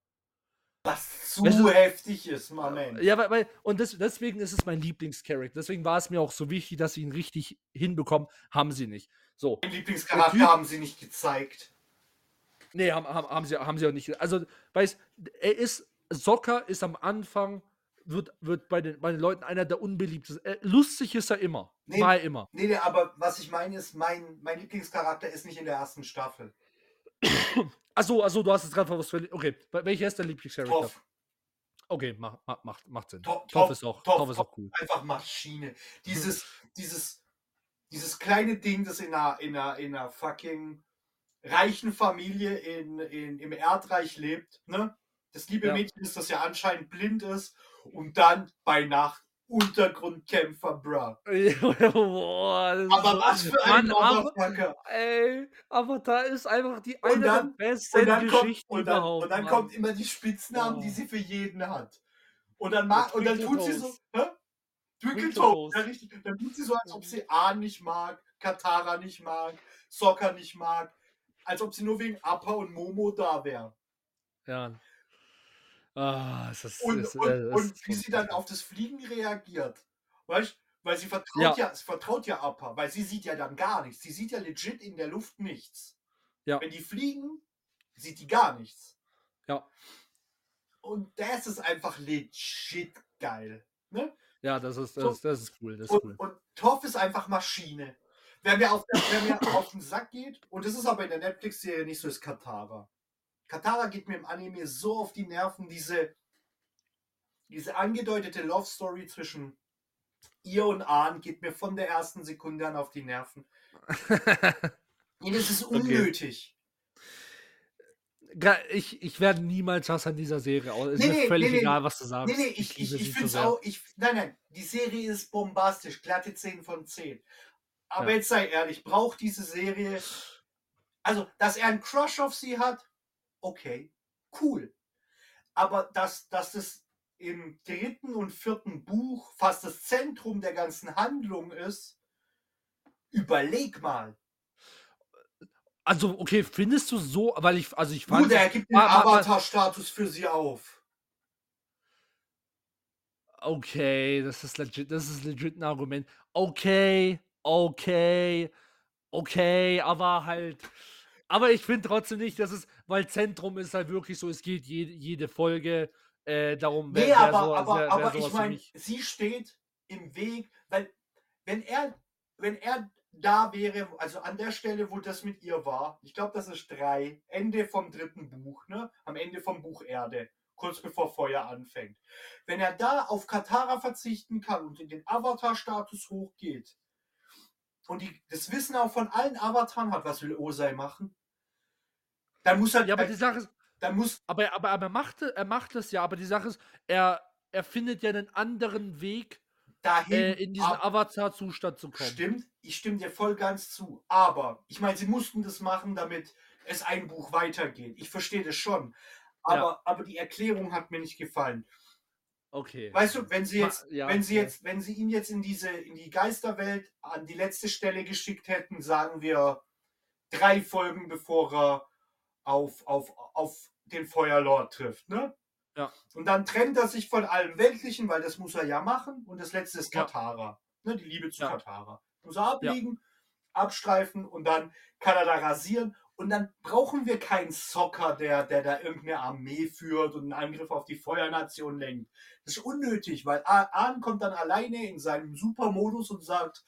Was zu Weißt du- heftig ist, Mann. ey. Ja, weil, weil und das, deswegen ist es mein Lieblingscharakter. Deswegen war es mir auch so wichtig, dass sie ihn richtig hinbekommen. Haben sie nicht. So. Den Lieblingscharakter haben sie nicht gezeigt. Nee, haben, haben, haben, sie, haben sie auch nicht. Also, weiß, er ist, Sokka ist am Anfang, wird, wird bei, den, bei den Leuten einer der unbeliebtesten. Äh, lustig ist er immer. Nee. War er immer. Nee, nee, aber was ich meine ist, mein, mein Lieblingscharakter ist nicht in der ersten Staffel. *coughs* Achso, achso, du hast jetzt gerade was. Okay, wel- welcher ist dein Lieblingscharakter? Toff. Okay, macht, macht, macht Sinn. Toff, Toff ist auch, Toff, Toff ist auch cool. Einfach Maschine. Dieses, dieses, dieses kleine Ding, das in einer, in einer, in einer fucking reichen Familie in, in, im Erdreich lebt. Ne? Das liebe Ja. Mädchen ist, das ja anscheinend blind ist und dann bei Nacht Untergrundkämpfer, bruh. *laughs* Boah, Aber was für ein Mann, aber, Motherfucker. ey, Avatar ist einfach die Und eine dann- der besten Und dann, kommt, und dann, überhaupt. und dann Mann. kommt immer die Spitznamen, die Oh. sie für jeden hat. Und dann, mag, und dann tut sie so, hä? Twinkle Twinkle Toes, Toes. ja richtig. Dann tut sie so, als ob sie A nicht mag, Katara nicht mag, Sokka nicht mag, als ob sie nur wegen Appa und Momo da wäre. Ja. Ah, es ist, Und, es, und, äh, es und wie sie dann auf das Fliegen reagiert. Weißt Weil sie vertraut ja. Ja. vertraut ja Appa, weil sie sieht ja dann gar nichts. Sie sieht ja legit in der Luft nichts. Ja. Wenn die fliegen, sieht die gar nichts. Ja. Und das ist einfach legit geil. Ne? Ja, das ist, das, das ist cool, das ist Und, cool. und Toff ist einfach Maschine. Wer mir, auf, wer mir auf den Sack geht, und das ist aber in der Netflix-Serie nicht so, ist Katara. Katara geht mir im Anime so auf die Nerven, diese, diese angedeutete Love Story zwischen ihr und Ahn geht mir von der ersten Sekunde an auf die Nerven. *laughs* Nee, das ist Okay. unnötig. Gra- ich, ich werde niemals was an dieser Serie aus. Ist Nee, mir nee, völlig nee, egal, was du sagst. Nee, nee, ich, ich, ich sie finde es so auch. Ich, nein, nein, die Serie ist bombastisch, glatte 10 von 10. Aber Ja. jetzt sei ehrlich, braucht diese Serie. Also, dass er einen Crush auf sie hat, okay, cool. Aber dass, dass es im dritten und vierten Buch fast das Zentrum der ganzen Handlung ist, überleg mal. Also, okay, findest du so, weil ich, also ich fand. Gut, er gibt den Ma- ma- ma- Avatar-Status für sie auf. Okay, das ist legit, das ist legit ein Argument. Okay, okay, okay, aber halt. Aber ich finde trotzdem nicht, dass es, weil Zentrum ist halt wirklich so, es geht jede, jede Folge äh, darum, Nee, wer, aber, so, aber, wer, aber wer ich meine, sie steht im Weg, weil wenn er, wenn er da wäre, also an der Stelle, wo das mit ihr war, ich glaube, das ist drei, Ende vom dritten Buch, ne? Am Ende vom Buch Erde, kurz bevor Feuer anfängt. Wenn er da auf Katara verzichten kann und in den Avatar-Status hochgeht und die, das Wissen auch von allen Avataren hat, was will Osei machen? Dann muss er, Ja, aber die Sache ist, dann muss aber, aber, aber er macht, er macht es ja, aber die Sache ist, er, er findet ja einen anderen Weg, dahin äh, in diesen Avatar-Zustand zu kommen. Stimmt, ich stimme dir voll ganz zu. Aber, ich meine, sie mussten das machen, damit es ein Buch weitergeht. Ich verstehe das schon. Aber, aber die Erklärung hat mir nicht gefallen. Okay. Weißt du, wenn sie jetzt, ja, wenn sie ja. jetzt, wenn sie ihn jetzt in diese, in die Geisterwelt an die letzte Stelle geschickt hätten, sagen wir drei Folgen bevor er auf, auf, auf den Feuerlord trifft, ne? Ja. Und dann trennt er sich von allem Weltlichen, weil das muss er ja machen. Und das letzte ist Ja. Katara. Ne, die Liebe zu Ja. Katara. Muss er ablegen, abstreifen und dann kann er da rasieren. Und dann brauchen wir keinen Soccer, der, der da irgendeine Armee führt und einen Angriff auf die Feuernation lenkt. Das ist unnötig, weil Ahn kommt dann alleine in seinem Supermodus und sagt,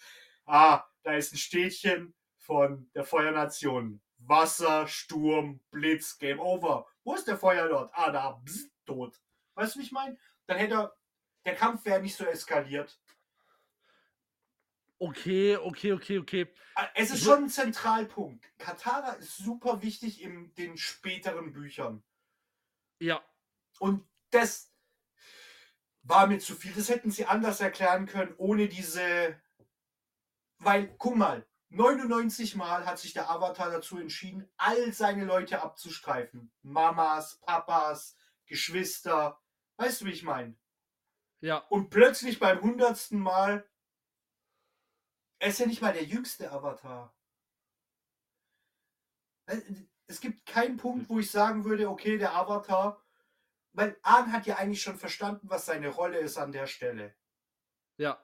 ah, da ist ein Städtchen von der Feuernation. Wasser, Sturm, Blitz, Game Over. Wo ist der Feuerlord? Ah, da, bzz, tot. Weißt du, wie ich meine? Dann hätte er, der Kampf wäre nicht so eskaliert. Okay, okay, okay, okay. Ah, Es ist schon ein Zentralpunkt. Katara ist super wichtig in den späteren Büchern. Ja, Und das war mir zu viel. Das hätten sie anders erklären können, ohne diese. Weil, guck mal, 99 Mal hat sich der Avatar dazu entschieden, all seine Leute abzustreifen. Mamas, Papas, Geschwister. Weißt du, wie ich meine? ja. Und plötzlich beim hundertsten Mal. Er ist ja nicht mal der jüngste Avatar. Äh, Es gibt keinen Punkt, wo ich sagen würde, okay, der Avatar. Weil Ahn hat ja eigentlich schon verstanden, was seine Rolle ist an der Stelle. Ja.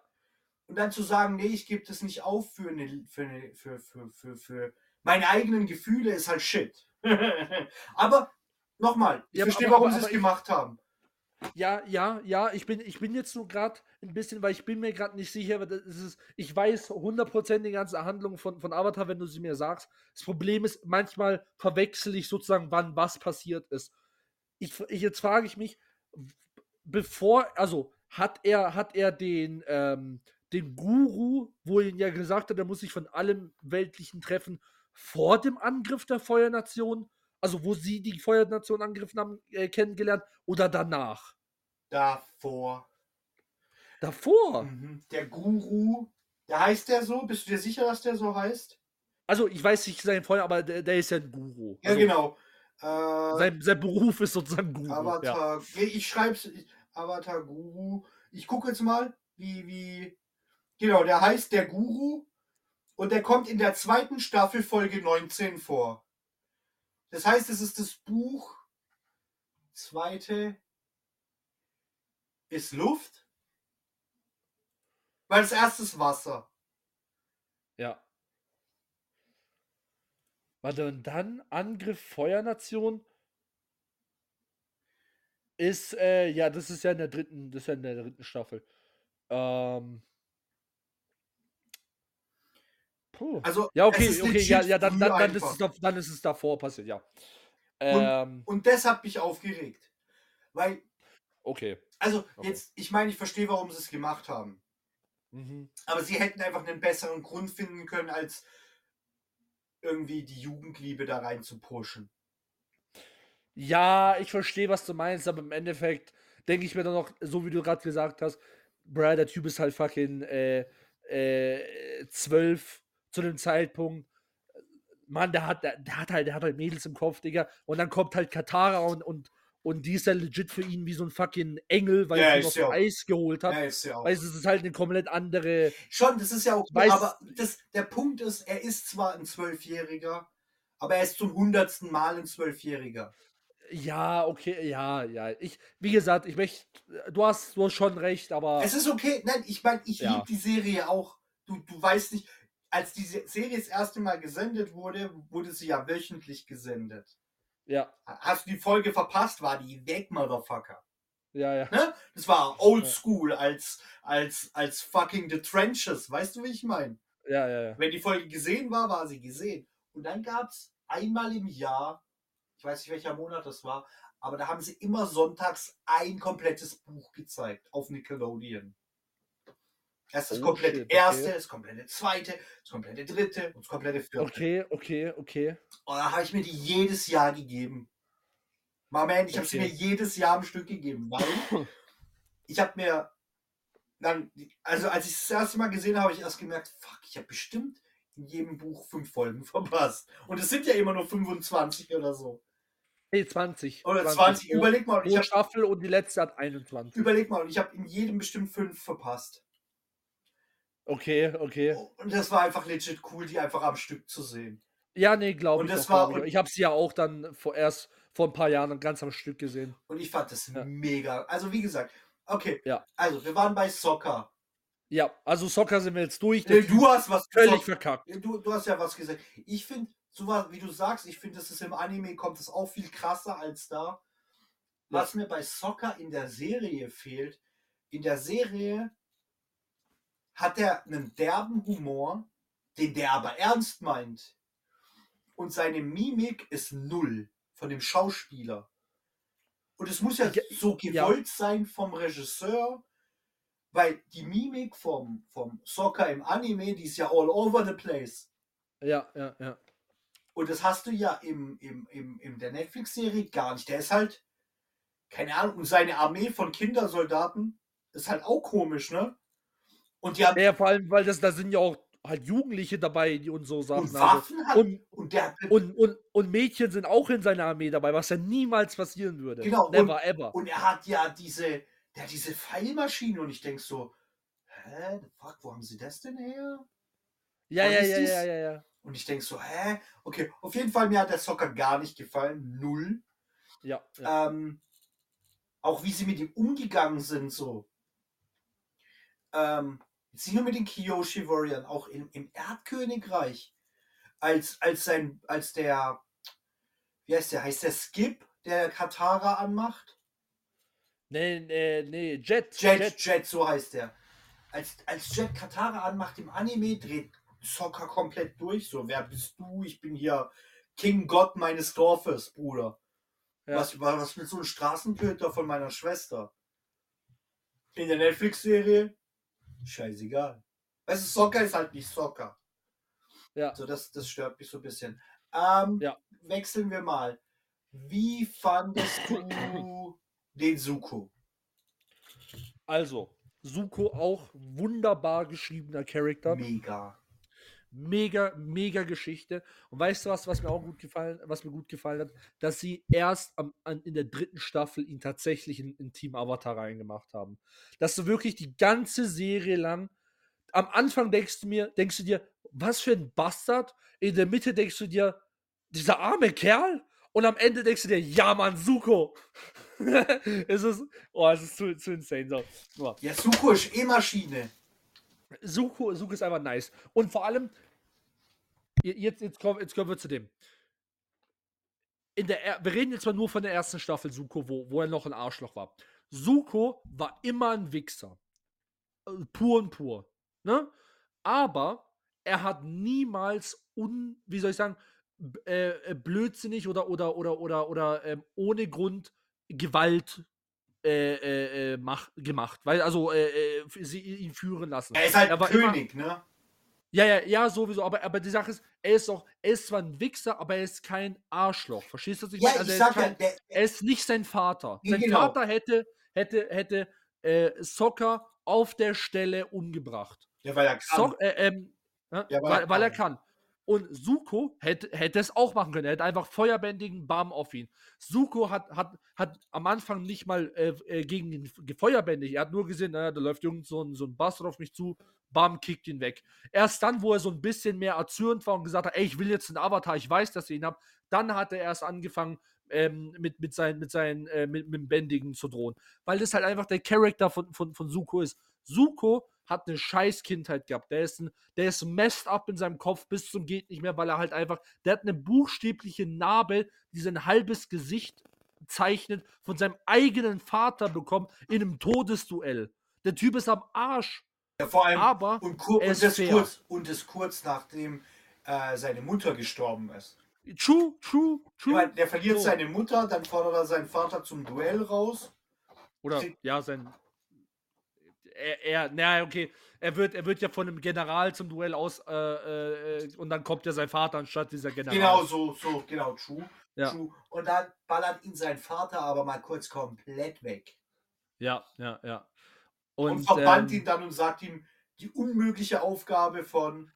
Und dann zu sagen, nee, ich gebe das nicht auf für, eine, für, eine, für, für, für, für meine eigenen Gefühle, ist halt Shit. *laughs* aber nochmal, ich Ja, verstehe, aber- warum aber sie es gemacht haben. Ja, ja, ja, ich bin, ich bin jetzt nur gerade ein bisschen, weil ich bin mir gerade nicht sicher, weil ist, ich weiß 100% die ganze Handlung von, von Avatar, wenn du sie mir sagst. Das Problem ist, manchmal verwechsel ich sozusagen, wann was passiert ist. Ich, ich jetzt frage ich mich, bevor, also hat er, hat er den, ähm, den Guru, wo ihn ja gesagt hat, er muss sich von allem Weltlichen treffen, vor dem Angriff der Feuernation? Also, wo sie die Feuernation angegriffen haben, äh, kennengelernt oder danach? Davor. Davor? Mhm. Der Guru, der heißt der so? Bist du dir sicher, dass der so heißt? Also, ich weiß nicht sein Feuer, aber der, der ist ja ein Guru. Ja, Also, genau. Äh, Sein, sein Beruf ist sozusagen Guru. Ja. Avatar. Ich, ich schreib's. Avatar Guru. Ich gucke jetzt mal, wie, wie. Genau, der heißt der Guru und der kommt in der zweiten Staffel Folge 19 vor. Das heißt, es ist das Buch. Zweite ist Luft. Weil das erste ist Wasser. Ja. Warte, und dann Angriff Feuernation ist, äh, ja, das ist ja in der dritten, das ist ja in der dritten Staffel. Ähm. Puh. Also, Ja, okay, okay, ja, ja, dann, dann, dann, ist es, dann ist es davor passiert, ja. Ähm, Und das hat mich aufgeregt. Weil, okay. also, Okay. jetzt, ich meine, ich verstehe, warum sie es gemacht haben. Mhm. Aber sie hätten einfach einen besseren Grund finden können, als irgendwie die Jugendliebe da rein zu pushen. Ja, ich verstehe, was du meinst, aber im Endeffekt denke ich mir dann noch, so wie du gerade gesagt hast, Brad, der Typ ist halt fucking äh, äh, zwölf zu dem Zeitpunkt. Mann, der hat, der, der hat halt, der hat halt Mädels im Kopf, Digga. Und dann kommt halt Katara und, und, und die ist ja legit für ihn wie so ein fucking Engel, weil Ja, sie noch. Eis geholt hat. Ja, ist ja auch. Weißt du, es ist halt eine komplett andere. Schon, das ist ja auch. Weiß- aber das, der Punkt ist, er ist zwar ein Zwölfjähriger, aber er ist zum hundertsten Mal ein Zwölfjähriger. Ja, okay, ja, ja. Ich, wie gesagt, ich möchte, du hast, du hast schon recht, aber. Es ist okay. Nein, ich meine, ich Ja. liebe die Serie auch. Du, du weißt nicht, als die Se- Serie das erste Mal gesendet wurde, wurde sie ja wöchentlich gesendet. ja, Hast du die Folge verpasst, war die weg, Motherfucker. ja, ja. Ne? Das war old school als, als, als fucking The Trenches. Weißt du, wie ich meine? Ja, ja, ja. Wenn die Folge gesehen war, war sie gesehen. Und dann gab es einmal im Jahr, ich weiß nicht welcher Monat das war, aber da haben sie immer sonntags ein komplettes Buch gezeigt auf Nickelodeon. Erst das Oh, komplette okay. erste, das komplette zweite, das komplette dritte und das komplette vierte. Okay, okay, okay. Und da habe ich mir die jedes Jahr gegeben. Mal man, ich habe sie Okay. mir jedes Jahr am Stück gegeben, weil *laughs* ich habe mir dann, also als ich es das erste Mal gesehen habe, habe ich erst gemerkt, fuck, ich habe bestimmt in jedem Buch fünf Folgen *laughs* verpasst. Und es sind ja immer nur 25 oder so. Nee, 20. Oder 20. Pro- Überleg mal, ich pro hab, Staffel und die letzte hat 21. überleg mal, und ich habe in jedem bestimmt fünf verpasst. Okay, okay. Und das war einfach legit cool, die einfach am Stück zu sehen. Ja, nee, glaube ich. das war- ich. ich habe sie ja auch dann vor, erst vor ein paar Jahren ganz am Stück gesehen. Und ich fand das Ja. mega. Also wie gesagt, okay. Ja. Also wir waren bei Soccer. Ja, also Soccer sind wir jetzt durch. Äh, Du hast was völlig gesagt. verkackt. Du, du hast ja was gesagt. Ich finde, so was, wie du sagst, ich finde, das ist im Anime kommt es auch viel krasser als da. Was mir bei Soccer in der Serie fehlt, in der Serie hat er einen derben Humor, den der aber ernst meint. Und seine Mimik ist null von dem Schauspieler. Und es muss ja Ja, so ja. gewollt sein vom Regisseur, weil die Mimik vom, vom Soccer im Anime, die ist ja all over the place. Ja, ja, ja. Und das hast du ja im, im, im, in der Netflix-Serie gar nicht. Der ist halt, keine Ahnung, und seine Armee von Kindersoldaten ist halt auch komisch, ne? Und die haben Ja, vor allem, weil das, da sind ja auch halt Jugendliche dabei, die und so Sachen. und also. Waffen hat. Und, Und, der und, und, und Mädchen sind auch in seiner Armee dabei, was ja niemals passieren würde. Genau, und- Never ever. Und er hat ja diese, der hat diese Pfeilmaschine und ich denk so, hä, the fuck, wo haben sie das denn her? ja, ja, ja, ja, ja, ja. Und ich denk so, hä? Okay, auf jeden Fall, mir hat der Soccer gar nicht gefallen, null. Ja, ja. Ähm, auch wie sie mit ihm umgegangen sind, so. Ähm, jetzt nicht nur mit den Kyoshi Warriors, auch im, im Erdkönigreich. Als, als sein, als der, wie heißt der, heißt der Skip, der Katara anmacht? Nee, nee, nee, Jet. Jet, Jet, so heißt der. Als, als Jet Katara anmacht im Anime, dreht Soccer komplett durch. So, wer bist du? Ich bin hier King Gott meines Dorfes, Bruder. Ja. Was, was mit so einem Straßenköter von meiner Schwester? In der Netflix-Serie? Scheißegal. Du, Soccer ist halt nicht Soccer. Ja. So, das, das stört mich so ein bisschen. Ähm, Ja. Wechseln wir mal. Wie fandest du *clears throat* den Suko? Also, Suko auch wunderbar geschriebener Charakter. Mega. Mega, mega Geschichte. Und weißt du was, was mir auch gut gefallen, was mir gut gefallen hat? Dass sie erst am, an, in der dritten Staffel ihn tatsächlich in, in Team Avatar reingemacht haben. Dass du wirklich die ganze Serie lang am Anfang denkst du mir, denkst du dir, was für ein Bastard. In der Mitte denkst du dir, dieser arme Kerl. Und am Ende denkst du dir, ja Mann, Suko. *laughs* es ist, oh, es ist zu, zu insane. So. So. Ja, Suko ist eh Suko, Suko ist einfach nice. Und vor allem, je- jetzt, jetzt, kommen, jetzt kommen wir zu dem. In der, er- wir reden jetzt mal nur von der ersten Staffel Suko, wo, wo er noch ein Arschloch war. Suko war immer ein Wichser. Äh, Pur und pur. Ne? Aber er hat niemals un, wie soll ich sagen, äh, blödsinnig oder oder oder oder oder ähm, ohne Grund Gewalt äh, äh, äh, mach, gemacht, weil also äh, äh, sie ihn führen lassen. Er ist halt Er war immer- König, ne? Ja, ja, ja, sowieso. Aber, aber die Sache ist, er ist auch, er ist zwar ein Wichser, aber er ist kein Arschloch. Verstehst du, was ich Ja, meine? Also ich er, ist ja, kein, der, er ist nicht sein Vater. Ja, Sein genau. Vater hätte, hätte, hätte äh, Soccer auf der Stelle umgebracht. ja, weil er kann. So, äh, ähm, ja, Ja, weil, weil, er kann. Und Suko hätte, hätte es auch machen können. Er hätte einfach feuerbändigen Bam auf ihn. Suko hat, hat, hat am Anfang nicht mal äh, äh, gegen ihn gefeuerbändigt. Er hat nur gesehen, naja, da läuft irgend so ein, so ein Bastard auf mich zu. Bam, kickt ihn weg. Erst dann, wo er so ein bisschen mehr erzürnt war und gesagt hat, ey, ich will jetzt einen Avatar, ich weiß, dass ihr ihn habt, dann hat er erst angefangen, ähm, mit, mit seinen, mit seinen, äh, mit, mit Bändigen zu drohen. Weil das halt einfach der Charakter von, von, von Suko ist. Suko hat eine scheiß Kindheit gehabt. Der ist, ein, der ist messed up in seinem Kopf bis zum geht nicht mehr, weil er halt einfach, der hat eine buchstäbliche Narbe, die sein halbes Gesicht zeichnet, von seinem eigenen Vater bekommen in einem Todesduell. Der Typ ist am Arsch. Ja, vor allem, Aber und, kur und, ist das kurz, und das kurz nachdem äh, seine Mutter gestorben ist. true, true, Ich meine, true. der verliert So. seine Mutter, dann fordert er seinen Vater zum Duell raus. Oder ja, sein. Er, er, naja, okay. Er wird, er wird ja von einem General zum Duell aus äh, äh, und dann kommt ja sein Vater anstatt dieser General. Genau so, so, genau, true. Ja. true. Und dann ballert ihn sein Vater aber mal kurz komplett weg. Ja, ja, ja. Und, Und, verbannt ähm, ihn dann und sagt ihm die unmögliche Aufgabe von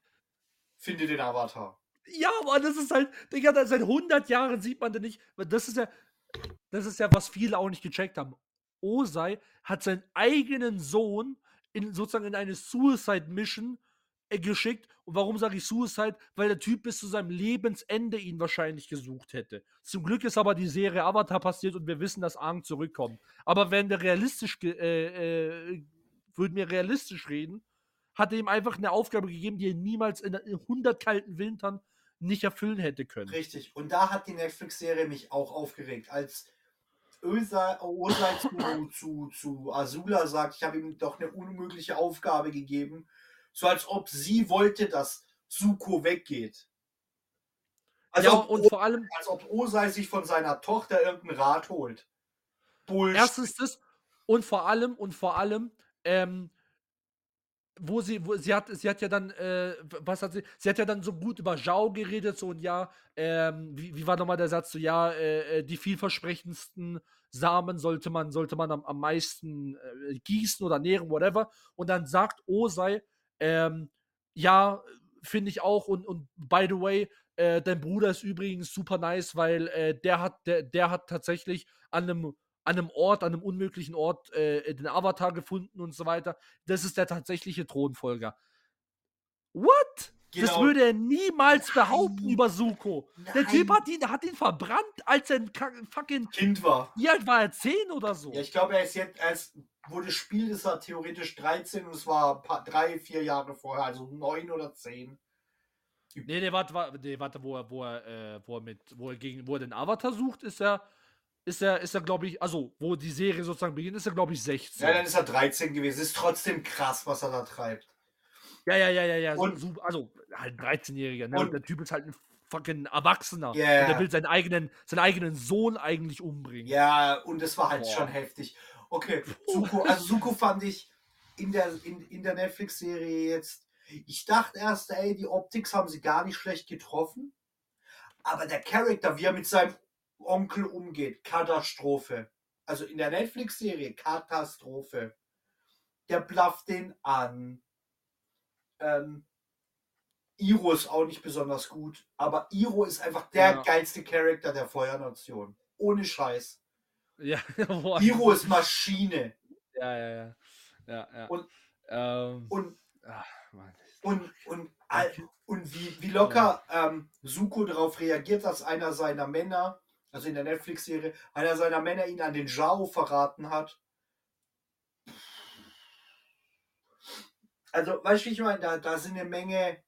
Finde den Avatar. Ja, aber das ist halt, Digga, seit 100 Jahren sieht man den nicht. Das ist ja, das ist ja, was viele auch nicht gecheckt haben. Osei hat seinen eigenen Sohn in, sozusagen in eine Suicide Mission äh, geschickt. Und warum sage ich Suicide? Weil der Typ bis zu seinem Lebensende ihn wahrscheinlich gesucht hätte. Zum Glück ist aber die Serie Avatar passiert und wir wissen, dass Aang zurückkommt. Aber wenn wir realistisch, äh, äh, würden wir realistisch reden, hat er ihm einfach eine Aufgabe gegeben, die er niemals in 100 kalten Wintern nicht erfüllen hätte können. Richtig. Und da hat die Netflix-Serie mich auch aufgeregt, als Ösa- zu, zu, zu Azula sagt, ich habe ihm doch eine unmögliche Aufgabe gegeben. So als ob sie wollte, dass Suko weggeht. Als, ja, ob, und vor allem, als ob Osei sich von seiner Tochter irgendeinen Rat holt. Bullshit. erstens das und vor allem, und vor allem, ähm, wo sie, wo sie hat, sie hat ja dann, äh, was hat sie, sie hat ja dann so gut über Zhao geredet, so und ja, ähm, wie, wie war nochmal der Satz, so ja, äh, äh, die vielversprechendsten Samen sollte man, sollte man am, am meisten äh, gießen oder nähren, whatever. Und dann sagt Osei, ähm, ja, finde ich auch, und, und by the way, äh, dein Bruder ist übrigens super nice, weil äh, der hat, der, der hat tatsächlich an einem an einem Ort, an einem unmöglichen Ort äh, den Avatar gefunden und so weiter. Das ist der tatsächliche Thronfolger. What? Das Genau. würde er niemals behaupten Nein. über Suko. Der Typ hat ihn, hat ihn verbrannt, als er ein fucking. Kind war. Wie alt war er? 10 oder so? Ja, ich glaube, er ist jetzt, als wo das Spiel ist, er theoretisch 13 und es war paar, drei, vier Jahre vorher, also neun oder zehn. Nee, nee, warte, warte, nee, warte, wo er, wo er, äh, wo er mit, wo er gegen, wo er den Avatar sucht, ist er, ist er, ist er, glaube ich, also, wo die Serie sozusagen beginnt, ist er, glaube ich, 16. Ja, dann ist er 13 gewesen. Ist trotzdem krass, was er da treibt. Ja, ja, ja, ja, ja. Und- so, also, halt ein 13-Jähriger, ne? Und- Und der Typ ist halt ein fucking Erwachsener. Ja, ja. Und der will seinen eigenen, seinen eigenen Sohn eigentlich umbringen. Ja, und das war halt Boah. schon heftig. Okay, Suko, also Suko fand ich in der, in, in der Netflix-Serie jetzt, Ich dachte erst, ey, die Optics haben sie gar nicht schlecht getroffen. Aber der Charakter, wie er mit seinem Onkel umgeht, Katastrophe. Also in der Netflix-Serie, Katastrophe. Der blafft den an. Ähm, Iro ist auch nicht besonders gut, aber Iro ist einfach der Ja. geilste Charakter der Feuernation. Ohne Scheiß. Ja, *laughs* boah, Iro ist Maschine. Ja, ja, ja. Ja, ja. Und- ähm, Und, ach, und, und, und wie, wie locker ähm, Suko darauf reagiert, dass einer seiner Männer, also in der Netflix-Serie, einer seiner Männer ihn an den Zhao verraten hat. Also, weißt du, wie ich meine, da, da sind eine Menge.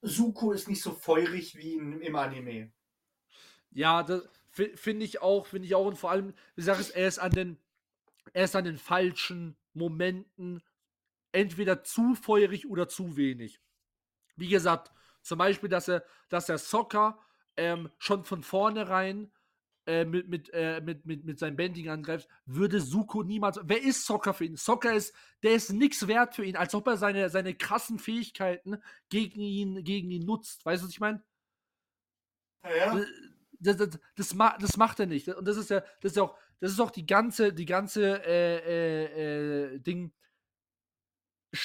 Suko ist nicht so feurig wie in, im Anime. Ja, das fi- finde ich auch, finde ich auch. Und vor allem, wie gesagt, er ist an den, er ist an den falschen Momenten entweder zu feurig oder zu wenig. Wie gesagt, zum Beispiel, dass er, dass er Soccer ähm, schon von vornherein äh, mit, mit, äh, mit, mit, mit seinem Bending angreift, würde Suko niemals. Wer ist Soccer für ihn? Soccer ist, der ist nichts wert für ihn, als ob er seine, seine krassen Fähigkeiten gegen ihn, gegen ihn nutzt. Weißt du, was ich meine? Ja, das, das, das, ma das macht er nicht. Und das ist ja, das ist ja auch, das ist auch die ganze, die ganze äh, äh, äh, Ding,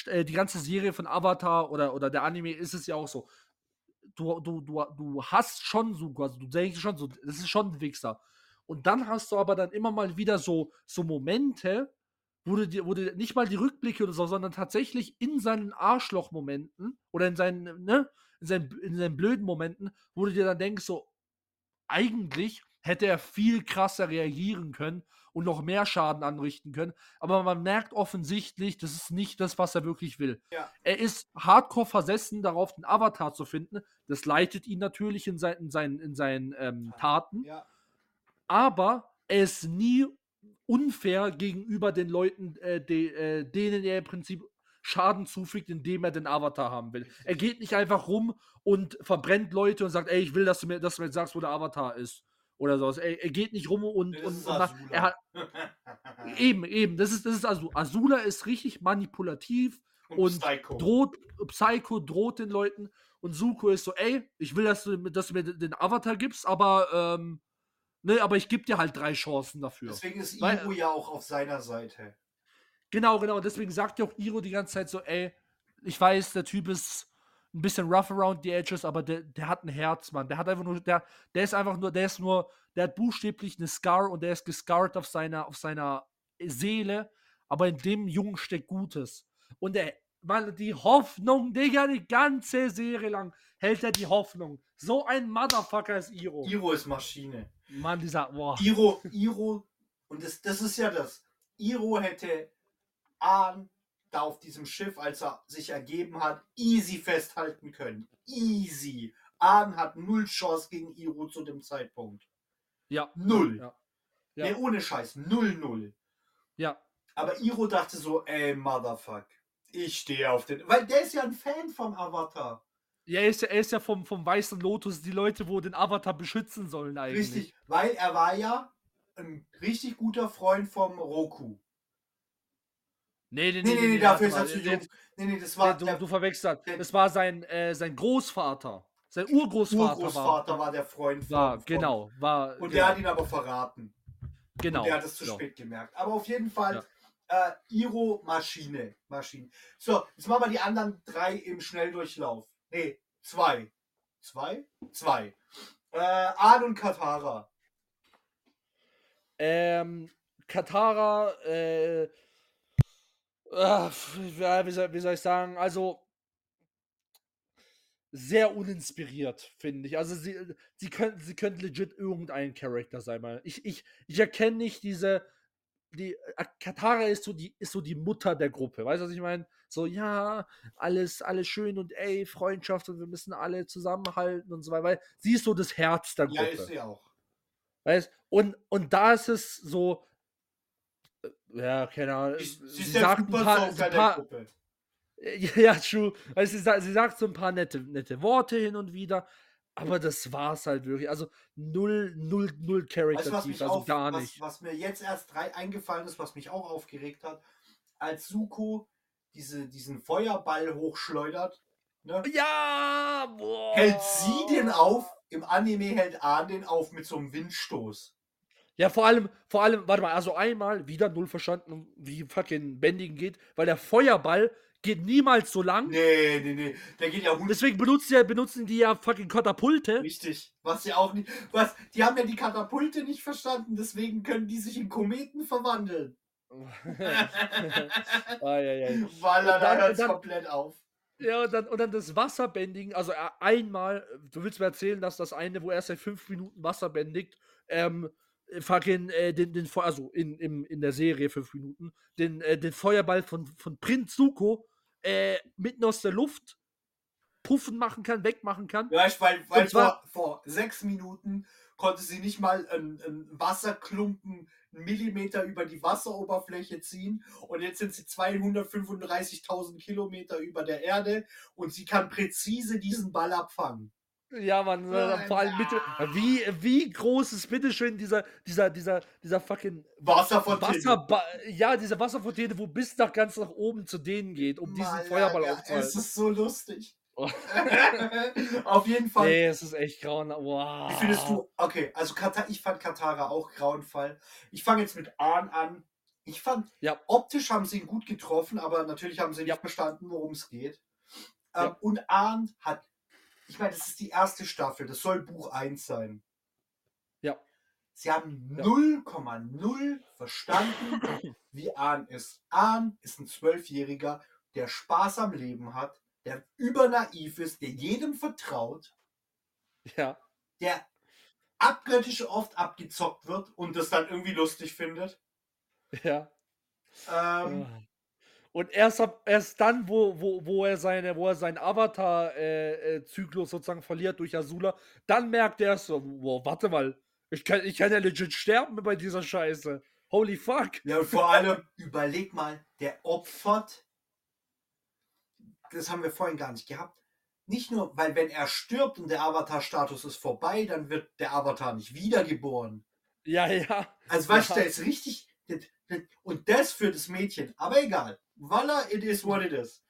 äh, die ganze Serie von Avatar oder, oder der Anime ist es ja auch so. Du, du, du, du hast schon so, also du denkst schon so, das ist schon ein Wichser. Und dann hast du aber dann immer mal wieder so, so Momente, wo du, dir, wo du nicht mal die Rückblicke oder so, sondern tatsächlich in seinen Arschloch-Momenten oder in seinen, ne, in seinen, in seinen blöden Momenten, wo du dir dann denkst, so, eigentlich hätte er viel krasser reagieren können und noch mehr Schaden anrichten können. Aber man merkt offensichtlich, das ist nicht das, was er wirklich will. Ja. Er ist hardcore versessen darauf, den Avatar zu finden. Das leitet ihn natürlich in, sein, in seinen, in seinen ähm, Taten. ja. Aber er ist nie unfair gegenüber den Leuten, äh, de, äh, denen er im Prinzip Schaden zufügt, indem er den Avatar haben will. Er geht nicht einfach rum und verbrennt Leute und sagt, ey, ich will, dass du mir, dass du mir sagst, wo der Avatar ist. Oder sowas. Er, er geht nicht rum und, Das und, und macht, er hat, *laughs* eben, eben, das ist, das ist also, Azula ist richtig manipulativ und Psycho. droht, Psycho droht den Leuten und Suko ist so, ey, ich will, dass du, dass du mir den Avatar gibst, aber, ähm, ne, aber ich gebe dir halt drei Chancen dafür. Deswegen ist Weil- Iro ja auch auf seiner Seite. Genau, genau. Deswegen sagt ja auch Iro die ganze Zeit so, ey, ich weiß, der Typ ist ein bisschen rough around the edges, aber der, der hat ein Herz, Mann. Der hat einfach nur, der, der ist einfach nur, der ist nur, der hat buchstäblich eine Scar und der ist gescarred auf seiner, auf seiner Seele, aber in dem Jungen steckt Gutes. Und er, Mann, die Hoffnung, Digga, die ganze Serie lang hält er die Hoffnung. So ein Motherfucker ist Iro. Iro ist Maschine. Mann, dieser, boah. Iro, Iro, und das, das ist ja das. Iro hätte Ahn da auf diesem Schiff, als er sich ergeben hat, easy festhalten können. Easy. Ahn hat null Chance gegen Iro zu dem Zeitpunkt. Ja. Null. Ja. Ja. Nee, ohne Scheiß. Null, null. Ja. Aber Iro dachte so, ey, Motherfuck. Ich stehe auf den. Weil der ist ja ein Fan vom Avatar. Ja, er ist ja, er ist ja vom, vom Weißen Lotus die Leute, wo den Avatar beschützen sollen eigentlich. Richtig. Weil er war ja ein richtig guter Freund vom Roku. Nee, nee, Nee, nee, nee, dafür ist er zu jung. Nee, nee, das nee, war du, der du verwechselst. der- Das war sein, äh, sein Großvater. Sein Urgroßvater, Urgroßvater war der Freund von. war. War, genau, war. Und genau, der hat ihn aber verraten. genau. Und der hat es zu so. spät gemerkt. Aber auf jeden Fall, äh, Iro Maschine. Maschine. So, jetzt machen wir die anderen drei im Schnelldurchlauf. Nee, zwei. Zwei? Zwei. Äh, Ahn und Katara. Ähm, Katara, äh, ja, wie, soll, wie soll ich sagen, also sehr uninspiriert, finde ich. Also sie, sie könnten, sie könnte legit irgendein Charakter sein. Mal. Ich, ich, ich erkenne nicht diese, die, äh, Katara ist so die, ist so die Mutter der Gruppe. Weißt du, was ich meine? So, ja, alles, alles schön und ey, Freundschaft und wir müssen alle zusammenhalten und so weiter. Weil sie ist so das Herz der Ja, Gruppe. ist sie auch. Weißt und, und da ist es so, ja, keine Ahnung. Sie, Sie, sie sagt ein paar, Superstar ein paar *laughs* ja, true. Weil sie, sie sagt so ein paar nette, nette Worte hin und wieder, aber das war's halt wirklich. Also null, null, null Character Weißt was, Tief, also auf, gar was, nicht. was mir jetzt erst drei eingefallen ist, was mich auch aufgeregt hat, als Suko diese, diesen Feuerball hochschleudert, ne? Ja! Boah. hält sie den auf. Im Anime hält Ahn den auf mit so einem Windstoß. Ja, vor allem, vor allem, warte mal, also einmal wieder null verstanden, wie fucking Bändigen geht, weil der Feuerball geht niemals so lang. Nee, nee, nee. Der geht ja 100 Deswegen benutzt ja, benutzen die ja fucking Katapulte. Richtig. Was sie auch nicht. Was? Die haben ja die Katapulte nicht verstanden, deswegen können die sich in Kometen verwandeln. *laughs* *laughs* Weil er Und da dann- hört komplett auf. Ja, und dann, und dann das Wasserbändigen, also äh, einmal, du willst mir erzählen, dass das eine, wo er seit fünf Minuten Wasser bändigt, ähm, äh, fucking, äh, den, den, Feu- also in, im, in der Serie fünf Minuten, den, äh, den Feuerball von, von Prinz Zuko, äh, mitten aus der Luft puffen machen kann, wegmachen kann. Ja, ich, weil, weil zwar- vor, vor sechs Minuten konnte sie nicht mal einen, einen Wasserklumpen einen Millimeter über die Wasseroberfläche ziehen und jetzt sind sie 235.000 Kilometer über der Erde und sie kann präzise diesen Ball abfangen. Ja, man, Oh, äh, vor allem bitte, wie, wie groß ist bitteschön dieser, dieser, dieser, dieser fucking Wasserfontäne. Wasserba ja, diese Wasserfontäne, wo bis nach ganz nach oben zu denen geht, um diesen Malaga, Feuerball Es aufzuhalten. ist so lustig. Oh. *laughs* Auf jeden Fall. Nee, es ist echt grauen. Wow. Wie findest du? Okay, also Kata, ich fand Katara auch grauenvoll. Ich fange jetzt mit Ahn an. Ich fand, Ja. optisch haben sie ihn gut getroffen, aber natürlich haben sie nicht Ja. verstanden, worum es geht. Ja. Ähm, und Ahn hat, ich meine, das ist die erste Staffel, das soll Buch 1 sein. Ja. Sie haben Ja. 0,0 verstanden, *laughs* wie Ahn ist. Ahn ist ein Zwölfjähriger, der Spaß am Leben hat, der übernaiv ist, der jedem vertraut Ja. der abgöttisch oft abgezockt wird und das dann irgendwie lustig findet. Ja. Ähm, Und erst, ab, erst dann, wo, wo, wo er seine, wo er seinen Avatar-Zyklus sozusagen verliert durch Azula, dann merkt er so, wow, warte mal, ich kann, ich kann ja legit sterben bei dieser Scheiße. Holy fuck. Ja, und vor allem, überleg mal, der opfert, das haben wir vorhin gar nicht gehabt, nicht nur, weil wenn er stirbt und der Avatar-Status ist vorbei, dann wird der Avatar nicht wiedergeboren. Ja, ja. Also weißt du, Ja. der ist richtig, und das für das Mädchen, aber egal. Voila, it is what it is.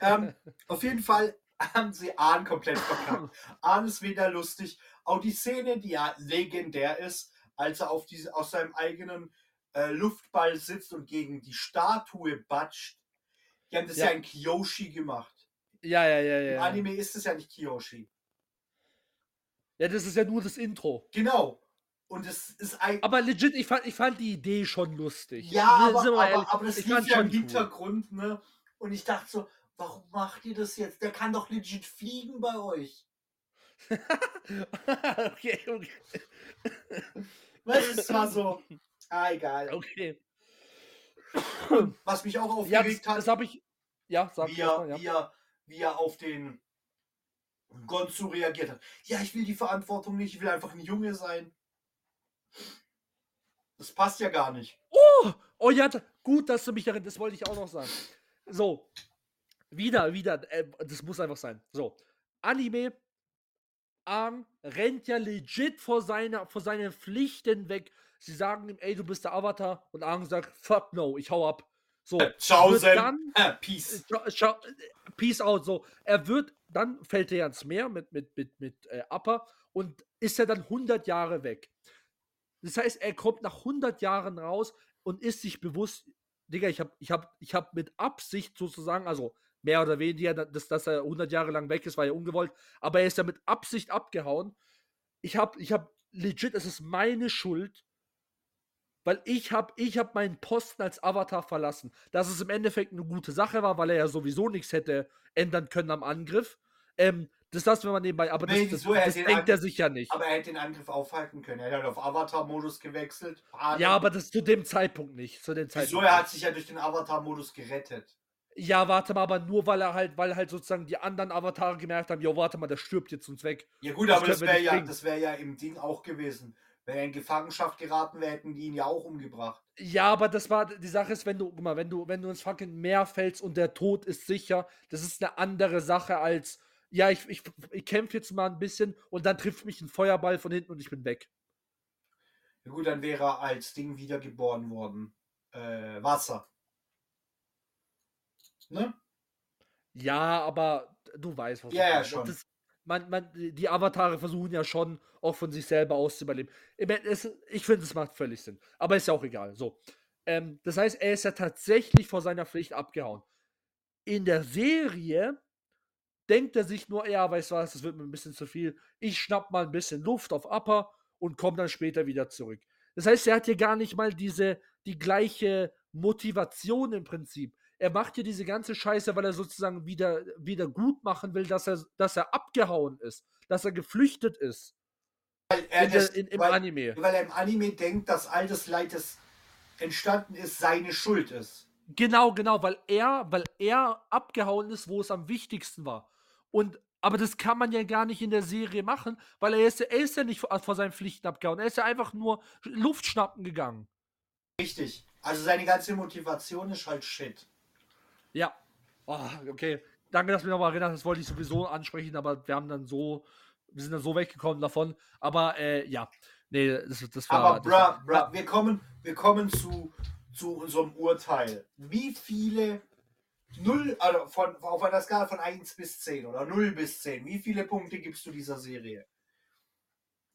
Ähm, *laughs* auf jeden Fall haben sie Ahn komplett verkackt. Ahn ist wieder lustig. Auch die Szene, die ja legendär ist, als er auf diese, aus seinem eigenen äh, Luftball sitzt und gegen die Statue batscht. Die haben das ja, Ja. in Kyoshi gemacht. Ja, ja, ja, Im ja. Anime ist es ja nicht Kyoshi. Ja, das ist ja nur das Intro. Genau. Und es ist ein. Aber legit, ich fand, ich fand die Idee schon lustig. Ja, aber, aber, ehrlich, aber das lief ja im schon cool. Hintergrund, ne? Und ich dachte so, warum macht ihr das jetzt? Der kann doch legit fliegen bei euch. *laughs* okay, okay. Weißt du, es war so. Ah, egal. Okay. Was mich auch Ja, das, aufgeregt hat, das habe ich. Ja, sag wie, er, mal, ja. wie, er, wie er auf den Gonzu reagiert hat. Ja, ich will die Verantwortung nicht, ich will einfach ein Junge sein. Das passt ja gar nicht. Oh ja, da- gut, dass du mich darin, das wollte ich auch noch sagen. So, wieder, wieder, äh, das muss einfach sein. So, Anime, Aang rennt ja legit vor, seiner, vor seinen Pflichten weg. Sie sagen ihm, ey, du bist der Avatar. Und Aang sagt, fuck no, ich hau ab. So, Ciao, wird Zen. dann, Äh, Peace. Schau, äh, Peace out. So, er wird, dann fällt er ans Meer mit, mit, mit, mit äh, Upper und ist er dann 100 Jahre weg. Das heißt, er kommt nach 100 Jahren raus und ist sich bewusst, Digga, ich habe ich hab, ich hab mit Absicht sozusagen, also mehr oder weniger, dass, dass er 100 Jahre lang weg ist, war ja ungewollt, aber er ist ja mit Absicht abgehauen. Ich habe ich hab legit, es ist meine Schuld, weil ich habe ich hab meinen Posten als Avatar verlassen. Dass es im Endeffekt eine gute Sache war, weil er ja sowieso nichts hätte ändern können am Angriff. Ähm, das lassen wir mal nebenbei, aber Nee, das, das? Er das denkt An- er sich ja nicht. Aber er hätte den Angriff aufhalten können. Er hat auf Avatar-Modus gewechselt. Panik. Ja, aber das zu dem Zeitpunkt nicht. Zu dem Zeitpunkt Wieso? Er hat sich ja durch den Avatar-Modus gerettet. Ja, warte mal, aber nur weil er halt, weil halt sozusagen die anderen Avatare gemerkt haben, jo, warte mal, der stirbt jetzt uns weg. Ja gut, Das aber das wäre ja, das wär ja im Ding auch gewesen. Wenn er in Gefangenschaft geraten wäre, hätten die ihn ja auch umgebracht. Ja, aber das war, die Sache ist, wenn du, guck mal, wenn du, wenn du ins fucking Meer fällst und der Tod ist sicher, das ist eine andere Sache als, ja, ich, ich, ich kämpfe jetzt mal ein bisschen und dann trifft mich ein Feuerball von hinten und ich bin weg. Ja gut, dann wäre er als Ding wiedergeboren worden. Äh, Wasser. ne? Ja, aber du weißt, was Ja, ich ja, schon. Das, man, man, die Avatare versuchen ja schon auch von sich selber auszuüberleben. Ich, mein, es, ich finde, es macht völlig Sinn. Aber ist ja auch egal. So. Ähm, das heißt, er ist ja tatsächlich vor seiner Pflicht abgehauen. In der Serie denkt er sich nur, ja, weißt du was, das wird mir ein bisschen zu viel. Ich schnapp mal ein bisschen Luft auf Upper und komme dann später wieder zurück. Das heißt, er hat hier gar nicht mal diese, die gleiche Motivation im Prinzip. Er macht hier diese ganze Scheiße, weil er sozusagen wieder, wieder gut machen will, dass er, dass er abgehauen ist, dass er geflüchtet ist Weil er in das, in, im weil, Anime. weil er im Anime denkt, dass all das Leid, das entstanden ist, seine Schuld ist. Genau, genau, weil er, weil er abgehauen ist, wo es am wichtigsten war. Und aber das kann man ja gar nicht in der Serie machen, weil er ist, ja- er ist ja nicht vor, vor seinen Pflichten abgehauen. Er ist ja einfach nur Luft schnappen gegangen. Richtig. Also seine ganze Motivation ist halt Shit. Ja. Oh, okay. Danke, dass du mich nochmal erinnert hast. Das wollte ich sowieso ansprechen, aber wir haben dann so, wir sind dann so weggekommen davon. Aber äh, ja. Nee, das, das war. Aber bruh, war, bruh, wir kommen, wir kommen zu, zu unserem Urteil. Wie viele null, also von, auf einer Skala von 1 bis 10 oder 0 bis 10, wie viele Punkte gibst du dieser Serie?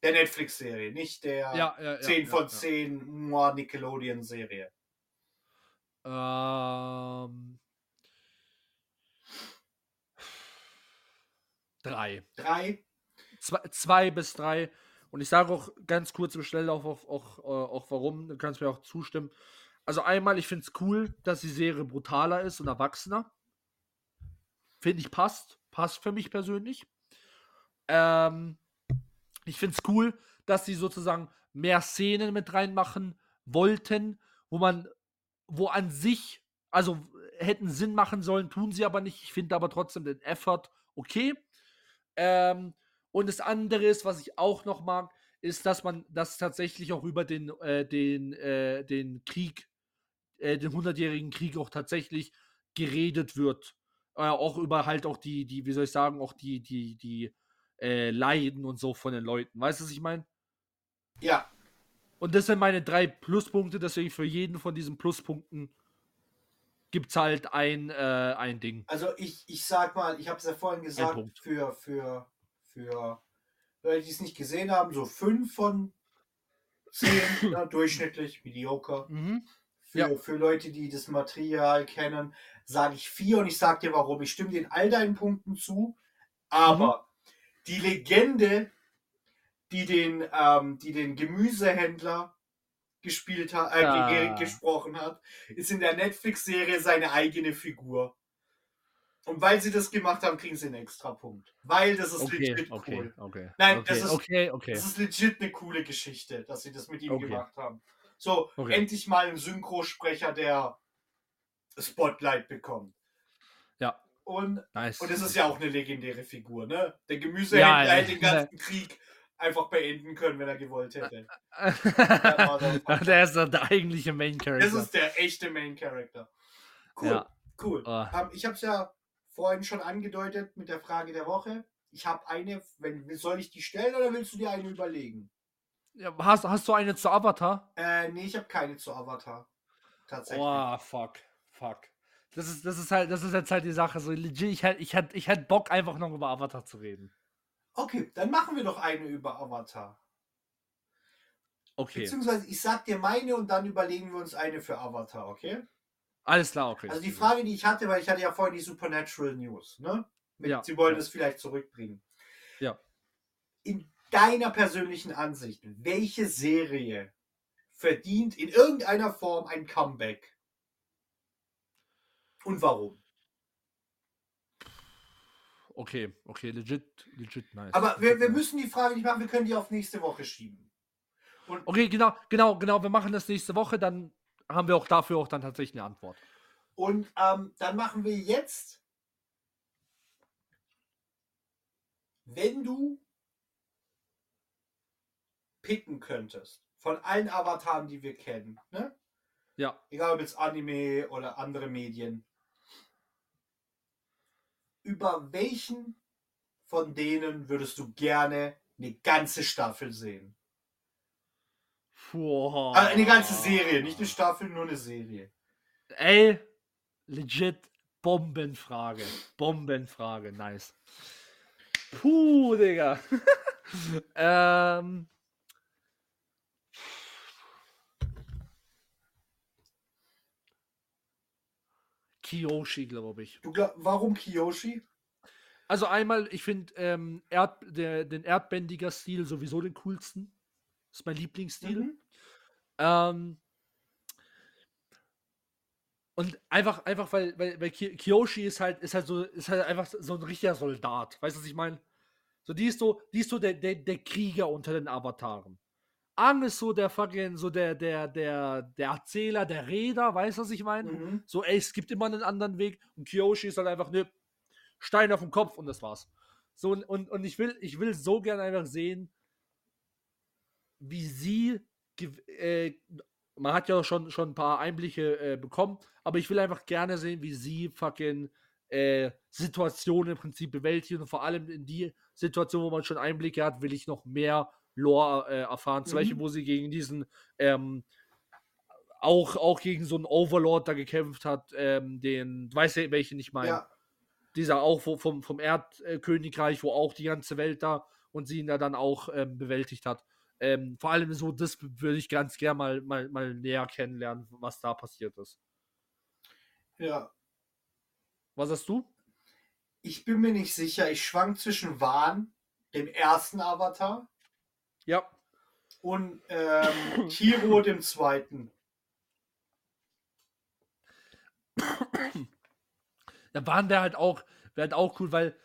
Der Netflix-Serie, nicht der ja, ja, ja, 10 ja, von ja. 10 Mua Nickelodeon-Serie. Ähm, drei. 3. Zwei, zwei bis drei. Und ich sage auch ganz kurz im Schnelllauf auch, auch, äh, auch warum. Du kannst mir auch zustimmen. Also einmal, ich finde es cool, dass die Serie brutaler ist und erwachsener. Finde ich passt. Passt für mich persönlich. Ähm, ich finde es cool, dass sie sozusagen mehr Szenen mit reinmachen wollten, wo man, wo an sich, also hätten Sinn machen sollen, tun sie aber nicht. Ich finde aber trotzdem den Effort okay. Ähm, und das andere ist, was ich auch noch mag, ist, dass man das tatsächlich auch über den, äh, den, äh, den Krieg, äh, den hundertjährigen Krieg auch tatsächlich geredet wird. Äh, auch über halt auch die, die, wie soll ich sagen, auch die, die, die äh, Leiden und so von den Leuten. Weißt du, was ich meine? Ja, Und das sind meine drei Pluspunkte, deswegen für jeden von diesen Pluspunkten gibt es halt ein, äh, ein Ding. also ich, ich sag mal, ich habe es ja vorhin gesagt, für, für, für Leute, die es nicht gesehen haben, so 5 von 10, *coughs* ne, durchschnittlich, mediocre. Mhm. Für, Ja. für Leute, die das Material kennen, sage ich 4 und ich sage dir warum. Ich stimme dir in all deinen Punkten zu, aber die Legende, die den, ähm, die den Gemüsehändler gespielt hat, äh, Ah. ge ge gesprochen hat, ist in der Netflix-Serie seine eigene Figur. Und weil sie das gemacht haben, kriegen sie einen extra Punkt. Weil das ist Okay, legit okay, cool. okay. Nein, das ist-. Das ist legit eine coole Geschichte, dass sie das mit ihm gemacht haben. So, Okay. endlich mal ein Synchrosprecher, der Spotlight bekommt. Ja. Und, Nice. und es ist ja auch eine legendäre Figur, ne? Der Gemüsehändler Ja, hätte den ja. ganzen Krieg einfach beenden können, wenn er gewollt hätte. *laughs* der ist der eigentliche Main Character. Das ist der echte Main Character. Cool, Ja. cool. Ähm, ich habe es ja vorhin schon angedeutet mit der Frage der Woche. Ich habe eine, wenn, soll ich die stellen oder willst du dir eine überlegen? Ja, hast, hast du eine zu Avatar? Äh, nee, ich habe keine zu Avatar. Tatsächlich. Oh, fuck. Fuck. Das ist, das ist halt, das ist jetzt halt die Sache. So legit, ich hätte ich hätt, ich hätt Bock, einfach noch über Avatar zu reden. Okay, dann machen wir doch eine über Avatar. Okay. Beziehungsweise ich sag dir meine und dann überlegen wir uns eine für Avatar, okay? Alles klar, okay. Also die Frage, die ich hatte, weil ich hatte ja vorhin die Supernatural News, ne? Mit, Ja, Sie wollen ja. es vielleicht zurückbringen. Ja. In deiner persönlichen Ansicht, welche Serie verdient in irgendeiner Form ein Comeback? Und warum? Okay, okay, legit, legit nice. Aber wir, wir müssen die Frage nicht machen, wir können die auf nächste Woche schieben. Und Okay, genau, genau, genau. Wir machen das nächste Woche, dann haben wir auch dafür auch dann tatsächlich eine Antwort. Und ähm, dann machen wir jetzt, wenn du picken könntest von allen Avataren, die wir kennen, ne? Ja. egal ob jetzt Anime oder andere Medien, über welchen von denen würdest du gerne eine ganze Staffel sehen? Puh. Also eine ganze Serie, nicht eine Staffel, nur eine Serie. Ey, legit Bombenfrage. Bombenfrage, nice. Puh, Digga. *laughs* ähm. Kiyoshi, glaube ich. Glaub, warum Kiyoshi? Also einmal, ich finde ähm, Erd, der, den Erdbändiger-Stil sowieso den coolsten. Das ist mein Lieblingsstil. Mhm. Ähm, und einfach, einfach, weil, weil, weil Ki- Kiyoshi ist halt, ist halt so, ist halt einfach so ein richtiger Soldat. Weißt du, was ich meine? So, die ist so, die ist so der, der, der Krieger unter den Avataren. Ang ist so der fucking, so der, der, der, der Erzähler, der Räder, weißt du, was ich meine? Mhm. So, ey, es gibt immer einen anderen Weg. Und Kiyoshi ist halt einfach, ne, Stein auf dem Kopf und das war's. So, und, und, und ich will, ich will so gern einfach sehen, wie sie, äh, man hat ja schon, schon ein paar Einblicke äh, bekommen, aber ich will einfach gerne sehen, wie sie fucking äh, Situationen im Prinzip bewältigen und vor allem in die Situation, wo man schon Einblicke hat, will ich noch mehr Lore äh, erfahren. Zum Mhm. Beispiel, wo sie gegen diesen ähm, auch, auch gegen so einen Overlord da gekämpft hat, ähm, den, du weißt ja, welchen ich meine. Ja, Dieser auch wo, vom, vom Erdkönigreich, wo auch die ganze Welt da und sie ihn da dann auch ähm, bewältigt hat. Ähm, vor allem so, das würde ich ganz gern mal, mal, mal näher kennenlernen, was da passiert ist. ja. Was hast du? Ich bin mir nicht sicher. Ich schwank zwischen Wahn, dem ersten Avatar, Ja. und ähm, *coughs* Kiro, dem zweiten. Da waren der halt auch, wäre halt auch cool, weil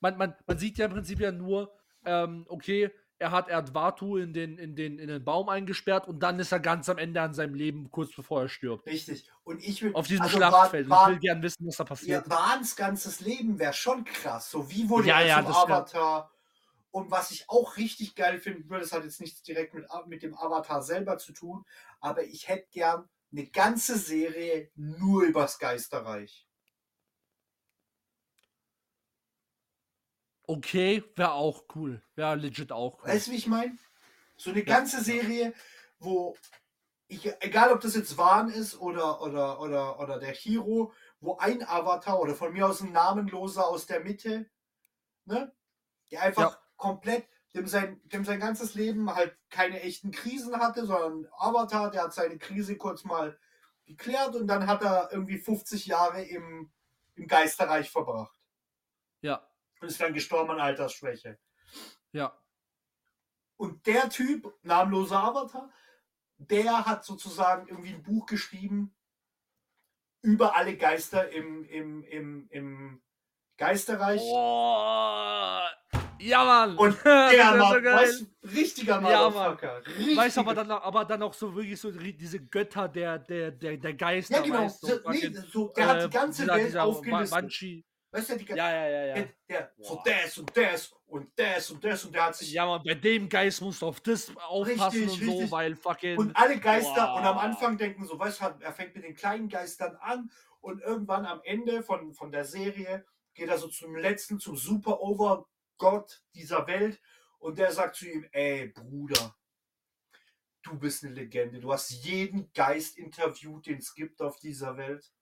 man, man, man sieht ja im Prinzip ja nur, ähm, okay, er hat Erdvatu in den, in, den, in den Baum eingesperrt und dann ist er ganz am Ende an seinem Leben, kurz bevor er stirbt. Richtig. Und ich will. Auf diesem also Schlachtfeld. Wahn- Und ich will gern wissen, was da Ja, passiert. Wahns ganzes Leben wäre schon krass. So wie wurde Ja, er ja, zum Avatar? Und was ich auch richtig geil finde, das hat jetzt nichts direkt mit, mit dem Avatar selber zu tun, aber ich hätte gern eine ganze Serie nur übers Geisterreich. Okay, wäre auch cool. Wäre legit auch cool. Weißt du, wie ich meine? So eine ganze Serie, wo ich, egal ob das jetzt Wahn ist oder, oder, oder, oder der Hero, wo ein Avatar oder von mir aus ein Namenloser aus der Mitte, ne? Der einfach komplett, dem sein, dem sein ganzes Leben halt keine echten Krisen hatte, sondern Avatar, der hat seine Krise kurz mal geklärt und dann hat er irgendwie 50 Jahre im, im Geisterreich verbracht Ja, und ist dann gestorben an Altersschwäche. ja. Und der Typ, namenloser Avatar, der hat sozusagen irgendwie ein Buch geschrieben über alle Geister im, im, im, im Geisterreich. Oh, ja, Mann. Und *laughs* der Mann, so weißt, richtiger Ja, Motherfucker. Weißt du, aber dann, aber dann auch so wirklich so diese Götter der, der, der, der Geister. Ja, genau. weißt du, So, nee, so, der hat äh, die ganze dieser- Welt dieser aufgelistet. Weißt du, die, Ja, ja, ja, ja. der, der, so das und das und das und das und der hat sich. Ja, man, bei dem Geist musst du auf das aufpassen Richtig, und so, richtig. weil fucking. Und alle Geister, und am Wow. Anfang denken so, weißt du, er fängt mit den kleinen Geistern an und irgendwann am Ende von, von der Serie geht er so zum letzten, zum Super Overgott dieser Welt und der sagt zu ihm, ey Bruder, du bist eine Legende, du hast jeden Geist interviewt, den es gibt auf dieser Welt.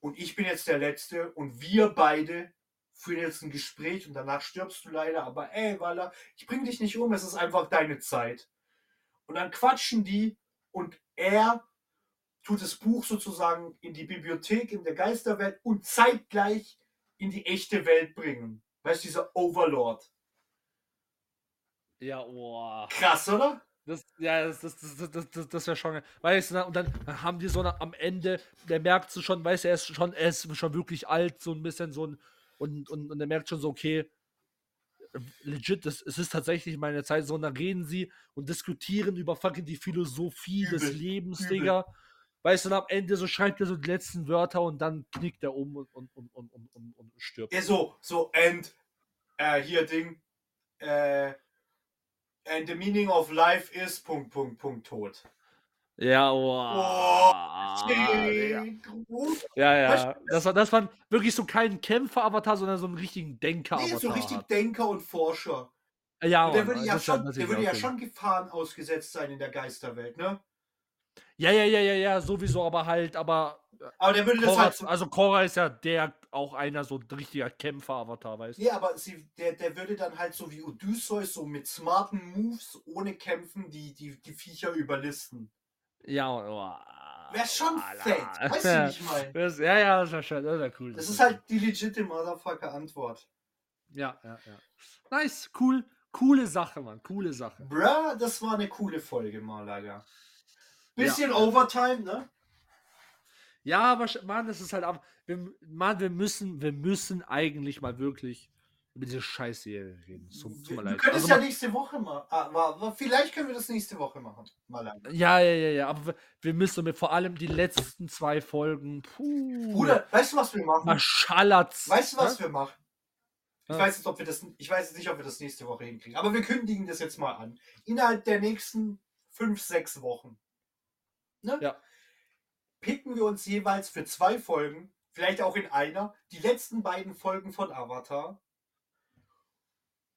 Und ich bin jetzt der Letzte und wir beide führen jetzt ein Gespräch und danach stirbst du leider, aber ey, Walla, ich bring dich nicht um, es ist einfach deine Zeit. Und dann quatschen die und er tut das Buch sozusagen in die Bibliothek in der Geisterwelt und zeitgleich in die echte Welt bringen. Weißt du, dieser Overlord. Ja, boah. Krass, oder? Das, ja, das, das, das, das, das, das wäre schon. Weißt du, und dann haben die so eine, am Ende, der merkt so schon, weißt du, er ist schon, er ist schon wirklich alt, so ein bisschen so ein. Und, und, und er merkt schon so, okay, legit, das, es ist tatsächlich meine Zeit, so, und dann reden sie und diskutieren über fucking die Philosophie des Übel, Lebens, übel. Digga. Weißt du, und am Ende so schreibt er so die letzten Wörter und dann knickt er um und, und, und, und, und, und, stirbt. Ja, so, so, and, äh, hier Ding, äh, and the meaning of life is, Punkt, Punkt, Punkt, tot. Ja, Oh, wow. Digga. Gut. Ja, ja. Weißt Das war, das war wirklich so kein Kämpfer-Avatar, sondern so einen richtigen Denker-Avatar. Nee, so richtig. Denker und Forscher. Ja, Und der Mann, würde ja ja schon, der würde ja schon Gefahren ausgesetzt sein in der Geisterwelt, ne? Ja, ja, ja, ja, ja, sowieso, aber halt, aber. Aber der würde das Korra, halt so. also Korra ist ja der auch einer so ein richtiger Kämpfer-Avatar, weißt du? Ja, aber sie, der, der würde dann halt so wie Odysseus so mit smarten Moves ohne Kämpfen die, die, die Viecher überlisten. Ja, oh, Wäre schon Alter. fett. Weißt du, *laughs* meine? Das, ja, ja, das wäre schön, das wäre cool. Das ist halt die legitime Motherfucker-Antwort. Ja, ja, ja. Nice, cool, coole Sache, Mann, coole Sache. Bruh, das war eine coole Folge, Malaga. Bisschen Ja. Overtime, ne? Ja, aber Mann, das ist halt ab. Wir, Mann, wir müssen, wir müssen eigentlich mal wirklich über diese Scheißserie reden. Zum, Du leid. könntest Also ja man- nächste Woche machen. Ah, aber, aber vielleicht können wir das nächste Woche machen. Malaga. ja, ja, ja, ja, aber wir, wir müssen mit vor allem die letzten zwei Folgen. Puh. Bruder, weißt du, was wir machen? Maschallatz. Weißt du, was ne? wir machen? Ich Ja. weiß jetzt, ob wir das, ich weiß jetzt nicht, ob wir das nächste Woche hinkriegen, aber wir kündigen das jetzt mal an. Innerhalb der nächsten fünf, sechs Wochen. Ne? Ja. Picken wir uns jeweils für zwei Folgen, vielleicht auch in einer, die letzten beiden Folgen von Avatar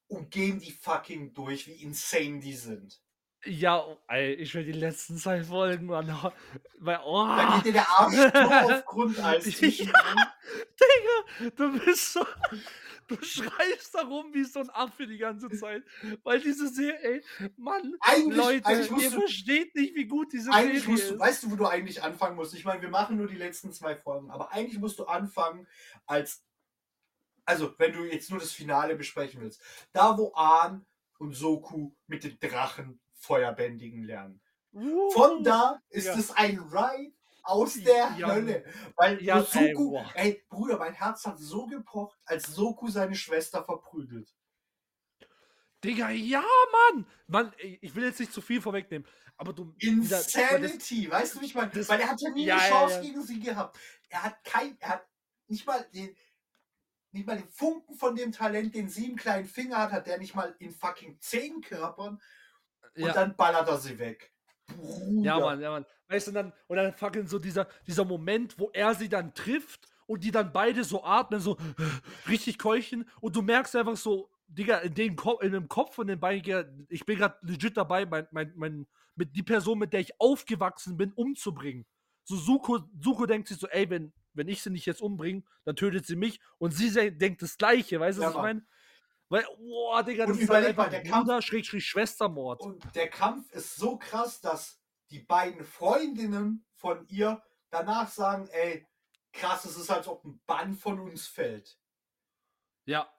und gehen die fucking durch, wie insane die sind. Ja, ey, ich will die letzten zwei Folgen, Mann. Weil, oh, Da geht dir der Arsch so *laughs* auf Grundeis Ja. Digga, du bist so. Du *laughs* schreist da rum wie so ein Affe die ganze Zeit. Weil diese Serie, ey, Mann, Eigentlich, Leute, eigentlich ihr du, versteht nicht, wie gut diese Eigentlich Serie du, ist. weißt du, wo du eigentlich anfangen musst? Ich meine, wir machen nur die letzten zwei Folgen, aber eigentlich musst du anfangen als, also wenn du jetzt nur das Finale besprechen willst, da wo Ahn und Soku mit den Drachen Feuerbändigen lernen. Von da ist ja. es ein Ride aus der Ja. Hölle. Weil Ja, ey, Soku, boah. ey, Bruder, mein Herz hat so gepocht, als Soku seine Schwester verprügelt. Digga, ja, Mann! Mann, ey, ich will jetzt nicht zu viel vorwegnehmen, aber du. weil das- Insanity, weißt du, meine? das- Weil er hat ja nie Ja, eine Chance gegen sie gehabt. Er hat kein, er hat nicht mal den, nicht mal den Funken von dem Talent, den sie im kleinen Finger hat, hat der nicht mal in fucking zehn Körpern und Ja. dann ballert er sie weg. Bruder. Ja, Mann, ja, Mann. Weißt du, und dann, und dann fucking so dieser, dieser Moment, wo er sie dann trifft und die dann beide so atmen, so richtig keuchen und du merkst einfach so, Digga, in, den Ko in dem Kopf von den beiden, ich bin gerade legit dabei, mein, mein, mein, mit die Person, mit der ich aufgewachsen bin, umzubringen. So Suko, Suko denkt sich so, ey, wenn, wenn ich sie nicht jetzt umbringe, dann tötet sie mich und sie denkt das Gleiche, weißt du, Ja, was ich meine? Weil, boah, Digga, Und das ist halt einfach der Kampf- Schrägstrich, Schwestermord. Und der Kampf ist so krass, dass die beiden Freundinnen von ihr danach sagen, ey, krass, es ist, als ob ein Bann von uns fällt. Ja,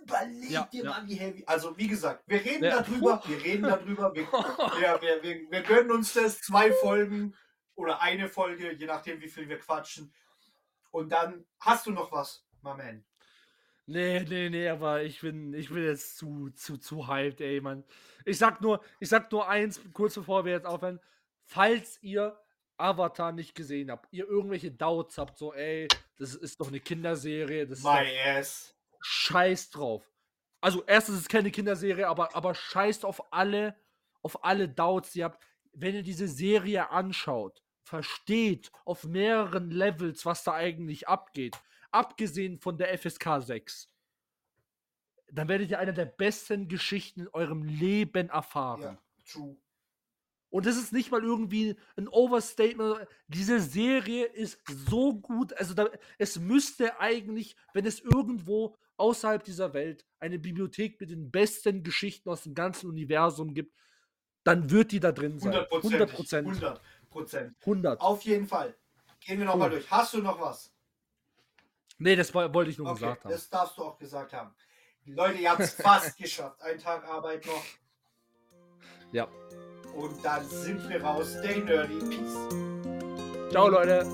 Überleg Ja, dir ja. mal, wie heavy. Also, wie gesagt, wir reden Ja. darüber, wir reden darüber, wir, *laughs* wir, wir, wir, wir gönnen uns das, zwei Folgen oder eine Folge, je nachdem, wie viel wir quatschen. Und dann hast du noch was, my man. Nee, nee, nee, aber ich bin, ich bin jetzt zu, zu, zu hyped, ey, Mann. Ich sag nur, ich sag nur eins, kurz bevor wir jetzt aufhören. Falls ihr Avatar nicht gesehen habt, ihr irgendwelche Doubts habt, so, ey, das ist doch eine Kinderserie, das ist My ass. scheiß drauf. Also, erstens ist es keine Kinderserie, aber, aber scheißt auf alle, auf alle Doubts, die ihr habt. Wenn ihr diese Serie anschaut, versteht auf mehreren Levels, was da eigentlich abgeht, abgesehen von der FSK 6, dann werdet ihr eine der besten Geschichten in eurem Leben erfahren. Ja, true. Und das ist nicht mal irgendwie ein Overstatement. Diese Serie ist so gut. Also da, es müsste eigentlich, wenn es irgendwo außerhalb dieser Welt eine Bibliothek mit den besten Geschichten aus dem ganzen Universum gibt, dann wird die da drin sein. 100 100 Prozent. Prozent. 100 Prozent. 100. Auf jeden Fall. Gehen wir nochmal durch. Hast du noch was? Nee, das woll- wollte ich nur Okay, gesagt haben. das darfst du auch gesagt haben. Leute, ihr habt es fast geschafft. Ein Tag Arbeit noch. Ja. Und dann sind wir raus. Stay nerdy. Peace. Ciao, Leute.